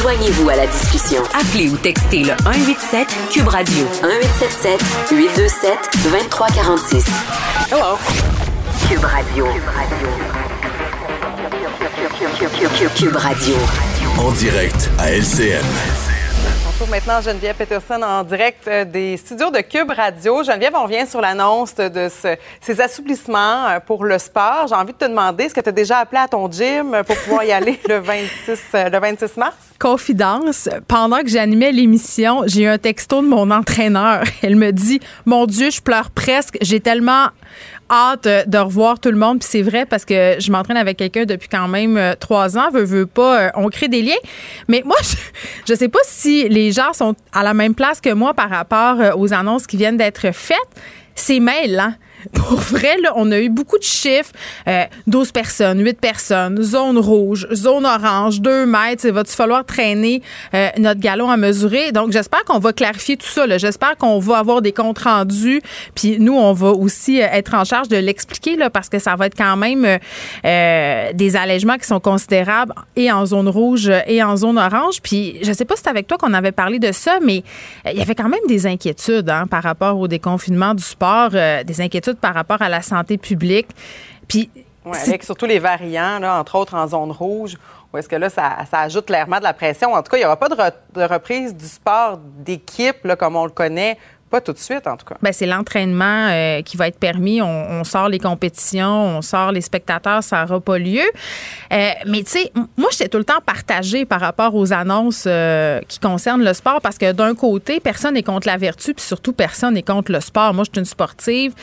Joignez-vous à la discussion. Appelez ou textez le 187 Cube Radio 1877 827 2346. Hello. Cube Radio. Cube Radio. En direct à LCN. Retrouve maintenant Geneviève Peterson en direct euh, des studios de Cube Radio. Geneviève, on revient sur l'annonce de ce- ces assouplissements euh, pour le sport. J'ai envie de te demander, est-ce que tu as déjà appelé à ton gym pour pouvoir y aller le 26, euh, le 26 mars? Confidence, pendant que j'animais l'émission, j'ai eu un texto de mon entraîneur. Elle me dit Mon Dieu, je pleure presque. J'ai tellement hâte euh, de revoir tout le monde. Puis c'est vrai parce que je m'entraîne avec quelqu'un depuis quand même euh, trois ans. Veux, veux pas, euh, on crée des liens. Mais moi, je, je sais pas si les gens sont à la même place que moi par rapport aux annonces qui viennent d'être faites. C'est mêlant. Pour vrai, là, on a eu beaucoup de chiffres. Euh, 12 personnes, 8 personnes, zone rouge, zone orange, 2 mètres. Il va-tu falloir traîner euh, notre galon à mesurer? Donc, j'espère qu'on va clarifier tout ça. J'espère qu'on va avoir des comptes rendus. Puis nous, on va aussi euh, être en charge de l'expliquer parce que ça va être quand même euh, euh, des allègements qui sont considérables et en zone rouge et en zone orange. Puis je sais pas si c'est avec toi qu'on avait parlé de ça, mais euh, il y avait quand même des inquiétudes hein, par rapport au déconfinement du sport, euh, des inquiétudes par rapport à la santé publique. Puis Ouais, avec surtout les variants, là, entre autres en zone rouge, où est-ce que là, ça, ça ajoute clairement de la pression. En tout cas, il n'y aura pas de, re- de reprise du sport d'équipe comme on le connaît, pas tout de suite, en tout cas. Ben, c'est l'entraînement euh, qui va être permis. On, sort les compétitions, on sort les spectateurs, ça n'aura pas lieu. Euh, mais tu sais, moi, j'étais tout le temps partagée par rapport aux annonces euh, qui concernent le sport parce que d'un côté, personne n'est contre la vertu, puis surtout, personne n'est contre le sport. Moi, je suis une sportive.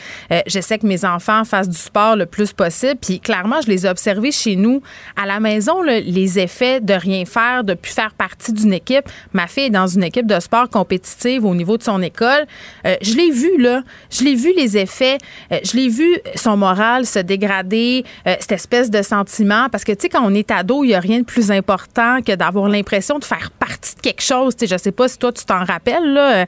J'essaie que mes enfants fassent du sport le plus possible. Puis clairement, je les ai observés chez nous à la maison, les effets de rien faire, de plus faire partie d'une équipe. Ma fille est dans une équipe de sport compétitive au niveau de son école. Euh, je l'ai vu, là. Je l'ai vu, les effets. Euh, je l'ai vu, son moral se dégrader, euh, cette espèce de sentiment. Parce que, tu sais, quand on est ado, il n'y a rien de plus important que d'avoir l'impression de faire partie de quelque chose. Sais, je sais pas si toi, tu t'en rappelles, là.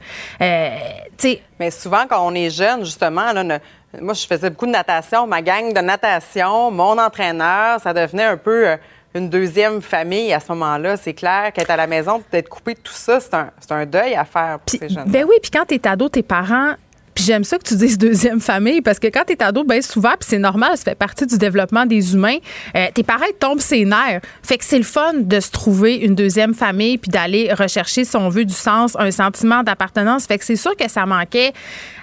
Mais souvent, quand on est jeune, justement, là, moi, je faisais beaucoup de natation. Ma gang de natation, mon entraîneur, ça devenait un peu une deuxième famille à ce moment-là. C'est clair qu'être à la maison, d'être coupé de tout ça, c'est un, c'est un deuil à faire pour ces jeunes. Ben oui, puis quand t'es ado, tes parents. Puis j'aime ça que tu dises deuxième famille parce que quand t'es ado, ben souvent, puis c'est normal, ça fait partie du développement des humains, euh, tes parents tombent ses nerfs. Fait que c'est le fun de se trouver une deuxième famille puis d'aller rechercher, si on veut, du sens, un sentiment d'appartenance. Fait que c'est sûr que ça manquait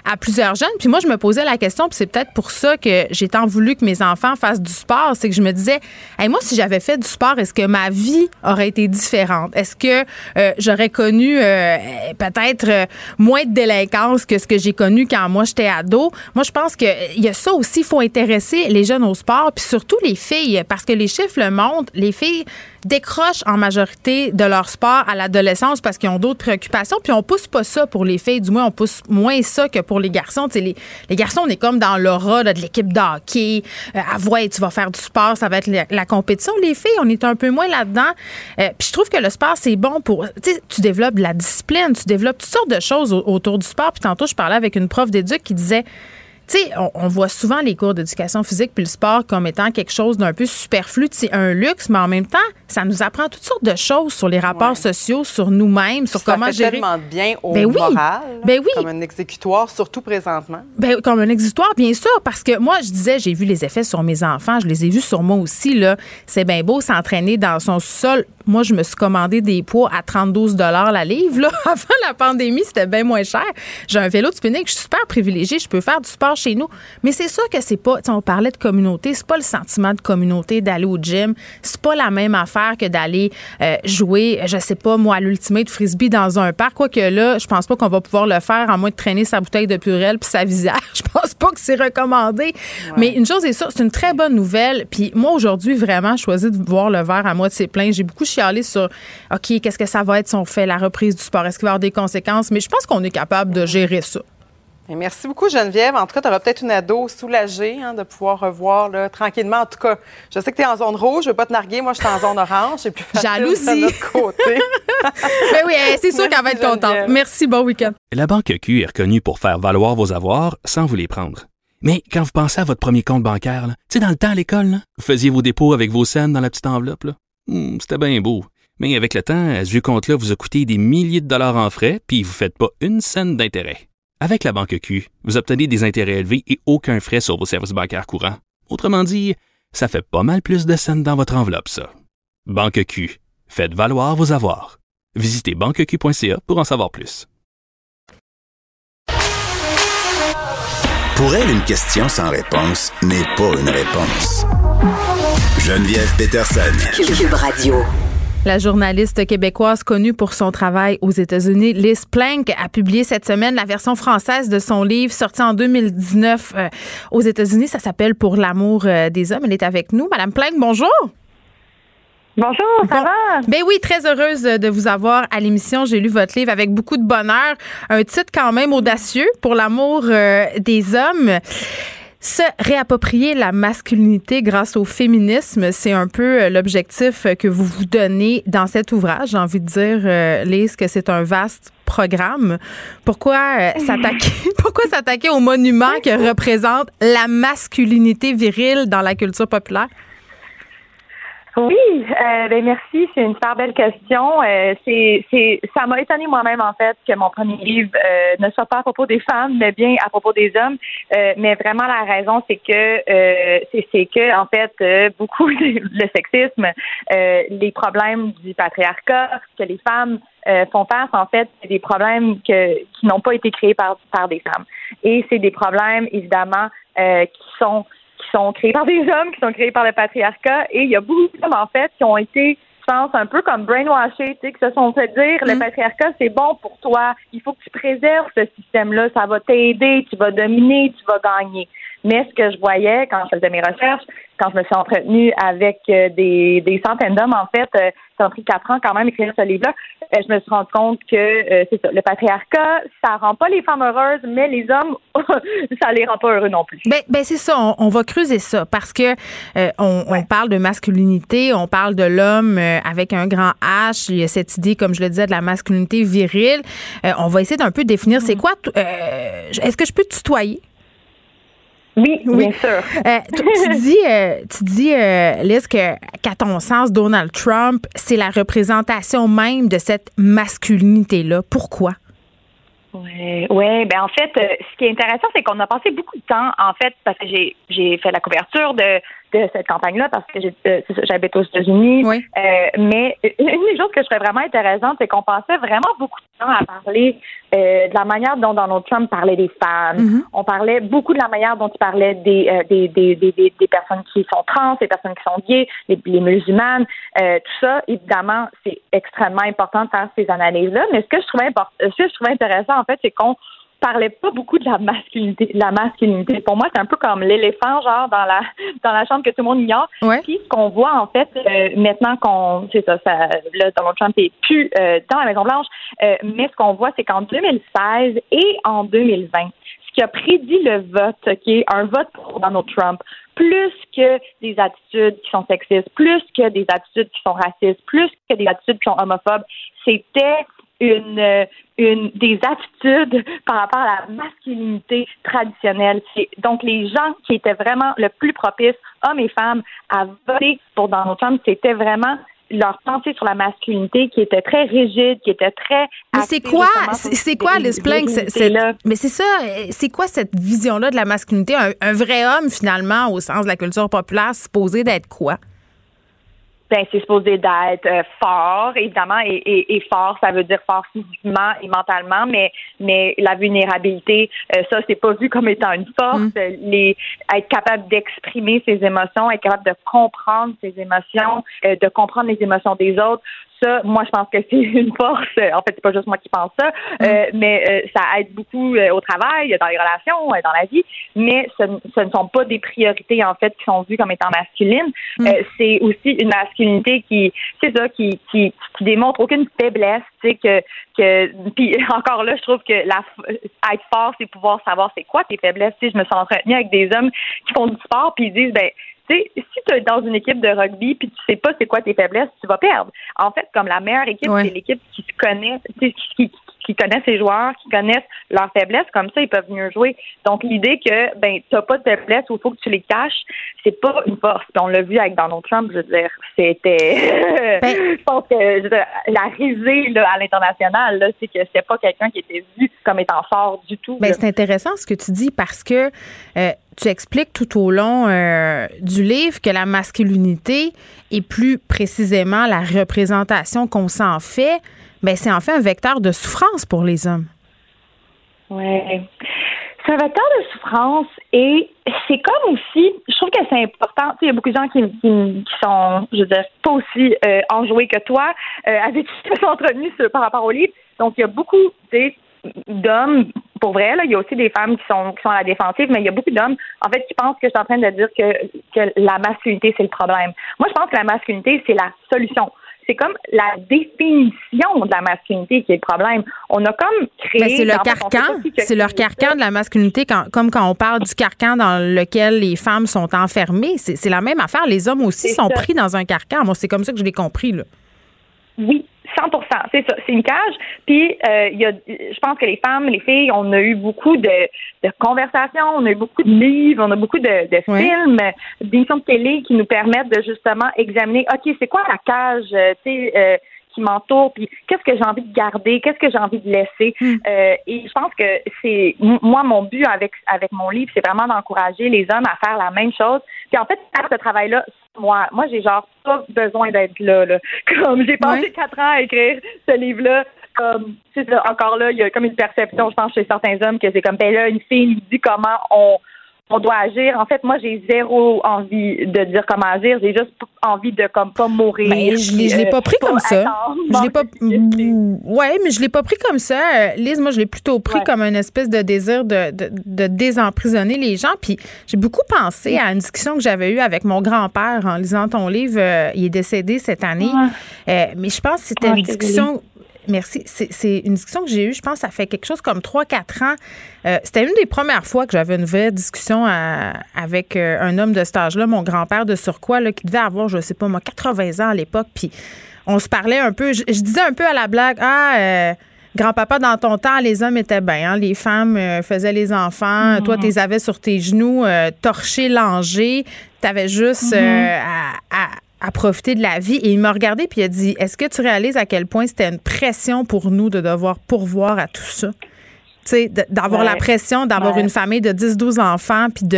à plusieurs jeunes. Puis moi, je me posais la question, puis c'est peut-être pour ça que j'ai tant voulu que mes enfants fassent du sport, c'est que je me disais, hey, moi, si j'avais fait du sport, est-ce que ma vie aurait été différente? Est-ce que euh, j'aurais connu euh, peut-être euh, moins de délinquance que ce que j'ai connu quand moi j'étais ado? Moi, je pense qu'il y a ça aussi, il faut intéresser les jeunes au sport, puis surtout les filles, parce que les chiffres le montrent, les filles décrochent en majorité de leur sport à l'adolescence parce qu'ils ont d'autres préoccupations. Puis on pousse pas ça pour les filles, du moins on pousse moins ça que pour les garçons. Les, les garçons, on est comme dans l'aura de l'équipe de hockey. Euh, ah ouais, tu vas faire du sport, ça va être la, compétition. Les filles, on est un peu moins là-dedans. Euh, puis je trouve que le sport, c'est bon pour... Tu développes de la discipline, tu développes toutes sortes de choses au- autour du sport. Puis tantôt, je parlais avec une prof d'éduc qui disait... Tu sais, on, on voit souvent les cours d'éducation physique puis le sport comme étant quelque chose d'un peu superflu. C'est un luxe, mais en même temps, ça nous apprend toutes sortes de choses sur les rapports sociaux, sur nous-mêmes, sur ça comment fait gérer. tellement bien au Ben oui. moral, Ben oui. comme un exécutoire, surtout présentement. Ben, comme un exutoire, bien sûr, parce que moi, je disais, j'ai vu les effets sur mes enfants, je les ai vus sur moi aussi. là. C'est bien beau s'entraîner dans son sol. Moi, je me suis commandé des poids à 32 la livre. Là. Avant la pandémie, c'était bien moins cher. J'ai un vélo de spinning, je suis super privilégiée, je peux faire du sport chez nous. Mais c'est sûr que c'est pas, on parlait de communauté, c'est pas le sentiment de communauté d'aller au gym. C'est pas la même affaire que d'aller euh, jouer, je sais pas, moi, à l'ultimate frisbee dans un parc. Quoique là, je pense pas qu'on va pouvoir le faire à moins de traîner sa bouteille de purelle puis sa visière. Je pense pas que c'est recommandé. Mais une chose est sûre, c'est une très bonne nouvelle. Puis moi, aujourd'hui, vraiment, je choisis de voir le verre à moitié plein. J'ai beaucoup chialé sur, OK, qu'est-ce que ça va être si on fait la reprise du sport? Est-ce qu'il va y avoir des conséquences? Mais je pense qu'on est capable de gérer ça. Merci beaucoup, Geneviève. En tout cas, tu auras peut-être une ado soulagée hein, de pouvoir revoir là, tranquillement. En tout cas, je sais que tu es en zone rouge, je ne veux pas te narguer. Moi, je suis en zone orange. C'est plus facile Jalousie. de notre côté. Ben oui, c'est sûr qu'elle va être Merci, contente. Geneviève. Merci, bon week-end. La Banque Q est reconnue pour faire valoir vos avoirs sans vous les prendre. Mais quand vous pensez à votre premier compte bancaire, tu sais, dans le temps à l'école, là, vous faisiez vos dépôts avec vos scènes dans la petite enveloppe, là. Hmm, c'était bien beau. Mais avec le temps, à ce compte-là vous a coûté des milliers de dollars en frais, puis vous ne faites pas une scène d'intérêt. Avec la banque Q, vous obtenez des intérêts élevés et aucun frais sur vos services bancaires courants. Autrement dit, ça fait pas mal plus de scènes dans votre enveloppe, ça. Banque Q, faites valoir vos avoirs. Visitez banqueq.ca pour en savoir plus. Pour elle, une question sans réponse n'est pas une réponse. Geneviève Peterson. Cube Radio. La journaliste québécoise connue pour son travail aux États-Unis, Liz Plank, a publié cette semaine la version française de son livre sorti en 2019 euh, aux États-Unis. Ça s'appelle Pour l'amour euh, des hommes. Elle est avec nous. Madame Plank, bonjour. Bonjour, ça va? Ben oui, très heureuse de vous avoir à l'émission. J'ai lu votre livre avec beaucoup de bonheur. Un titre quand même audacieux pour l'amour euh, des hommes. Se réapproprier la masculinité grâce au féminisme, c'est un peu euh, l'objectif que vous vous donnez dans cet ouvrage. J'ai envie de dire, euh, Lise, que c'est un vaste programme. Pourquoi s'attaquer pourquoi s'attaquer au monument que représente la masculinité virile dans la culture populaire? Oui, euh, ben merci. C'est une super belle question. Euh, c'est, c'est, ça m'a étonné moi-même en fait que mon premier livre euh, ne soit pas à propos des femmes, mais bien à propos des hommes. Euh, mais vraiment la raison, c'est que c'est, c'est que en fait beaucoup le sexisme, les problèmes du patriarcat, que les femmes font face en fait, c'est des problèmes que, qui n'ont pas été créés par par des femmes. Et c'est des problèmes évidemment qui sont qui sont créés par des hommes, qui sont créés par le patriarcat. Et il y a beaucoup d'hommes, en fait, qui ont été, je pense, un peu comme brainwashés, tu sais, qui se sont fait dire le mm. patriarcat, c'est bon pour toi. Il faut que tu préserves ce système-là. Ça va t'aider. Tu vas dominer. Tu vas gagner. Mais ce que je voyais quand je faisais mes recherches, quand je me suis entretenue avec euh, des, des centaines d'hommes, en fait, euh, ça a pris quatre ans quand même écrire ce livre-là. Euh, je me suis rendu compte que c'est ça, le patriarcat, ça rend pas les femmes heureuses, mais les hommes, ça les rend pas heureux non plus. Ben, ben c'est ça, on, va creuser ça parce que on, on, parle de masculinité, on parle de l'homme avec un grand H, il y a cette idée, comme je le disais, de la masculinité virile. on va essayer d'un peu définir c'est mm. quoi. Est-ce que je peux tutoyer? Oui, bien sûr. Euh, tu dis, euh, tu dis euh, Liz, que, qu'à ton sens, Donald Trump, c'est la représentation même de cette masculinité-là. Pourquoi? Oui, ouais, ben en fait, ce qui est intéressant, c'est qu'on a passé beaucoup de temps, en fait, parce que j'ai, j'ai fait la couverture de de cette campagne-là parce que euh, j'habite aux États-Unis. Euh, mais une des choses que je trouvais vraiment intéressante, c'est qu'on passait vraiment beaucoup de temps à parler euh, de la manière dont Donald Trump parlait des femmes. Mm-hmm. On parlait beaucoup de la manière dont il parlait des, des, des, des, des, personnes qui sont trans, des personnes qui sont gays, les, les musulmanes. tout ça, évidemment, c'est extrêmement important de faire ces analyses-là. Mais ce que je trouvais ce que je trouvais intéressant, en fait, c'est qu'on parlait pas beaucoup de la masculinité. La masculinité, pour moi, c'est un peu comme l'éléphant, genre dans la dans la chambre que tout le monde ignore. Puis ce qu'on voit en fait euh, maintenant qu'on, c'est ça, ça, là, Donald Trump est plus euh, dans la Maison Blanche, euh, mais ce qu'on voit, c'est qu'en 2016 et en 2020, ce qui a prédit le vote, qui est un vote pour Donald Trump, plus que des attitudes qui sont sexistes, plus que des attitudes qui sont racistes, plus que des attitudes qui sont homophobes, c'était une, une des attitudes par rapport à la masculinité traditionnelle. Donc les gens qui étaient vraiment le plus propices, hommes et femmes, à voter pour Donald Trump, c'était vraiment leur pensée sur la masculinité qui était très rigide, qui était très. Mais c'est quoi, c'est quoi, Liz Plank, mais c'est ça, c'est quoi cette vision-là de la masculinité? Un, un, vrai homme, finalement, au sens de la culture populaire, supposé d'être quoi? Ben c'est supposé d'être euh, fort, évidemment, et, et, et, fort, ça veut dire fort physiquement et mentalement, mais mais la vulnérabilité, euh, ça c'est pas vu comme étant une force. Mm. Les être capable d'exprimer ses émotions, être capable de comprendre ses émotions, euh, de comprendre les émotions des autres, ça, moi, je pense que c'est une force. En fait, c'est pas juste moi qui pense ça, mm. euh, mais euh, ça aide beaucoup euh, au travail, dans les relations, dans la vie. Mais ce, ne sont pas des priorités en fait qui sont vues comme étant masculines. Mm. c'est aussi une masculinité qui, c'est ça, qui, qui, qui démontre aucune faiblesse. Tu sais que que puis encore là, je trouve que la être fort, c'est pouvoir savoir c'est quoi tes faiblesses. Tu sais, je me suis entretenue avec des hommes qui font du sport puis ils disent ben sais, si tu es dans une équipe de rugby puis tu sais pas c'est quoi tes faiblesses, tu vas perdre. En fait, comme la meilleure équipe, c'est l'équipe qui se connaît, qui, qui, qui connaissent les joueurs, qui connaissent leurs faiblesses, comme ça, ils peuvent mieux jouer. Donc, l'idée que, ben, t'as pas de faiblesse ou faut que tu les caches, c'est pas une force. Puis on l'a vu avec Donald Trump, je veux dire, c'était, Ben je pense que je veux dire, la risée, là, à l'international, là, c'est que c'était pas quelqu'un qui était vu comme étant fort du tout. Ben, c'est intéressant ce que tu dis parce que euh, tu expliques tout au long euh, du livre que la masculinité et plus précisément la représentation qu'on s'en fait, ben, c'est en fait un vecteur de souffrance pour les hommes. Ouais. C'est un vecteur de souffrance et c'est comme aussi, je trouve que c'est important. Tu sais, il y a beaucoup de gens qui, qui, sont, je veux dire, pas aussi euh, enjoués que toi, euh, avec qui je me suis entretenue par rapport au livre. Donc, il y a beaucoup, d'hommes, pour vrai, là, il y a aussi des femmes qui sont qui sont à la défensive, mais il y a beaucoup d'hommes, en fait, qui pensent que je suis en train de dire que la masculinité, c'est le problème. Moi, je pense que la masculinité, c'est la solution. C'est comme la définition de la masculinité qui est le problème. On a comme créé. Ben, c'est le carcan, c'est leur carcan de la masculinité, quand- comme quand on parle du carcan dans lequel les femmes sont enfermées. C'est la même affaire. Les hommes aussi sont ça. pris dans un carcan. Moi, c'est comme ça que je l'ai compris. Là. Oui, 100% c'est ça. C'est une cage. Puis, euh, il y a, je pense que les femmes, les filles, on a eu beaucoup de, de conversations, on a eu beaucoup de livres, on a beaucoup de, de Ouais. films, d'émissions de télé qui nous permettent de justement examiner, OK, c'est quoi la cage, euh, tu sais, euh, qui m'entoure, puis qu'est-ce que j'ai envie de garder, qu'est-ce que j'ai envie de laisser? Euh, et je pense que c'est moi mon but avec avec mon livre, c'est vraiment d'encourager les hommes à faire la même chose. Puis en fait, faire ce travail-là, moi, moi j'ai genre pas besoin d'être là, là. Comme j'ai passé quatre ans à écrire ce livre-là. Comme, tu sais, encore là, il y a comme une perception, je pense, chez certains hommes que c'est comme, ben là, une fille nous dit comment on, on doit agir. En fait, moi, j'ai zéro envie de dire comment agir. J'ai juste envie de comme pas mourir. Ben, je l'ai, je l'ai pas euh, pris pas comme ça. Je l'ai pas. Ouais, mais je l'ai pas pris comme ça. Euh, Lise, moi, je l'ai plutôt pris comme une espèce de désir de, de, de désemprisonner les gens. Puis j'ai beaucoup pensé à une discussion que j'avais eue avec mon grand-père en lisant ton livre. Euh, il est décédé cette année. Euh, mais je pense que c'était une discussion. Merci. C'est c'est une discussion que j'ai eue, je pense, ça fait quelque chose comme 3-4 ans. Euh, C'était une des premières fois que j'avais une vraie discussion à- avec euh, un homme de cet âge-là, mon grand-père de surcroît, là, qui devait avoir, je sais pas moi, 80 ans à l'époque. Puis on se parlait un peu, je, je disais un peu à la blague, ah, euh, grand-papa, dans ton temps, les hommes étaient bien, hein, les femmes euh, faisaient les enfants, toi, tu les avais sur tes genoux, euh, torché, langé, t'avais juste Mhm. euh, à, à- à profiter de la vie. Et il m'a regardé puis il a dit, est-ce que tu réalises à quel point c'était une pression pour nous de devoir pourvoir à tout ça? Tu sais, d'avoir Ouais. la pression d'avoir Ouais. une famille de 10-12 enfants, puis de,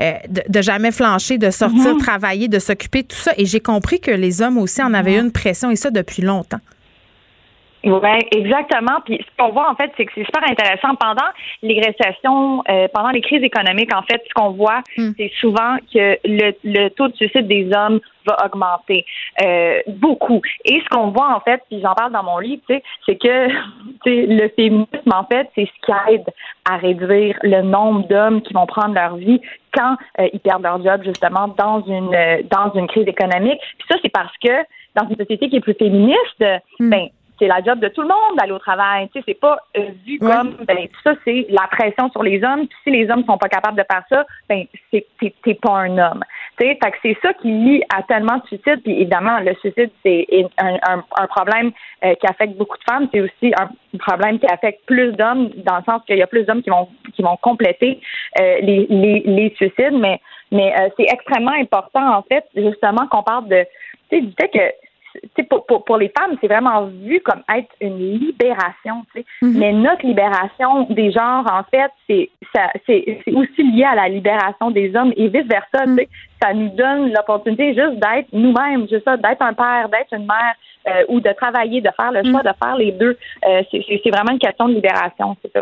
euh, de, de jamais flancher, de sortir, Mhm. travailler, de s'occuper de tout ça. Et j'ai compris que les hommes aussi en avaient une pression, et ça depuis longtemps. Oui, exactement. Puis ce qu'on voit en fait, c'est que c'est super intéressant. Pendant les récessions, euh, pendant les crises économiques, en fait, ce qu'on voit, c'est souvent que le, le taux de suicide des hommes va augmenter euh, beaucoup. Et ce qu'on voit en fait, puis j'en parle dans mon livre, c'est que le féminisme en fait, c'est ce qui aide à réduire le nombre d'hommes qui vont prendre leur vie quand euh, ils perdent leur job justement dans une euh, dans une crise économique. Puis ça, c'est parce que dans une société qui est plus féministe, ben c'est la job de tout le monde d'aller au travail. Tu sais, c'est pas euh, vu comme ben ça c'est la pression sur les hommes. Puis si les hommes sont pas capables de faire ça, ben c'est t'es pas un homme. Fait que c'est ça qui lie à tellement de suicides. Puis évidemment, le suicide c'est un, un, un problème euh, qui affecte beaucoup de femmes. C'est aussi un problème qui affecte plus d'hommes dans le sens qu'il y a plus d'hommes qui vont qui vont compléter euh, les, les les suicides. Mais mais euh, c'est extrêmement important en fait justement qu'on parle de tu sais du fait que pour, pour, pour les femmes, c'est vraiment vu comme être une libération. tu sais. Mais notre libération des genres, en fait, c'est aussi lié à la libération des hommes et vice versa. tu sais. Ça nous donne l'opportunité juste d'être nous-mêmes, juste ça, d'être un père, d'être une mère, euh, ou de travailler, de faire le choix de faire les deux. Euh, c'est vraiment une question de libération, c'est ça.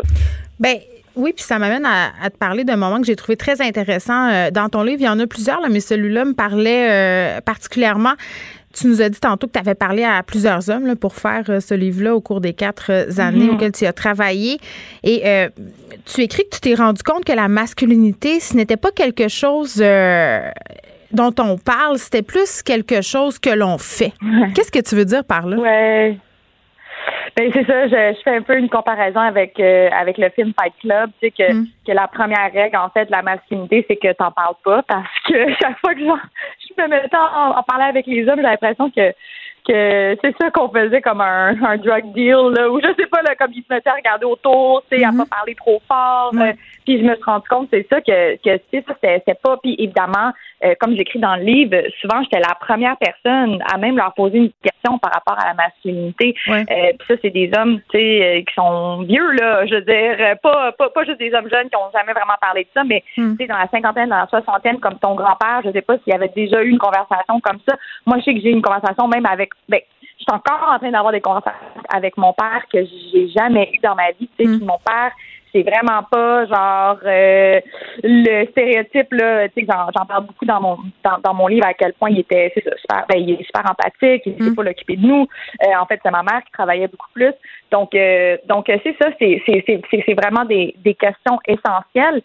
Ben oui, puis ça m'amène à, à te parler d'un moment que j'ai trouvé très intéressant euh, dans ton livre. Il y en a plusieurs, là, mais celui-là me parlait euh, particulièrement. Tu nous as dit tantôt que tu avais parlé à plusieurs hommes là, pour faire euh, ce livre-là au cours des quatre euh, années Mhm. auxquelles tu as travaillé. Et euh, tu écris que tu t'es rendu compte que la masculinité, ce n'était pas quelque chose euh, dont on parle, c'était plus quelque chose que l'on fait. Qu'est-ce que tu veux dire par là? Ouais. Ben, c'est ça, je, je fais un peu une comparaison avec euh, avec le film Fight Club, tu sais que, que la première règle en fait de la masculinité, c'est que t'en parles pas parce que chaque fois que je me mettais en, en parler avec les hommes, j'ai l'impression que que c'est ça qu'on faisait comme un, un drug deal, là, ou je sais pas, là, comme ils se mettaient à regarder autour, tu sais, à pas parler trop fort. euh, puis je me suis rendu compte, c'est ça, que, que sais, ça, c'était c'était pas. Puis évidemment, euh, comme j'écris dans le livre, souvent, j'étais la première personne à même leur poser une question par rapport à la masculinité. Euh, puis ça, c'est des hommes, tu sais, euh, qui sont vieux, là, je veux dire, pas, pas, pas juste des hommes jeunes qui ont jamais vraiment parlé de ça, mais tu sais, dans la cinquantaine, dans la soixantaine, comme ton grand-père, je sais pas s'il avait déjà eu une conversation comme ça. Moi, je sais que j'ai eu une conversation même avec, ben, je suis encore en train d'avoir des conversations avec mon père que j'ai jamais eu dans ma vie. Tu sais, puis mon père, c'est vraiment pas genre euh, le stéréotype là. Tu sais, j'en, parle beaucoup dans mon dans, dans mon livre à quel point il était ça, super, ben, il est super empathique, il sait pas l'occuper de nous. Euh, en fait, c'est ma mère qui travaillait beaucoup plus. Donc euh, donc c'est ça, c'est c'est c'est c'est, c'est vraiment des des questions essentielles.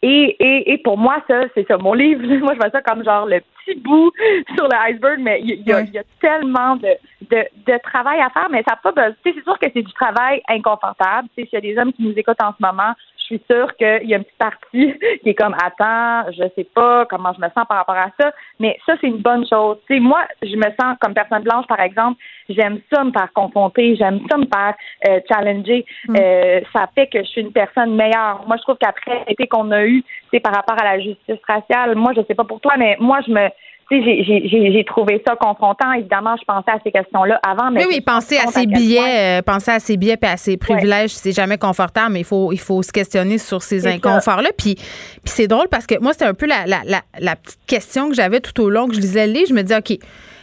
Et, et, et pour moi, ça, c'est ça. Mon livre, moi, je vois ça comme genre le petit bout sur l'iceberg, mais il y, a- il y a tellement de, de, de travail à faire, mais ça n'a pas besoin. C'est sûr que c'est du travail inconfortable. S'il y a des hommes qui nous écoutent en ce moment, suis sûre qu'il y a une petite partie qui est comme attends, je sais pas comment je me sens par rapport à ça, mais ça c'est une bonne chose. Tu sais, moi, je me sens comme personne blanche par exemple, j'aime ça me faire confronter, j'aime ça me faire euh, challenger. Euh, ça fait que je suis une personne meilleure. Moi, je trouve qu'après l'été qu'on a eu, c'est par rapport à la justice raciale. Moi, je sais pas pour toi, mais moi, je me j'ai- j'ai j'ai- j'ai trouvé ça confrontant. Évidemment, je pensais à ces questions-là avant, mais Oui, oui, penser à ses billets, euh, penser à ses billets et à ses privilèges, c'est jamais confortable, mais il faut, il faut se questionner sur ces inconforts-là. Puis, puis c'est drôle parce que moi, c'était un peu la, la, la, la petite question que j'avais tout au long que je lisais le livre. Je me dis, OK,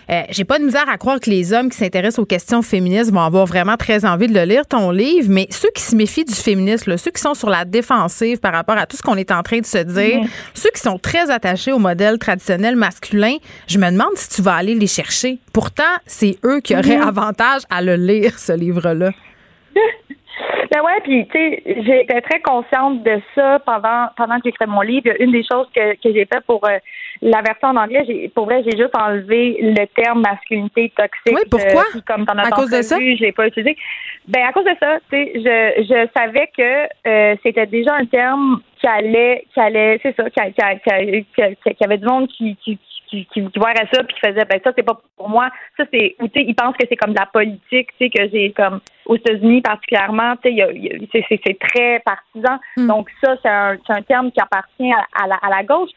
euh, j'ai pas de misère à croire que les hommes qui s'intéressent aux questions féministes vont avoir vraiment très envie de le lire, ton livre, mais ceux qui se méfient du féminisme, là, ceux qui sont sur la défensive par rapport à tout ce qu'on est en train de se dire, ceux qui sont très attachés au modèle traditionnel masculin, je me demande si tu vas aller les chercher. Pourtant, c'est eux qui auraient avantage à le lire, ce livre-là. Ben ouais, puis tu sais, j'étais très consciente de ça pendant pendant que j'écrivais mon livre. Une des choses que, que j'ai fait pour euh, la version en anglais, j'ai pour vrai, j'ai juste enlevé le terme masculinité toxique. Oui, pourquoi? Euh, puis comme t'en as À cause de ça? je l'ai pas utilisé. Ben à cause de ça, tu sais, je je savais que euh, c'était déjà un terme qui allait qui allait, c'est ça, qui, qui, qui, qui, qui- qui avait du monde qui qui qui, qui, qui voyaient ça puis qui faisaient ben ça c'est pas pour moi. Ça c'est ou tu sais ils pensent que c'est comme de la politique tu sais que j'ai comme aux États-Unis particulièrement tu sais c'est très partisan. Donc ça c'est un c'est un terme qui appartient à, à la, à la gauche.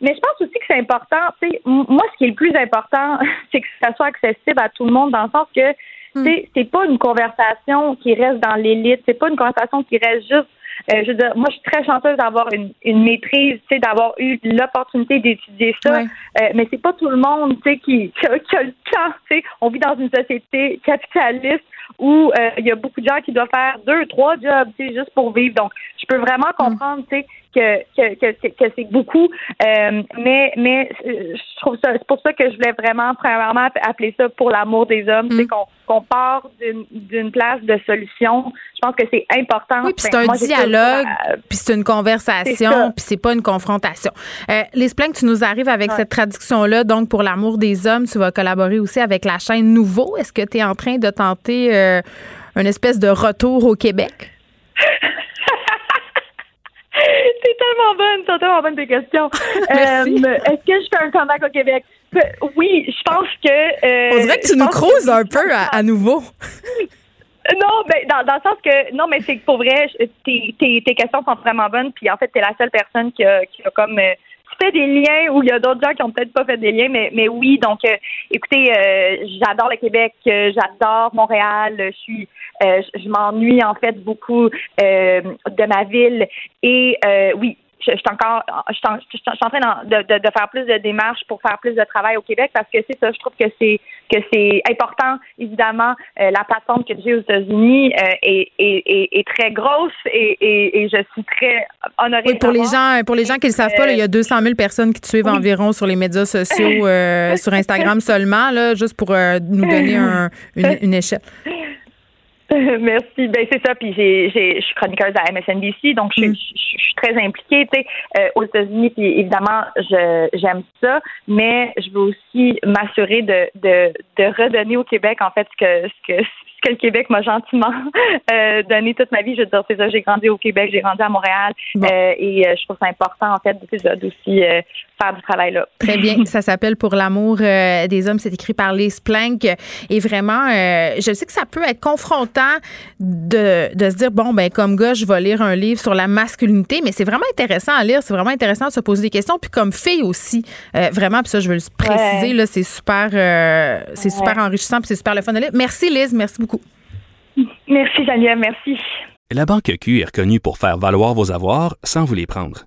Mais je pense aussi que c'est important tu sais moi ce qui est le plus important c'est que ça soit accessible à tout le monde dans le sens que tu sais c'est pas une conversation qui reste dans l'élite c'est pas une conversation qui reste juste euh, je veux dire, moi, je suis très chanceuse d'avoir une, une maîtrise, tu sais, d'avoir eu l'opportunité d'étudier ça. Euh, mais c'est pas tout le monde, tu sais, qui, qui, a, qui a le temps, tu sais. On vit dans une société capitaliste où euh, il y a beaucoup de gens qui doivent faire deux, trois jobs, tu sais, juste pour vivre. Donc, je peux vraiment comprendre, tu sais, que, que, que, c'est- que c'est beaucoup. Euh, mais mais euh, je trouve ça, c'est pour ça que je voulais vraiment, premièrement, appeler ça pour l'amour des hommes, tu sais, qu'on qu'on part d'une place de solution. Je pense que c'est important. Oui, puis c'est Ben, un moi, j'ai dialogue, euh, puis c'est une C'est conversation, puis c'est pas une confrontation. Euh, les que tu nous arrives avec cette traduction-là, donc pour l'amour des hommes, tu vas collaborer aussi avec la chaîne Nouveau. Est-ce que tu es en train de tenter euh, une espèce de retour au Québec? C'est tellement bonne, c'est tellement bonne tes questions. Euh, Est-ce que je fais un comeback au Québec? Oui, je pense que. euh, On dirait que tu nous creuses un peu à, à nouveau. Non, ben, dans, dans le sens que, non, mais c'est que pour vrai, tes, tes, tes questions sont vraiment bonnes, puis en fait, t'es la seule personne qui a, qui a comme euh, fait des liens où il y a d'autres gens qui ont peut-être pas fait des liens, mais, mais oui, donc, euh, écoutez, euh, j'adore le Québec, euh, j'adore Montréal, je suis, euh, je m'ennuie en fait beaucoup euh, de ma ville, et euh, oui, je, suis encore, je suis en, train de, de faire plus de démarches pour faire plus de travail au Québec parce que c'est ça, je trouve que c'est que c'est important. Évidemment, euh, la plateforme que j'ai aux États-Unis euh, est, est, est, est très grosse et, et, et je suis très honorée. Oui, pour les gens, pour les gens qui ne le savent pas, là, il y a 200 000 personnes qui te suivent environ sur les médias sociaux, euh, sur Instagram seulement, là, juste pour nous donner un- une, une échelle. Merci. Ben c'est ça. Puis j'ai, j'ai, je suis chroniqueuse à MSNBC, donc je, suis- je, suis très impliquée, tu sais, euh, aux États-Unis. Puis évidemment, je, j'aime ça, mais je veux aussi m'assurer de, de, de redonner au Québec en fait ce que ce que ce que le Québec m'a gentiment euh, donné toute ma vie. Je veux dire, c'est ça. J'ai grandi au Québec, j'ai grandi à Montréal, euh, et euh, je trouve ça important en fait de- d'aussi euh, faire du travail là. Très bien. Ça s'appelle Pour l'amour euh, des hommes. C'est écrit par Lise Plank. Et vraiment, euh, je sais que ça peut être confrontant de, de, se dire, bon, ben comme gars, je vais lire un livre sur la masculinité, mais c'est vraiment intéressant à lire. C'est vraiment intéressant de se poser des questions. Puis comme fille aussi, euh, vraiment, puis ça, je veux le préciser, là, c'est super, c'est super enrichissant, puis c'est super le fun de lire. Merci Lise, merci beaucoup. Merci Geneviève, merci. La Banque Q est reconnue pour faire valoir vos avoirs sans vous les prendre.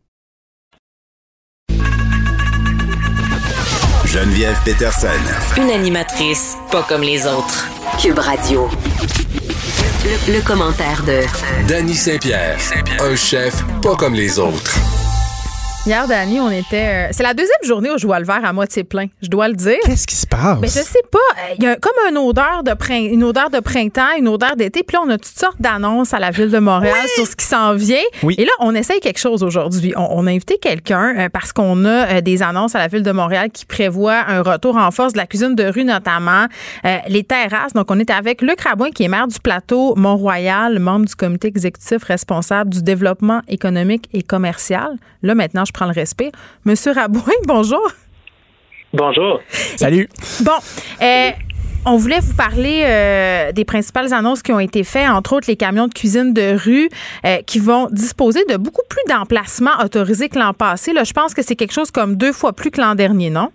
Geneviève Peterson. Une animatrice pas comme les autres. Cube Radio. Le, le commentaire de Danny Saint-Pierre, un chef pas comme les autres. Hier, Dani, on était. Euh, c'est la deuxième journée où je vois le verre à moitié plein. Je dois le dire. Qu'est-ce qui se passe? Mais je sais pas. Euh, Il y a comme une odeur de printemps, une odeur de printemps, une odeur d'été. Puis là, on a toutes sortes d'annonces à la ville de Montréal sur ce qui s'en vient. Et là, on essaye quelque chose aujourd'hui. On, on, a invité quelqu'un euh, parce qu'on a euh, des annonces à la ville de Montréal qui prévoient un retour en force de la cuisine de rue, notamment les terrasses. Donc, on est avec Luc Rabouin, qui est maire du plateau Mont-Royal, membre du comité exécutif responsable du développement économique et commercial. Là, maintenant, je prends le respect. Monsieur Rabouin, bonjour. Bonjour. Salut. Bon, euh, on voulait vous parler euh, des principales annonces qui ont été faites, entre autres les camions de cuisine de rue euh, qui vont disposer de beaucoup plus d'emplacements autorisés que l'an passé. Là, je pense que c'est quelque chose comme deux fois plus que l'an dernier, non?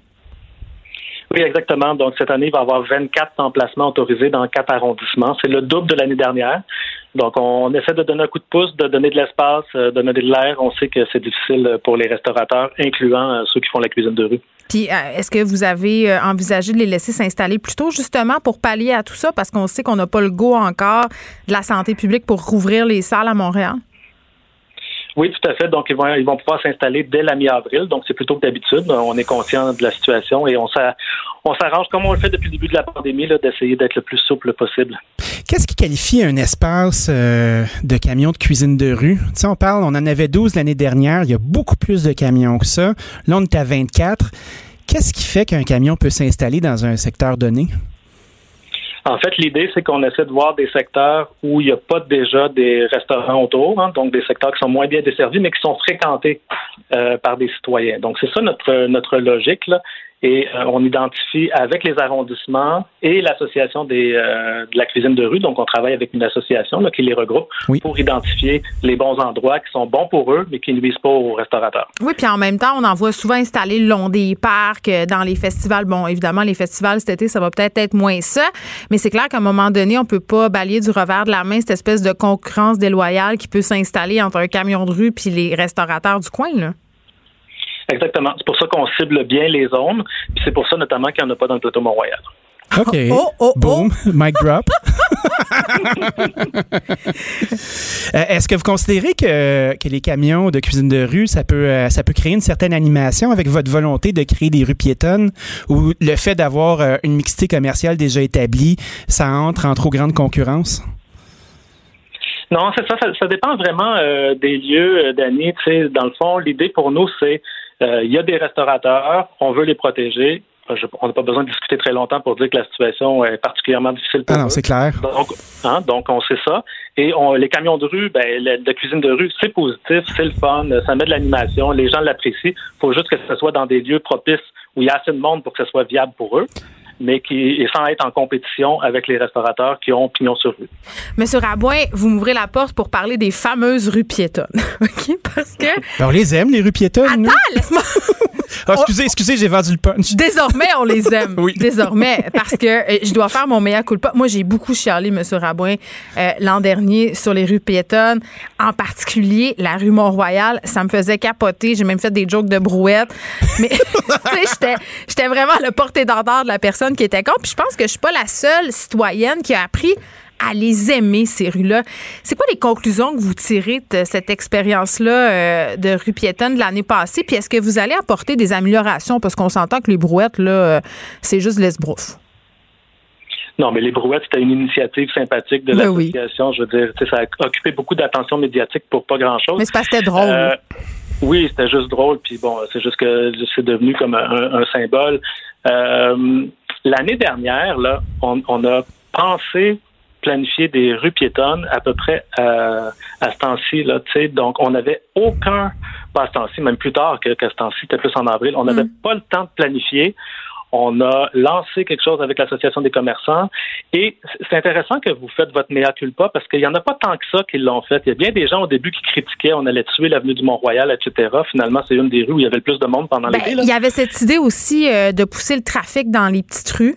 Oui, exactement. Donc, cette année, il va y avoir 24 emplacements autorisés dans quatre arrondissements. C'est le double de l'année dernière. Donc, on essaie de donner un coup de pouce, de donner de l'espace, de donner de l'air. On sait que c'est difficile pour les restaurateurs, incluant ceux qui font la cuisine de rue. Puis, euh, est-ce que vous avez euh, envisagé de les laisser s'installer plus tôt, justement, pour pallier à tout ça? Parce qu'on sait qu'on n'a pas le go encore de la santé publique pour rouvrir les salles à Montréal. Oui, tout à fait. Donc, ils vont, ils vont pouvoir s'installer dès la mi-avril. Donc, c'est plutôt que d'habitude. On est conscient de la situation et on s'arrange, comme on le fait depuis le début de la pandémie, d'essayer d'être le plus souple possible. Qu'est-ce qui qualifie un espace euh, de camions de cuisine de rue? Tu sais, on parle, on en avait 12 l'année dernière. Il y a beaucoup plus de camions que ça. Là, on est à 24. Qu'est-ce qui fait qu'un camion peut s'installer dans un secteur donné? En fait, l'idée, c'est qu'on essaie de voir des secteurs où il n'y a pas déjà des restaurants autour, hein, donc des secteurs qui sont moins bien desservis, mais qui sont fréquentés euh, par des citoyens. Donc, c'est ça notre, notre logique. Là. Et euh, on identifie avec les arrondissements et l'association des euh, de la cuisine de rue. Donc, on travaille avec une association là, qui les regroupe oui. pour identifier les bons endroits qui sont bons pour eux, mais qui ne nuisent pas aux restaurateurs. Oui, puis en même temps, on en voit souvent installer le long des parcs, euh, dans les festivals. Bon, évidemment, les festivals cet été, ça va peut-être être moins ça, mais c'est clair qu'à un moment donné, on peut pas balayer du revers de la main cette espèce de concurrence déloyale qui peut s'installer entre un camion de rue puis les restaurateurs du coin, là. Exactement. C'est pour ça qu'on cible bien les zones. Puis c'est pour ça notamment qu'il n'y en a pas dans le plateau Mont-Royal. OK. Oh, oh, Boom. Mic drop. Euh, Est-ce que vous considérez que, que les camions de cuisine de rue, ça peut, euh, ça peut créer une certaine animation avec votre volonté de créer des rues piétonnes ou le fait d'avoir euh, une mixité commerciale déjà établie, ça entre en trop grande concurrence? Non, c'est ça, ça, ça. dépend vraiment euh, des lieux, euh, d'année. Tu sais, dans le fond, l'idée pour nous, c'est il y a des restaurateurs, on veut les protéger. Je, on n'a pas besoin de discuter très longtemps pour dire que la situation est particulièrement difficile pour ah non, c'est clair. Donc, hein, donc, on sait ça. Et on, les camions de rue, ben, la, la cuisine de rue, c'est positif, c'est le fun, ça met de l'animation, les gens l'apprécient. Il faut juste que ce soit dans des lieux propices où il y a assez de monde pour que ce soit viable pour eux mais qui sans être en compétition avec les restaurateurs qui ont pignon sur rue. Monsieur Rabouin, vous m'ouvrez la porte pour parler des fameuses rues piétonnes. OK? Parce que. Ben, on les aime, les rues piétonnes. Attends, laisse-moi. oh, excusez, excusez, j'ai vendu le punch. Désormais, on les aime. oui. Désormais, parce que euh, je dois faire mon meilleur culpa. Moi, j'ai beaucoup chialé, Monsieur Rabouin, euh, l'an dernier sur les rues piétonnes, en particulier la rue Mont-Royal. Ça me faisait capoter. J'ai même fait des jokes de brouette. Mais, tu sais, j'étais vraiment le porte-étendard de la personne qui était con. Puis je pense que je suis pas la seule citoyenne qui a appris à les aimer, ces rues-là. C'est quoi les conclusions que vous tirez de cette expérience-là euh, de rue piétonne de l'année passée? Puis est-ce que vous allez apporter des améliorations? Parce qu'on s'entend que les brouettes, là, euh, c'est juste l'esbrouf. Non, mais les brouettes, c'était une initiative sympathique de Ben l'association. Je veux dire, ça a occupé beaucoup d'attention médiatique pour pas grand-chose. Mais c'est parce que c'était drôle. Euh, oui, c'était juste drôle. Puis bon, c'est juste que c'est devenu comme un, un symbole. Euh, L'année dernière, là, on, on a pensé planifier des rues piétonnes à peu près euh, à ce temps-ci. Là, donc, on n'avait aucun, pas à ce temps-ci, même plus tard que, qu'à ce temps-ci, c'était plus en avril, on n'avait pas le temps de planifier. On a lancé quelque chose avec l'Association des commerçants. Et c'est intéressant que vous faites votre mea culpa parce qu'il n'y en a pas tant que ça qui l'ont fait. Il y a bien des gens au début qui critiquaient, on allait tuer l'avenue du Mont-Royal, etc. Finalement, c'est une des rues où il y avait le plus de monde pendant Ben, l'été. il y avait cette idée aussi euh, de pousser le trafic dans les petites rues.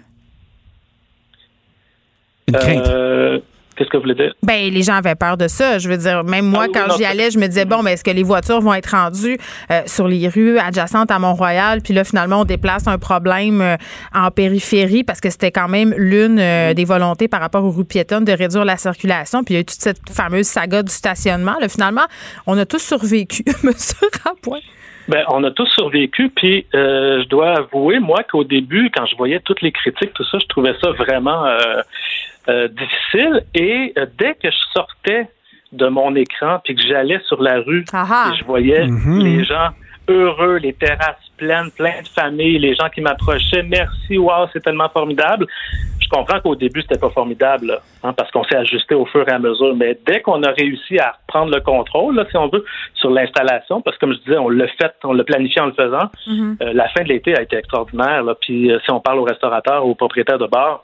Euh, Qu'est-ce que vous voulez dire? Ben, les gens avaient peur de ça. Je veux dire, même moi, Ah oui, quand j'y allais, je me disais, bon, ben, est-ce que les voitures vont être rendues euh, sur les rues adjacentes à Mont-Royal? Puis là, finalement, on déplace un problème euh, en périphérie parce que c'était quand même l'une euh, des volontés par rapport aux rues piétonnes de réduire la circulation. Puis il y a eu toute cette fameuse saga du stationnement. Là, finalement, on a tous survécu, monsieur Rapoint. Ben, on a tous survécu, puis euh, je dois avouer, moi, qu'au début, quand je voyais toutes les critiques, tout ça, je trouvais ça vraiment euh, euh, difficile. Et euh, dès que je sortais de mon écran, puis que j'allais sur la rue, et je voyais les gens heureux, les terrasses pleines, plein de familles, les gens qui m'approchaient, merci, wow, c'est tellement formidable. Je comprends qu'au début, c'était pas formidable, là, hein, parce qu'on s'est ajusté au fur et à mesure. Mais dès qu'on a réussi à reprendre le contrôle, là, si on veut, sur l'installation, parce que comme je disais, on l'a fait, on l'a planifié en le faisant, euh, la fin de l'été a été extraordinaire. Là. Puis euh, si on parle aux restaurateurs, aux propriétaires de bars,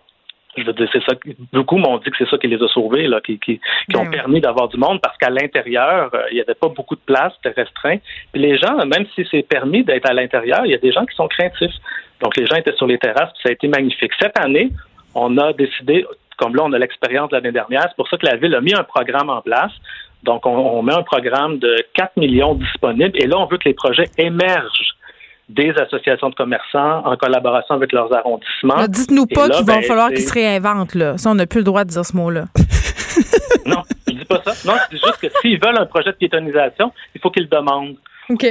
je veux dire, c'est ça. Beaucoup m'ont dit que c'est ça qui les a sauvés, là, qui, qui, qui ont permis d'avoir du monde, parce qu'à l'intérieur, euh, il n'y avait pas beaucoup de place, c'était restreint. Puis les gens, même si c'est permis d'être à l'intérieur, il y a des gens qui sont craintifs. Donc les gens étaient sur les terrasses, puis ça a été magnifique. Cette année, on a décidé, comme là, on a l'expérience de l'année dernière, c'est pour ça que la ville a mis un programme en place. Donc, on, on met un programme de 4 millions disponibles et là, on veut que les projets émergent des associations de commerçants en collaboration avec leurs arrondissements. Dites-nous pas qu'il va ben, falloir c'est- qu'ils se réinventent. Là. Ça, on n'a plus le droit de dire ce mot-là. Non, je dis pas ça. Non, je dis juste que s'ils veulent un projet de piétonisation, il faut qu'ils le demandent.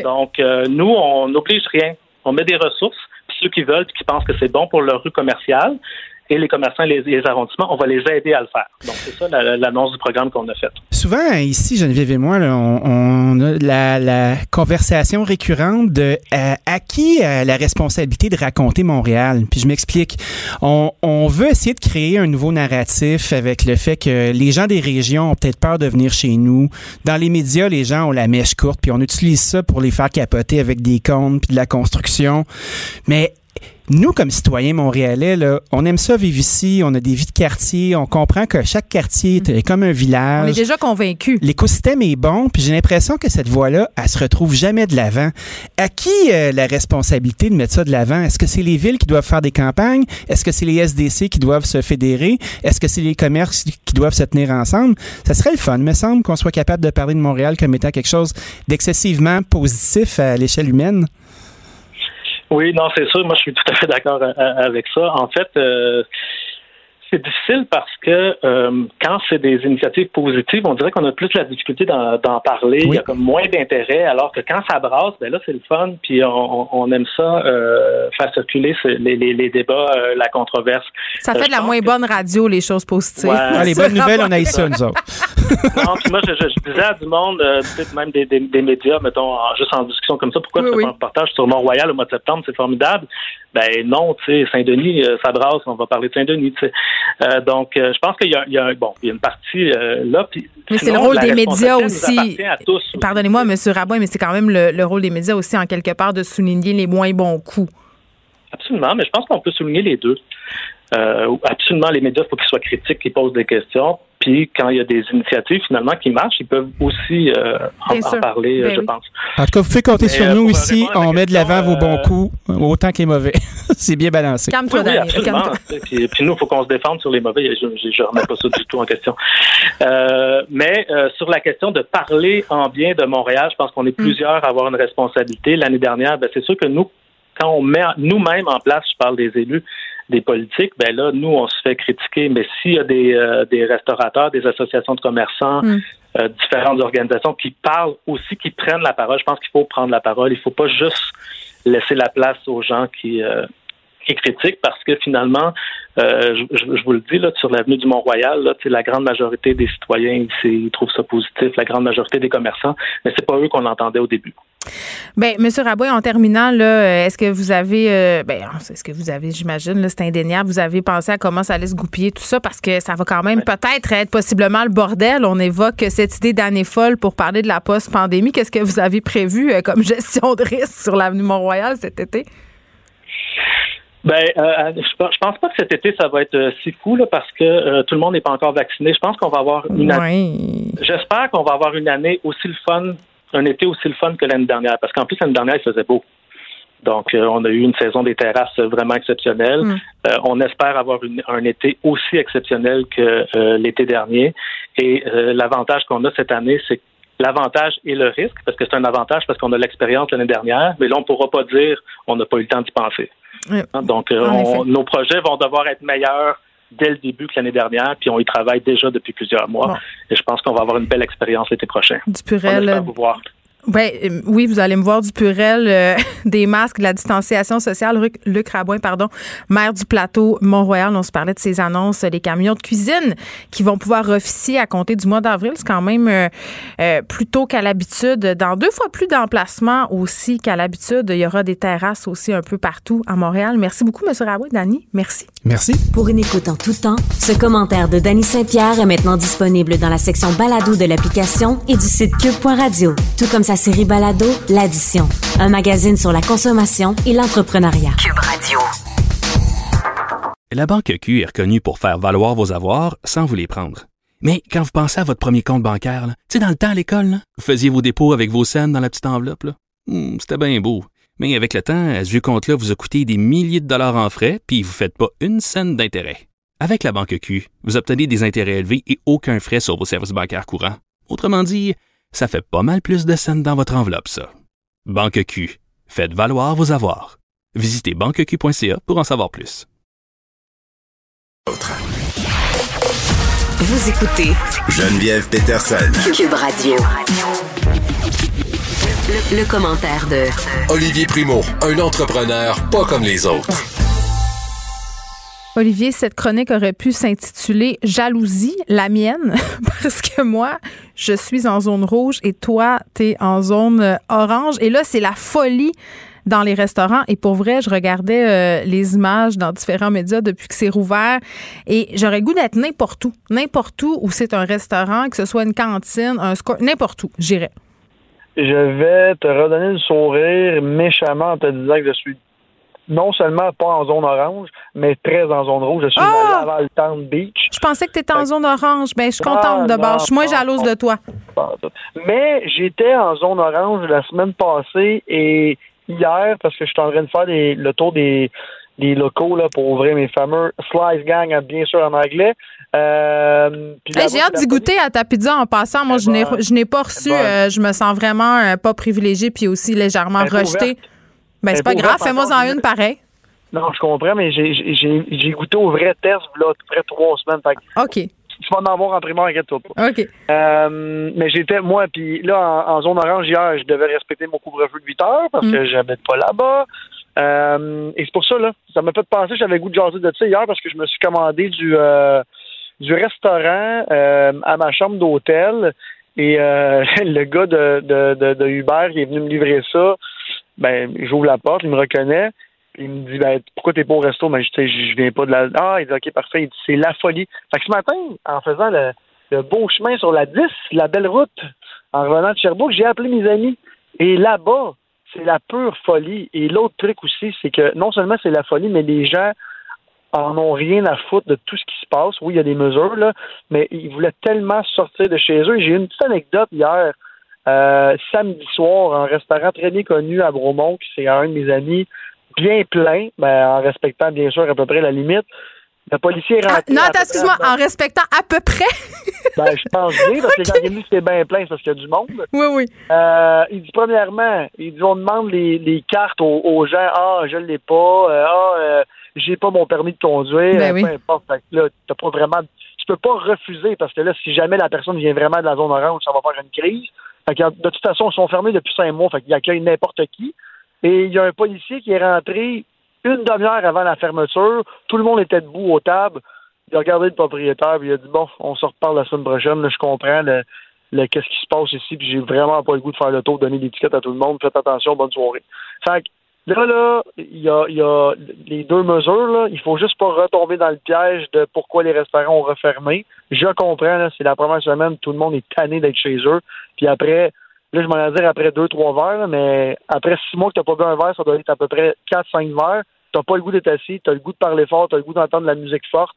Donc, euh, nous, on n'oblige rien. On met des ressources, puis ceux qui veulent, puis qui pensent que c'est bon pour leur rue commerciale, et les commerçants et les, arrondissements, on va les aider à le faire. Donc, c'est ça la- l'annonce du programme qu'on a faite. Souvent, ici, Geneviève et moi, là, on, on a la, conversation récurrente de euh, à qui euh, la responsabilité de raconter Montréal? Puis je m'explique. On, on veut essayer de créer un nouveau narratif avec le fait que les gens des régions ont peut-être peur de venir chez nous. Dans les médias, les gens ont la mèche courte, puis on utilise ça pour les faire capoter avec des comptes puis de la construction. Mais nous, comme citoyens montréalais, là, on aime ça vivre ici, on a des vies de quartier, on comprend que chaque quartier est comme un village. On est déjà convaincus. L'écosystème est bon, puis j'ai l'impression que cette voie-là, elle se retrouve jamais de l'avant. À qui euh, la responsabilité de mettre ça de l'avant? Est-ce que c'est les villes qui doivent faire des campagnes? Est-ce que c'est les SDC qui doivent se fédérer? Est-ce que c'est les commerces qui doivent se tenir ensemble? Ça serait le fun, me semble, qu'on soit capable de parler de Montréal comme étant quelque chose d'excessivement positif à l'échelle humaine. Oui, non, c'est sûr. Moi, je suis tout à fait d'accord euh, avec ça. En fait, euh, c'est difficile parce que euh, quand c'est des initiatives positives, on dirait qu'on a plus la difficulté d'en d'en parler. Il y a comme moins d'intérêt, alors que quand ça brasse, ben là, c'est le fun. Puis on, on aime ça euh, faire circuler ce- les, les, les débats, euh, la controverse. Ça fait de la moins bonne radio, les choses positives. Ouais. Ah, les bonnes nouvelles, on a ça, nous autres. Non, puis moi, je, je, je disais à du monde, euh, peut-être même des, des, des médias, mettons, en- juste en discussion comme ça, pourquoi tu fais pas un reportage sur Mont-Royal au mois de septembre, c'est formidable. Ben non, tu sais, Saint-Denis, euh, ça brasse, on va parler de Saint-Denis, tu sais. Euh, donc, euh, je pense qu'il y a, il y a un, bon, il y a une partie euh, là, puis Mais c'est le rôle des médias aussi. Pardonnez-moi, M. Rabois, mais c'est quand même le, le rôle des médias aussi, en quelque part, de souligner les moins bons coups. Absolument, mais je pense qu'on peut souligner les deux. Euh, absolument, les médias, il faut qu'ils soient critiques, qu'ils posent des questions. Puis, quand il y a des initiatives, finalement, qui marchent, ils peuvent aussi euh, en, parler, euh, Ben je oui. pense. En tout cas, vous pouvez compter Mais, sur nous ici. On met de l'avant vos bons coups, autant que les mauvais. c'est bien balancé. oui, oui, absolument. Puis, puis nous, il faut qu'on se défende sur les mauvais. Je ne remets pas ça du tout en question. Euh, mais euh, sur la question de parler en bien de Montréal, je pense qu'on est plusieurs à avoir une responsabilité. L'année dernière, ben, c'est sûr que nous, quand on met nous-mêmes en place, je parle des élus, des politiques, ben là, nous, on se fait critiquer. Mais s'il y a des, euh, des restaurateurs, des associations de commerçants, Mm. euh, différentes organisations qui parlent aussi, qui prennent la parole, je pense qu'il faut prendre la parole. Il ne faut pas juste laisser la place aux gens qui, euh, est critique parce que finalement, euh, je, je, vous le dis, là, sur l'avenue du Mont-Royal, la grande majorité des citoyens ils trouvent ça positif, la grande majorité des commerçants, mais c'est pas eux qu'on entendait au début. Bien, M. Raboy, en terminant, est-ce que vous avez, euh, ben, est-ce que vous avez, j'imagine, c'est indéniable, vous avez pensé à comment ça allait se goupiller tout ça parce que ça va quand même peut-être être possiblement le bordel. On évoque cette idée d'année folle pour parler de la post-pandémie. Qu'est-ce que vous avez prévu euh, comme gestion de risque sur l'avenue Mont-Royal cet été? Ben, euh, je, pense pas que cet été ça va être euh, si fou là, parce que euh, tout le monde n'est pas encore vacciné. Je pense qu'on va avoir une année. J'espère qu'on va avoir une année aussi le fun, un été aussi le fun que l'année dernière, parce qu'en plus l'année dernière il faisait beau. Donc, on a eu une saison des terrasses vraiment exceptionnelle. Mm. on espère avoir un été aussi exceptionnel que l'été dernier. Et l'avantage qu'on a cette année, c'est l'avantage et le risque, parce que c'est un avantage parce qu'on a l'expérience l'année dernière, mais là, on ne pourra pas dire on n'a pas eu le temps d'y penser. Hein, donc, euh, nos projets vont devoir être meilleurs dès le début que l'année dernière, puis on y travaille déjà depuis plusieurs mois. Et je pense qu'on va avoir une belle expérience l'été prochain. Du Purel. Ben, euh, oui, vous allez me voir du Purel, euh, des masques, de la distanciation sociale. Luc, Rabouin, pardon, maire du plateau Mont-Royal. On se parlait de ces annonces, les camions de cuisine qui vont pouvoir officier à compter du mois d'avril. C'est quand même euh, plus tôt qu'à l'habitude. Dans deux fois plus d'emplacements aussi qu'à l'habitude. Il y aura des terrasses aussi un peu partout à Montréal. Merci beaucoup, M. Rabouin. Dani, merci. Merci. Pour une écoute en tout temps, ce commentaire de Dany Saint-Pierre est maintenant disponible dans la section balado de l'application et du site cube.radio. Tout comme ça série Balado, L'Addition, un magazine sur la consommation et l'entrepreneuriat. Cube Radio. La Banque Q est reconnue pour faire valoir vos avoirs sans vous les prendre. Mais quand vous pensez à votre premier compte bancaire, tu sais, dans le temps à l'école, vous faisiez vos dépôts avec vos scènes dans la petite enveloppe. Hmm, c'était bien beau. Mais avec le temps, à ce compte-là vous a coûté des milliers de dollars en frais, puis vous ne faites pas une scène d'intérêt. Avec la Banque Q, vous obtenez des intérêts élevés et aucun frais sur vos services bancaires courants. Autrement dit, ça fait pas mal plus de scènes dans votre enveloppe, ça. Banque Q. Faites valoir vos avoirs. Visitez banqueq.ca pour en savoir plus. Vous écoutez Geneviève Peterson. Cube Radio. Le, commentaire de Olivier Primo, un entrepreneur pas comme les autres. Olivier, cette chronique aurait pu s'intituler Jalousie, la mienne, parce que moi, je suis en zone rouge et toi, tu es en zone euh, orange. Et là, c'est la folie dans les restaurants. Et pour vrai, je regardais euh, les images dans différents médias depuis que c'est rouvert. Et j'aurais goût d'être n'importe où. N'importe où où c'est un restaurant, que ce soit une cantine, un score, n'importe où, j'irais. Je vais te redonner le sourire méchamment en te disant que je suis non seulement pas en zone orange, mais très en zone rouge. Je suis ah! à Laval Town Beach. Je pensais que tu étais en zone orange. Ben, je suis contente de base. Je suis moins jalouse de toi. Mais j'étais en zone orange la semaine passée et hier, parce que je suis en train de faire le tour des, locaux là, pour ouvrir mes fameux Slice Gang, bien sûr en anglais. Euh, j'ai hâte d'y goûter à ta pizza en passant. Moi, je n'ai pas reçu. Euh, je me sens vraiment euh, pas privilégiée puis aussi légèrement rejetée. Ben, c'est pas grave, fais-moi en une pareil. Non, je comprends, mais j'ai goûté au vrai test, là, près trois semaines. OK. Tu vas en avoir en primaire, inquiète-toi pas. OK. Euh, mais j'étais, moi, puis là, en, zone orange, hier, je devais respecter mon couvre-feu de 8 heures parce que mm. j'habite pas là-bas. Euh, et c'est pour ça, là, ça m'a fait penser, j'avais goût de jaser de ça hier parce que je me suis commandé du, euh, du restaurant à ma chambre d'hôtel. Et le gars de, de, de, Uber qui est venu me livrer ça, ben, j'ouvre la porte, il me reconnaît. Il me dit ben, pourquoi t'es pas au resto? Ben, je, je viens pas de la. Ah, il dit OK, parfait. C'est la folie. Fait que ce matin, en faisant le, beau chemin sur la 10, la belle route, en revenant de Sherbrooke, j'ai appelé mes amis. Et là-bas, c'est la pure folie. Et l'autre truc aussi, c'est que non seulement c'est la folie, mais les gens en ont rien à foutre de tout ce qui se passe. Oui, il y a des mesures, là, mais ils voulaient tellement sortir de chez eux. J'ai une petite anecdote hier. Euh, samedi soir, un restaurant très bien connu à Bromont, qui c'est un de mes amis, bien plein, ben, en respectant bien sûr à peu près la limite. Le policier est rentré. Ah, non, attends, excuse-moi, en respectant à peu près? ben, je pense bien, parce que quand il c'est bien plein, parce qu'il y a du monde. Oui, oui. Euh, il dit, premièrement, il dit, on demande les, les cartes aux, gens. Ah, je ne l'ai pas. Euh, ah, euh, j'ai pas mon permis de conduire. Ben, Peu importe. Fait là, t'as pas vraiment. Tu peux pas refuser, parce que là, si jamais la personne vient vraiment de la zone orange, ça va faire une crise de toute façon, ils sont fermés depuis cinq mois, fait accueillent n'importe qui. Et il y a un policier qui est rentré une demi-heure avant la fermeture, tout le monde était debout aux tables. Il a regardé le propriétaire, puis il a dit bon, on se reparle la semaine prochaine. Là, je comprends le, le- qu'est-ce qui se passe ici, puis j'ai vraiment pas le goût de faire le tour, de donner l'étiquette à tout le monde. Faites attention, bonne soirée. Fait que là, là, il y a, y a les deux mesures. Là, il faut juste pas retomber dans le piège de pourquoi les restaurants ont refermé. Je comprends, c'est la première semaine, tout le monde est tanné d'être chez eux. Puis après, là, je m'en vais dire après deux, trois verres, là, mais après six mois que t'as pas bu un verre, ça doit être à peu près quatre, cinq verres. T'as pas le goût d'être assis, t'as le goût de parler fort, t'as le goût d'entendre de la musique forte.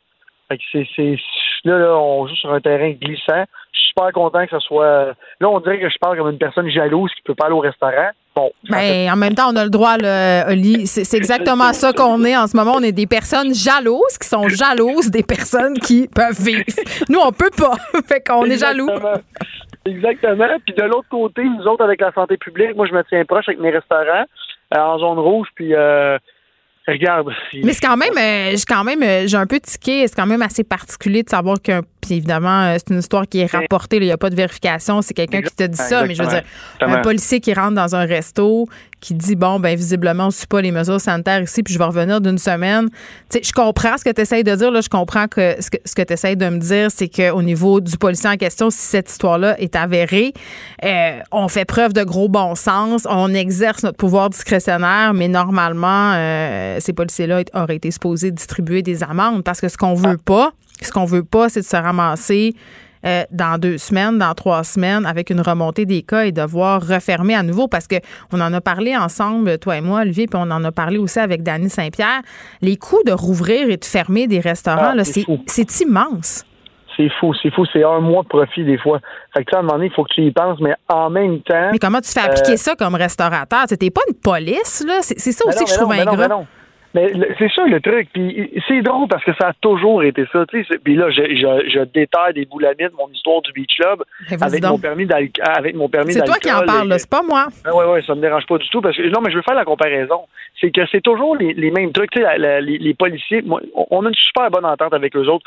Fait que c'est, là, là, on joue sur un terrain glissant. Je suis super content que ce soit. Là, on dirait que je parle comme une personne jalouse qui peut pas aller au restaurant. Bon. Ben, en même temps, on a le droit, là, Oli. C'est c'est exactement ça qu'on est en ce moment. On est des personnes jalouses qui sont jalouses des personnes qui peuvent vivre. Nous, on peut pas. fait qu'on est jaloux. Exactement. Puis de l'autre côté, nous autres, avec la santé publique, moi, je me tiens proche avec mes restaurants euh, en zone rouge. Puis, euh, regarde. Mais c'est quand même, euh, j'ai quand même, euh, j'ai un peu tiqué. C'est quand même assez particulier de savoir qu'un. Puis évidemment, euh, c'est une histoire qui est rapportée. Il n'y a pas de vérification. C'est quelqu'un qui te dit ça. Mais je veux dire, un policier qui rentre dans un resto, qui dit bon, ben visiblement, on ne suit pas les mesures sanitaires ici, puis je vais revenir d'une semaine. Tu sais, je comprends ce que tu essayes de dire. Là, je comprends que ce que, ce que tu essayes de me dire, c'est qu'au niveau du policier en question, si cette histoire-là est avérée, euh, on fait preuve de gros bon sens, on exerce notre pouvoir discrétionnaire, mais normalement, euh, ces policiers-là auraient été supposés distribuer des amendes parce que ce qu'on veut pas, ce qu'on veut pas, c'est de se ramasser euh, dans deux semaines, dans trois semaines, avec une remontée des cas et devoir refermer à nouveau parce que on en a parlé ensemble, toi et moi, Olivier, puis on en a parlé aussi avec Dany Saint-Pierre. Les coûts de rouvrir et de fermer des restaurants, Ah, là, c'est immense. C'est fou, c'est fou, c'est un mois de profit des fois. Fait que ça, à un moment donné, il faut que tu y penses, mais en même temps. Mais comment tu fais appliquer euh, ça comme restaurateur? C'était pas une police, là. C'est ça aussi non, que je trouve non, non, ingrat. Ben. Mais c'est ça le truc. Puis c'est drôle parce que ça a toujours été ça. Puis là, je, je, je détaille des boulamites, mon histoire du Beach Club Ben, avec donc. mon permis d'alcool. Avec mon permis C'est toi qui en parles, c'est pas moi. Oui, oui, ça me dérange pas du tout. Parce que, non, mais je veux faire la comparaison. C'est que c'est toujours les, les mêmes trucs. La- la- les, les policiers, moi, on- a une super bonne entente avec eux autres.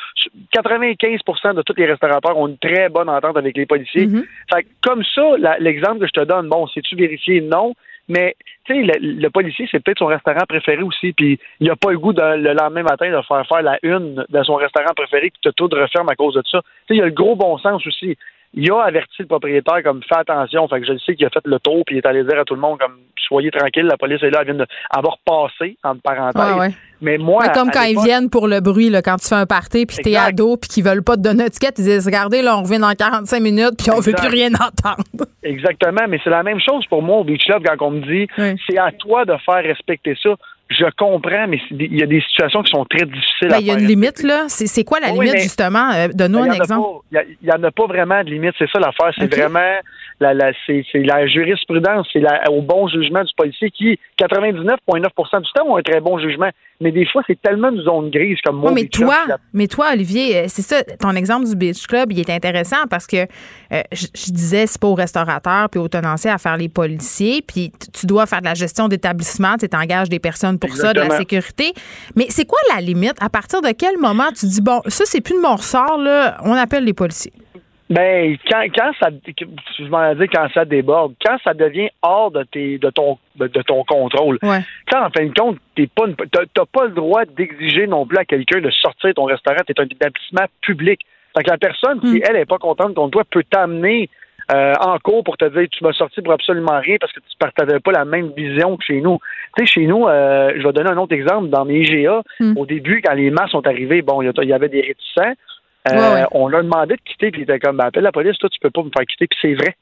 95% de tous les restaurateurs ont une très bonne entente avec les policiers. Mm-hmm. Fait que comme ça, l'exemple que je te donne, bon, c'est-tu vérifié? Non. Mais, tu sais, le, policier, c'est peut-être son restaurant préféré aussi, puis il n'a pas le goût de- le lendemain matin de faire faire la une de son restaurant préféré, puis tout referme à cause de ça. Tu sais, il y a le gros bon sens aussi. Il a averti le propriétaire comme fais attention. Fait que je le sais qu'il a fait le tour puis il est allé dire à tout le monde comme soyez tranquille, la police est là, elle vient de elle va repasser entre parenthèses. Ouais. Mais moi, Ouais, comme quand ils viennent pour le bruit, là, quand tu fais un party, puis t'es ado, puis qu'ils veulent pas te donner d'étiquette, ils disent Regardez, là, on revient dans 45 minutes, puis on veut Exact. plus rien entendre. Exactement, mais c'est la même chose pour moi au Beach Club quand on me dit c'est à toi de faire respecter ça. Je comprends, mais il y a des situations qui sont très difficiles Ben, à Il y a faire une limite, là. C'est quoi la Oui, limite, justement? Euh, Donne-nous Ben, un exemple. Il n'y en a pas vraiment de limite, c'est ça l'affaire. C'est vraiment la, la, c'est, la jurisprudence, c'est au bon jugement du policier qui, 99,9% du temps, ont un très bon jugement. Mais des fois, c'est tellement une zone grise comme moi. Mais toi, mais toi, Olivier, euh, c'est ça, ton exemple du Beach Club, il est intéressant parce que euh, je, je disais, c'est pas aux restaurateurs puis aux tenanciers à faire les policiers, puis tu- dois faire de la gestion d'établissement, tu engages des personnes pour ça, de la sécurité. Mais c'est quoi la limite? À partir de quel moment tu dis, bon, ça, c'est plus de mon ressort, là, on appelle les policiers? Ben, quand, quand ça, je m'en dire quand ça déborde, quand ça devient hors de tes, de ton, de, ton contrôle. Ouais. Quand en fin de compte, t'es pas, une- t'as, t'as pas le droit d'exiger non plus à quelqu'un de sortir de ton restaurant. T'es un établissement public. Fait que la personne, Hmm. si elle est pas contente contre toi, peut t'amener euh, en cours pour te dire tu m'as sorti pour absolument rien parce que tu partageais pas la même vision que chez nous. Tu sais, chez nous, euh, je vais donner un autre exemple. Dans mes IGA, Hmm. au début, quand les masses sont arrivées, bon, il y y avait des réticents. Euh, Ouais, ouais. On leur demandé de quitter, puis il était comme, ben, appelle la police, toi, tu peux pas me faire quitter, puis c'est vrai.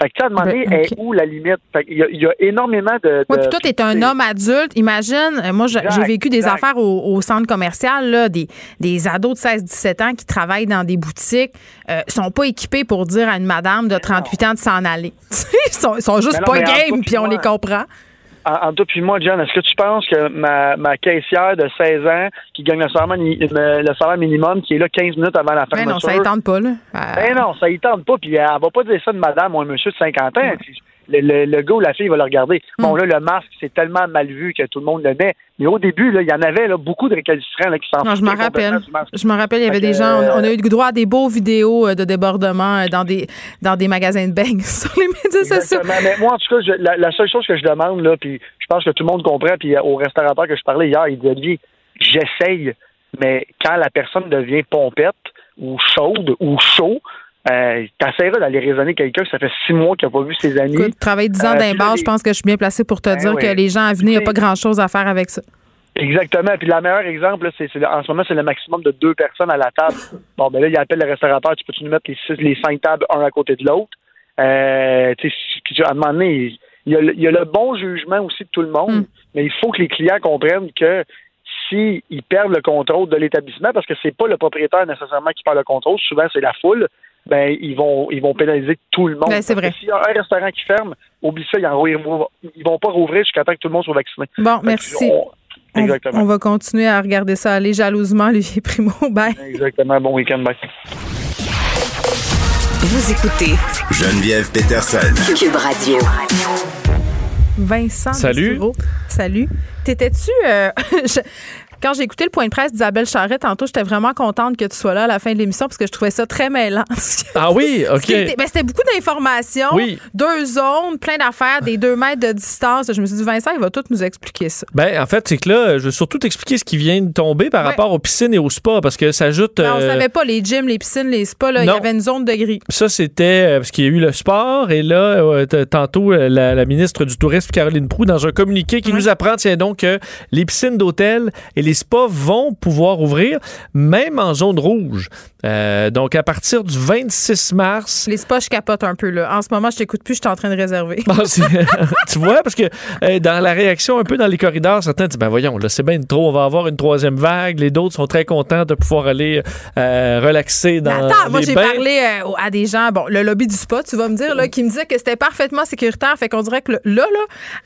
Fait que, tu demander, Ben, est où la limite? Fait qu'il y a, il y a énormément de. Oui, puis toi, tu es un homme adulte. Imagine, euh, moi, j'ai vécu des exact. affaires au, au centre commercial, là, des, des ados de 16-17 ans qui travaillent dans des boutiques, euh, sont pas équipés pour dire à une madame de 38 ans de s'en aller. ils, sont, sont juste non, pas game, puis on les comprend. En, en toi puis moi, John, est-ce que tu penses que ma, ma caissière de 16 ans qui gagne le salaire, le minimum, qui est là 15 minutes avant la Mais fermeture... non, ça ne tente pas, là. Euh, Ben non, ça y tente pas, puis elle va pas dire ça de madame ou un monsieur de 50 ans. Le, le- le gars ou la fille va le regarder. Mm. Bon, là, le masque, c'est tellement mal vu que tout le monde le met. Mais au début, là, il y en avait là, beaucoup de récalcitrants là, qui s'en Non, je me rappelle. Je me rappelle, il y avait Fait des gens. On, on a euh, eu le droit à des beaux vidéos euh, de débordement euh, dans des dans des magasins de beignes sur les médias sociaux. Mais moi, en tout cas, je- la, la seule chose que je demande, là, puis je pense que tout le monde comprend, puis au restaurateur que je parlais hier, il disait, Olivier, j'essaye, mais quand la personne devient pompette ou chaude ou chaud, euh, t'essaieras d'aller raisonner quelqu'un, ça fait six mois qu'il n'a pas vu ses amis. Écoute, travailler 10 ans Euh, d'un bar, je pense que je suis bien placée pour te Ben dire que les gens à venir, il n'y a pas grand-chose à faire avec ça. Exactement. Puis le meilleur exemple, là, c'est, en ce moment, c'est le maximum de deux personnes à la table. Bon, ben là, il appelle le restaurateur, tu peux-tu nous mettre les, six, les cinq tables un à côté de l'autre? Euh, à un moment donné, il y, a le, il y a le bon jugement aussi de tout le monde, mais il faut que les clients comprennent que s'ils perdent le contrôle de l'établissement, parce que c'est pas le propriétaire nécessairement qui perd le contrôle, souvent c'est la foule, ben ils vont ils vont pénaliser tout le monde. Ben, c'est vrai. S'il y a un restaurant qui ferme, oublie ça, ils, en- ils vont, ils vont pas rouvrir jusqu'à temps que tout le monde soit vacciné. Bon, Fait merci. on- Exactement. on va continuer à regarder ça aller jalousement, Olivier Primo. Bye. Exactement. Bon week-end, bye. Vous écoutez Geneviève Peterson. Cube Radio. Vincent Salut. Salut. T'étais-tu. euh, Quand j'ai écouté le point de presse d'Isabelle Charret tantôt, j'étais vraiment contente que tu sois là à la fin de l'émission parce que je trouvais ça très mêlant. Ah oui, OK. C'était ben, c'était beaucoup d'informations, Oui. deux zones, plein d'affaires, des deux mètres de distance. Je me suis dit, Vincent, il va tout nous expliquer ça. Ben, en fait, c'est que là, je veux surtout t'expliquer ce qui vient de tomber par Ouais. rapport aux piscines et aux spas, parce que ça ajoute. Ben, on euh, savait pas, les gyms, les piscines, les spas, là, il y avait une zone de gris. Ça, c'était euh, parce qu'il y a eu le sport et là, euh, tantôt, euh, la, la ministre du Tourisme, Caroline Proux, dans un communiqué qui nous apprend, tiens donc, que les piscines d'hôtel et les spas vont pouvoir ouvrir, même en zone rouge. Euh, donc, à partir du 26 mars. Les spas, je capote un peu. Là. En ce moment, je t'écoute plus, je suis en train de réserver. Bon, tu vois, parce que euh, dans la réaction un peu dans les corridors, certains disent ben voyons, là, c'est bien trop, on va avoir une troisième vague. Les d'autres sont très contents de pouvoir aller euh, relaxer dans Mais attends, moi j'ai parlé à des gens, bon, le lobby du spa, tu vas me dire, là, qui me disait que c'était parfaitement sécuritaire. Fait qu'on dirait que là, là,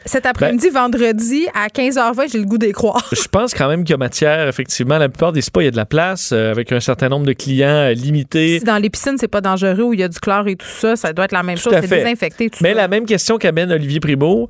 cet Ben après-midi, vendredi, à 15h20, j'ai le goût d'y croire. Je pense quand même qu'il y a matière, effectivement. La plupart des spas, il y a de la place avec un certain nombre de clients euh, limités. Si dans les piscines, c'est pas dangereux, où il y a du chlore et tout ça, ça doit être la même Tout chose, c'est désinfecté, tout Mais ça. la même question qu'amène Olivier Pribeau.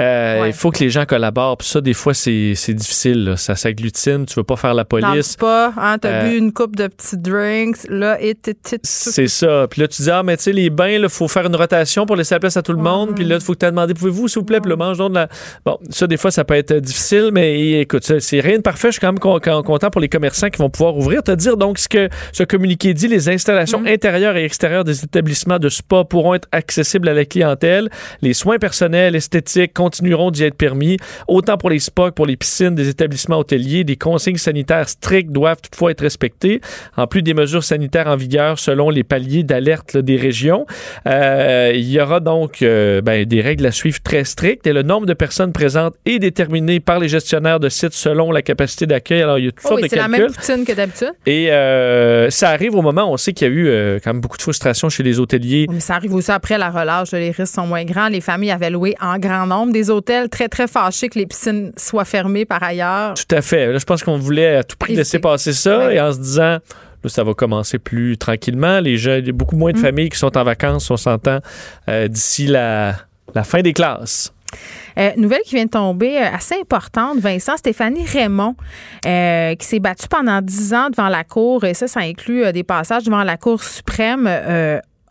Euh, Il faut que les gens collaborent. Puis ça, des fois, c'est difficile. là. Ça s'agglutine. Tu veux pas faire la police. spa, hein, t'as Euh, bu une coupe de petits drinks, là, et C'est ça. Puis là, tu dis, ah, mais tu sais, les bains, il faut faire une rotation pour laisser la place à tout le monde. Puis là, il faut que tu demandé, pouvez-vous, s'il vous plaît, puis le mange de la. Bon, ça, des fois, ça peut être difficile, mais écoute, c'est rien de parfait. Je suis quand même con- con- content pour les commerçants qui vont pouvoir ouvrir. Te dire donc ce que ce communiqué dit les installations intérieures et extérieures des établissements de spa pourront être accessibles à la clientèle. Les soins personnels, esthétiques continueront d'y être permis, autant pour les spas que pour les piscines des établissements hôteliers. Des consignes sanitaires strictes doivent toutefois être respectées, en plus des mesures sanitaires en vigueur selon les paliers d'alerte des régions. Euh, il y aura donc euh, ben, des règles à suivre très strictes et le nombre de personnes présentes est déterminé par les gestionnaires de sites selon la capacité d'accueil. Alors, il y a toutes Oh sortes oui, de c'est la calculs. même poutine que d'habitude. Et euh, ça arrive au moment où on sait qu'il y a eu quand même beaucoup de frustration chez les hôteliers. Mais ça arrive aussi après la relâche. Les risques sont moins grands. Les familles avaient loué en grand nombre des hôtels très, très fâchés que les piscines soient fermées par ailleurs. Tout à fait. Là, je pense qu'on voulait à tout prix laisser passer ça et en se disant. Là, ça va commencer plus tranquillement. Les jeunes, il y a beaucoup moins de Mm. familles qui sont en vacances, on s'entend, euh, d'ici la, la fin des classes. Euh, nouvelle qui vient de tomber, euh, assez importante, Vincent, Stéphanie Raymond, euh, qui s'est battue pendant dix ans devant la Cour, et ça, ça inclut des passages devant la Cour suprême.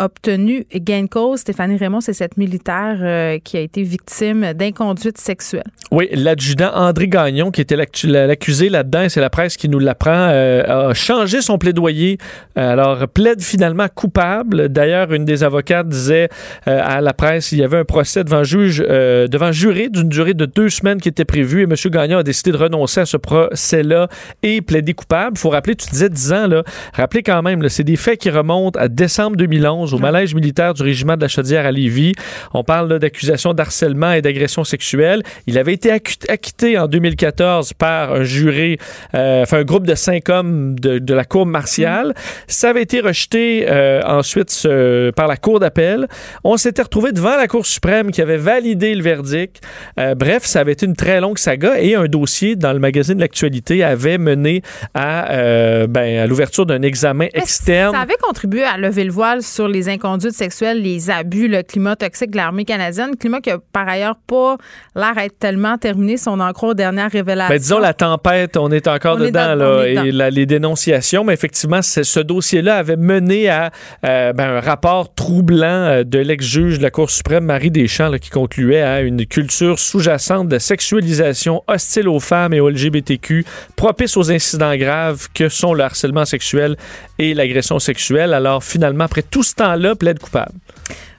Obtenu gain de cause. Stéphanie Raymond, c'est cette militaire euh, qui a été victime d'inconduite sexuelle. Oui, l'adjudant André Gagnon, qui était l'accusé là-dedans, c'est la presse qui nous l'apprend, euh, a changé son plaidoyer. Euh, alors, plaide finalement coupable. D'ailleurs, une des avocates disait à la presse il y avait un procès devant juge, devant juré d'une durée de deux semaines qui était prévue, et M. Gagnon a décidé de renoncer à ce procès-là et plaider coupable. faut rappeler, tu disais 10 ans, là. Rappelez quand même, c'est des faits qui remontent à décembre 2011 au malaise militaire du régiment de la Chaudière à Lévis. On parle d'accusations d'harcèlement et d'agression sexuelle. Il avait été acquitté en 2014 par un juré, euh, enfin un groupe de cinq hommes de, de la cour martiale. Ça avait été rejeté euh, ensuite par la cour d'appel. On s'était retrouvé devant la Cour suprême qui avait validé le verdict. Euh, bref, ça avait été une très longue saga et un dossier dans le magazine L'actualité avait mené à, euh, ben, à l'ouverture d'un examen externe. Ça avait contribué à lever le voile sur les les inconduites sexuelles, les abus, le climat toxique de l'armée canadienne. Climat qui a par ailleurs pas l'air d'être tellement terminé si on en croit aux dernières révélations. Ben, disons la tempête, on est encore dedans, là, et les dénonciations, mais effectivement, ce dossier-là avait mené à euh, ben, un rapport troublant euh, de l'ex-juge de la Cour suprême, Marie Deschamps, qui concluait à une culture sous-jacente de sexualisation hostile aux femmes et aux LGBTQ, propice aux incidents graves que sont le harcèlement sexuel et l'agression sexuelle. Alors finalement, après tout ce temps-là, plaide coupable.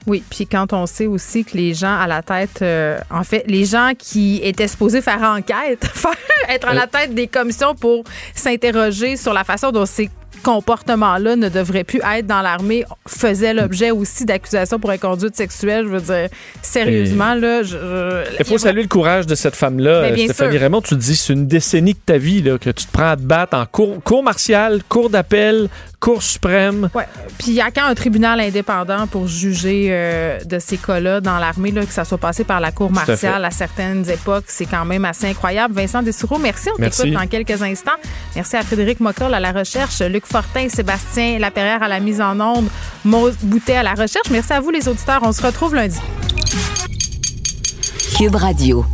Oui, puis quand on sait aussi que les gens à la tête, euh, en fait, les gens qui étaient supposés faire enquête, être à la tête des commissions pour s'interroger sur la façon dont c'est comportement-là ne devrait plus être dans l'armée faisait l'objet aussi d'accusations pour inconduite sexuelle. Je veux dire, sérieusement, là. Je, il faut saluer le courage de cette femme-là, Stéphanie Raymond. Tu te dis, c'est une décennie de ta vie là, que tu te prends à te battre en cour, cour martiale, cour d'appel, Cour suprême. Ouais. Puis il y a quand un tribunal indépendant pour juger euh, de ces cas-là dans l'armée, que ça soit passé par la Cour martiale à, certaines époques, c'est quand même assez incroyable. Vincent Dessoureau, merci. On t'écoute dans quelques instants. Merci à Frédéric Mocoll à la recherche, Luc Fortin, Sébastien Laperrière à la mise en onde, Maud Boutet à la recherche. Merci à vous, les auditeurs. On se retrouve lundi. Cube Radio.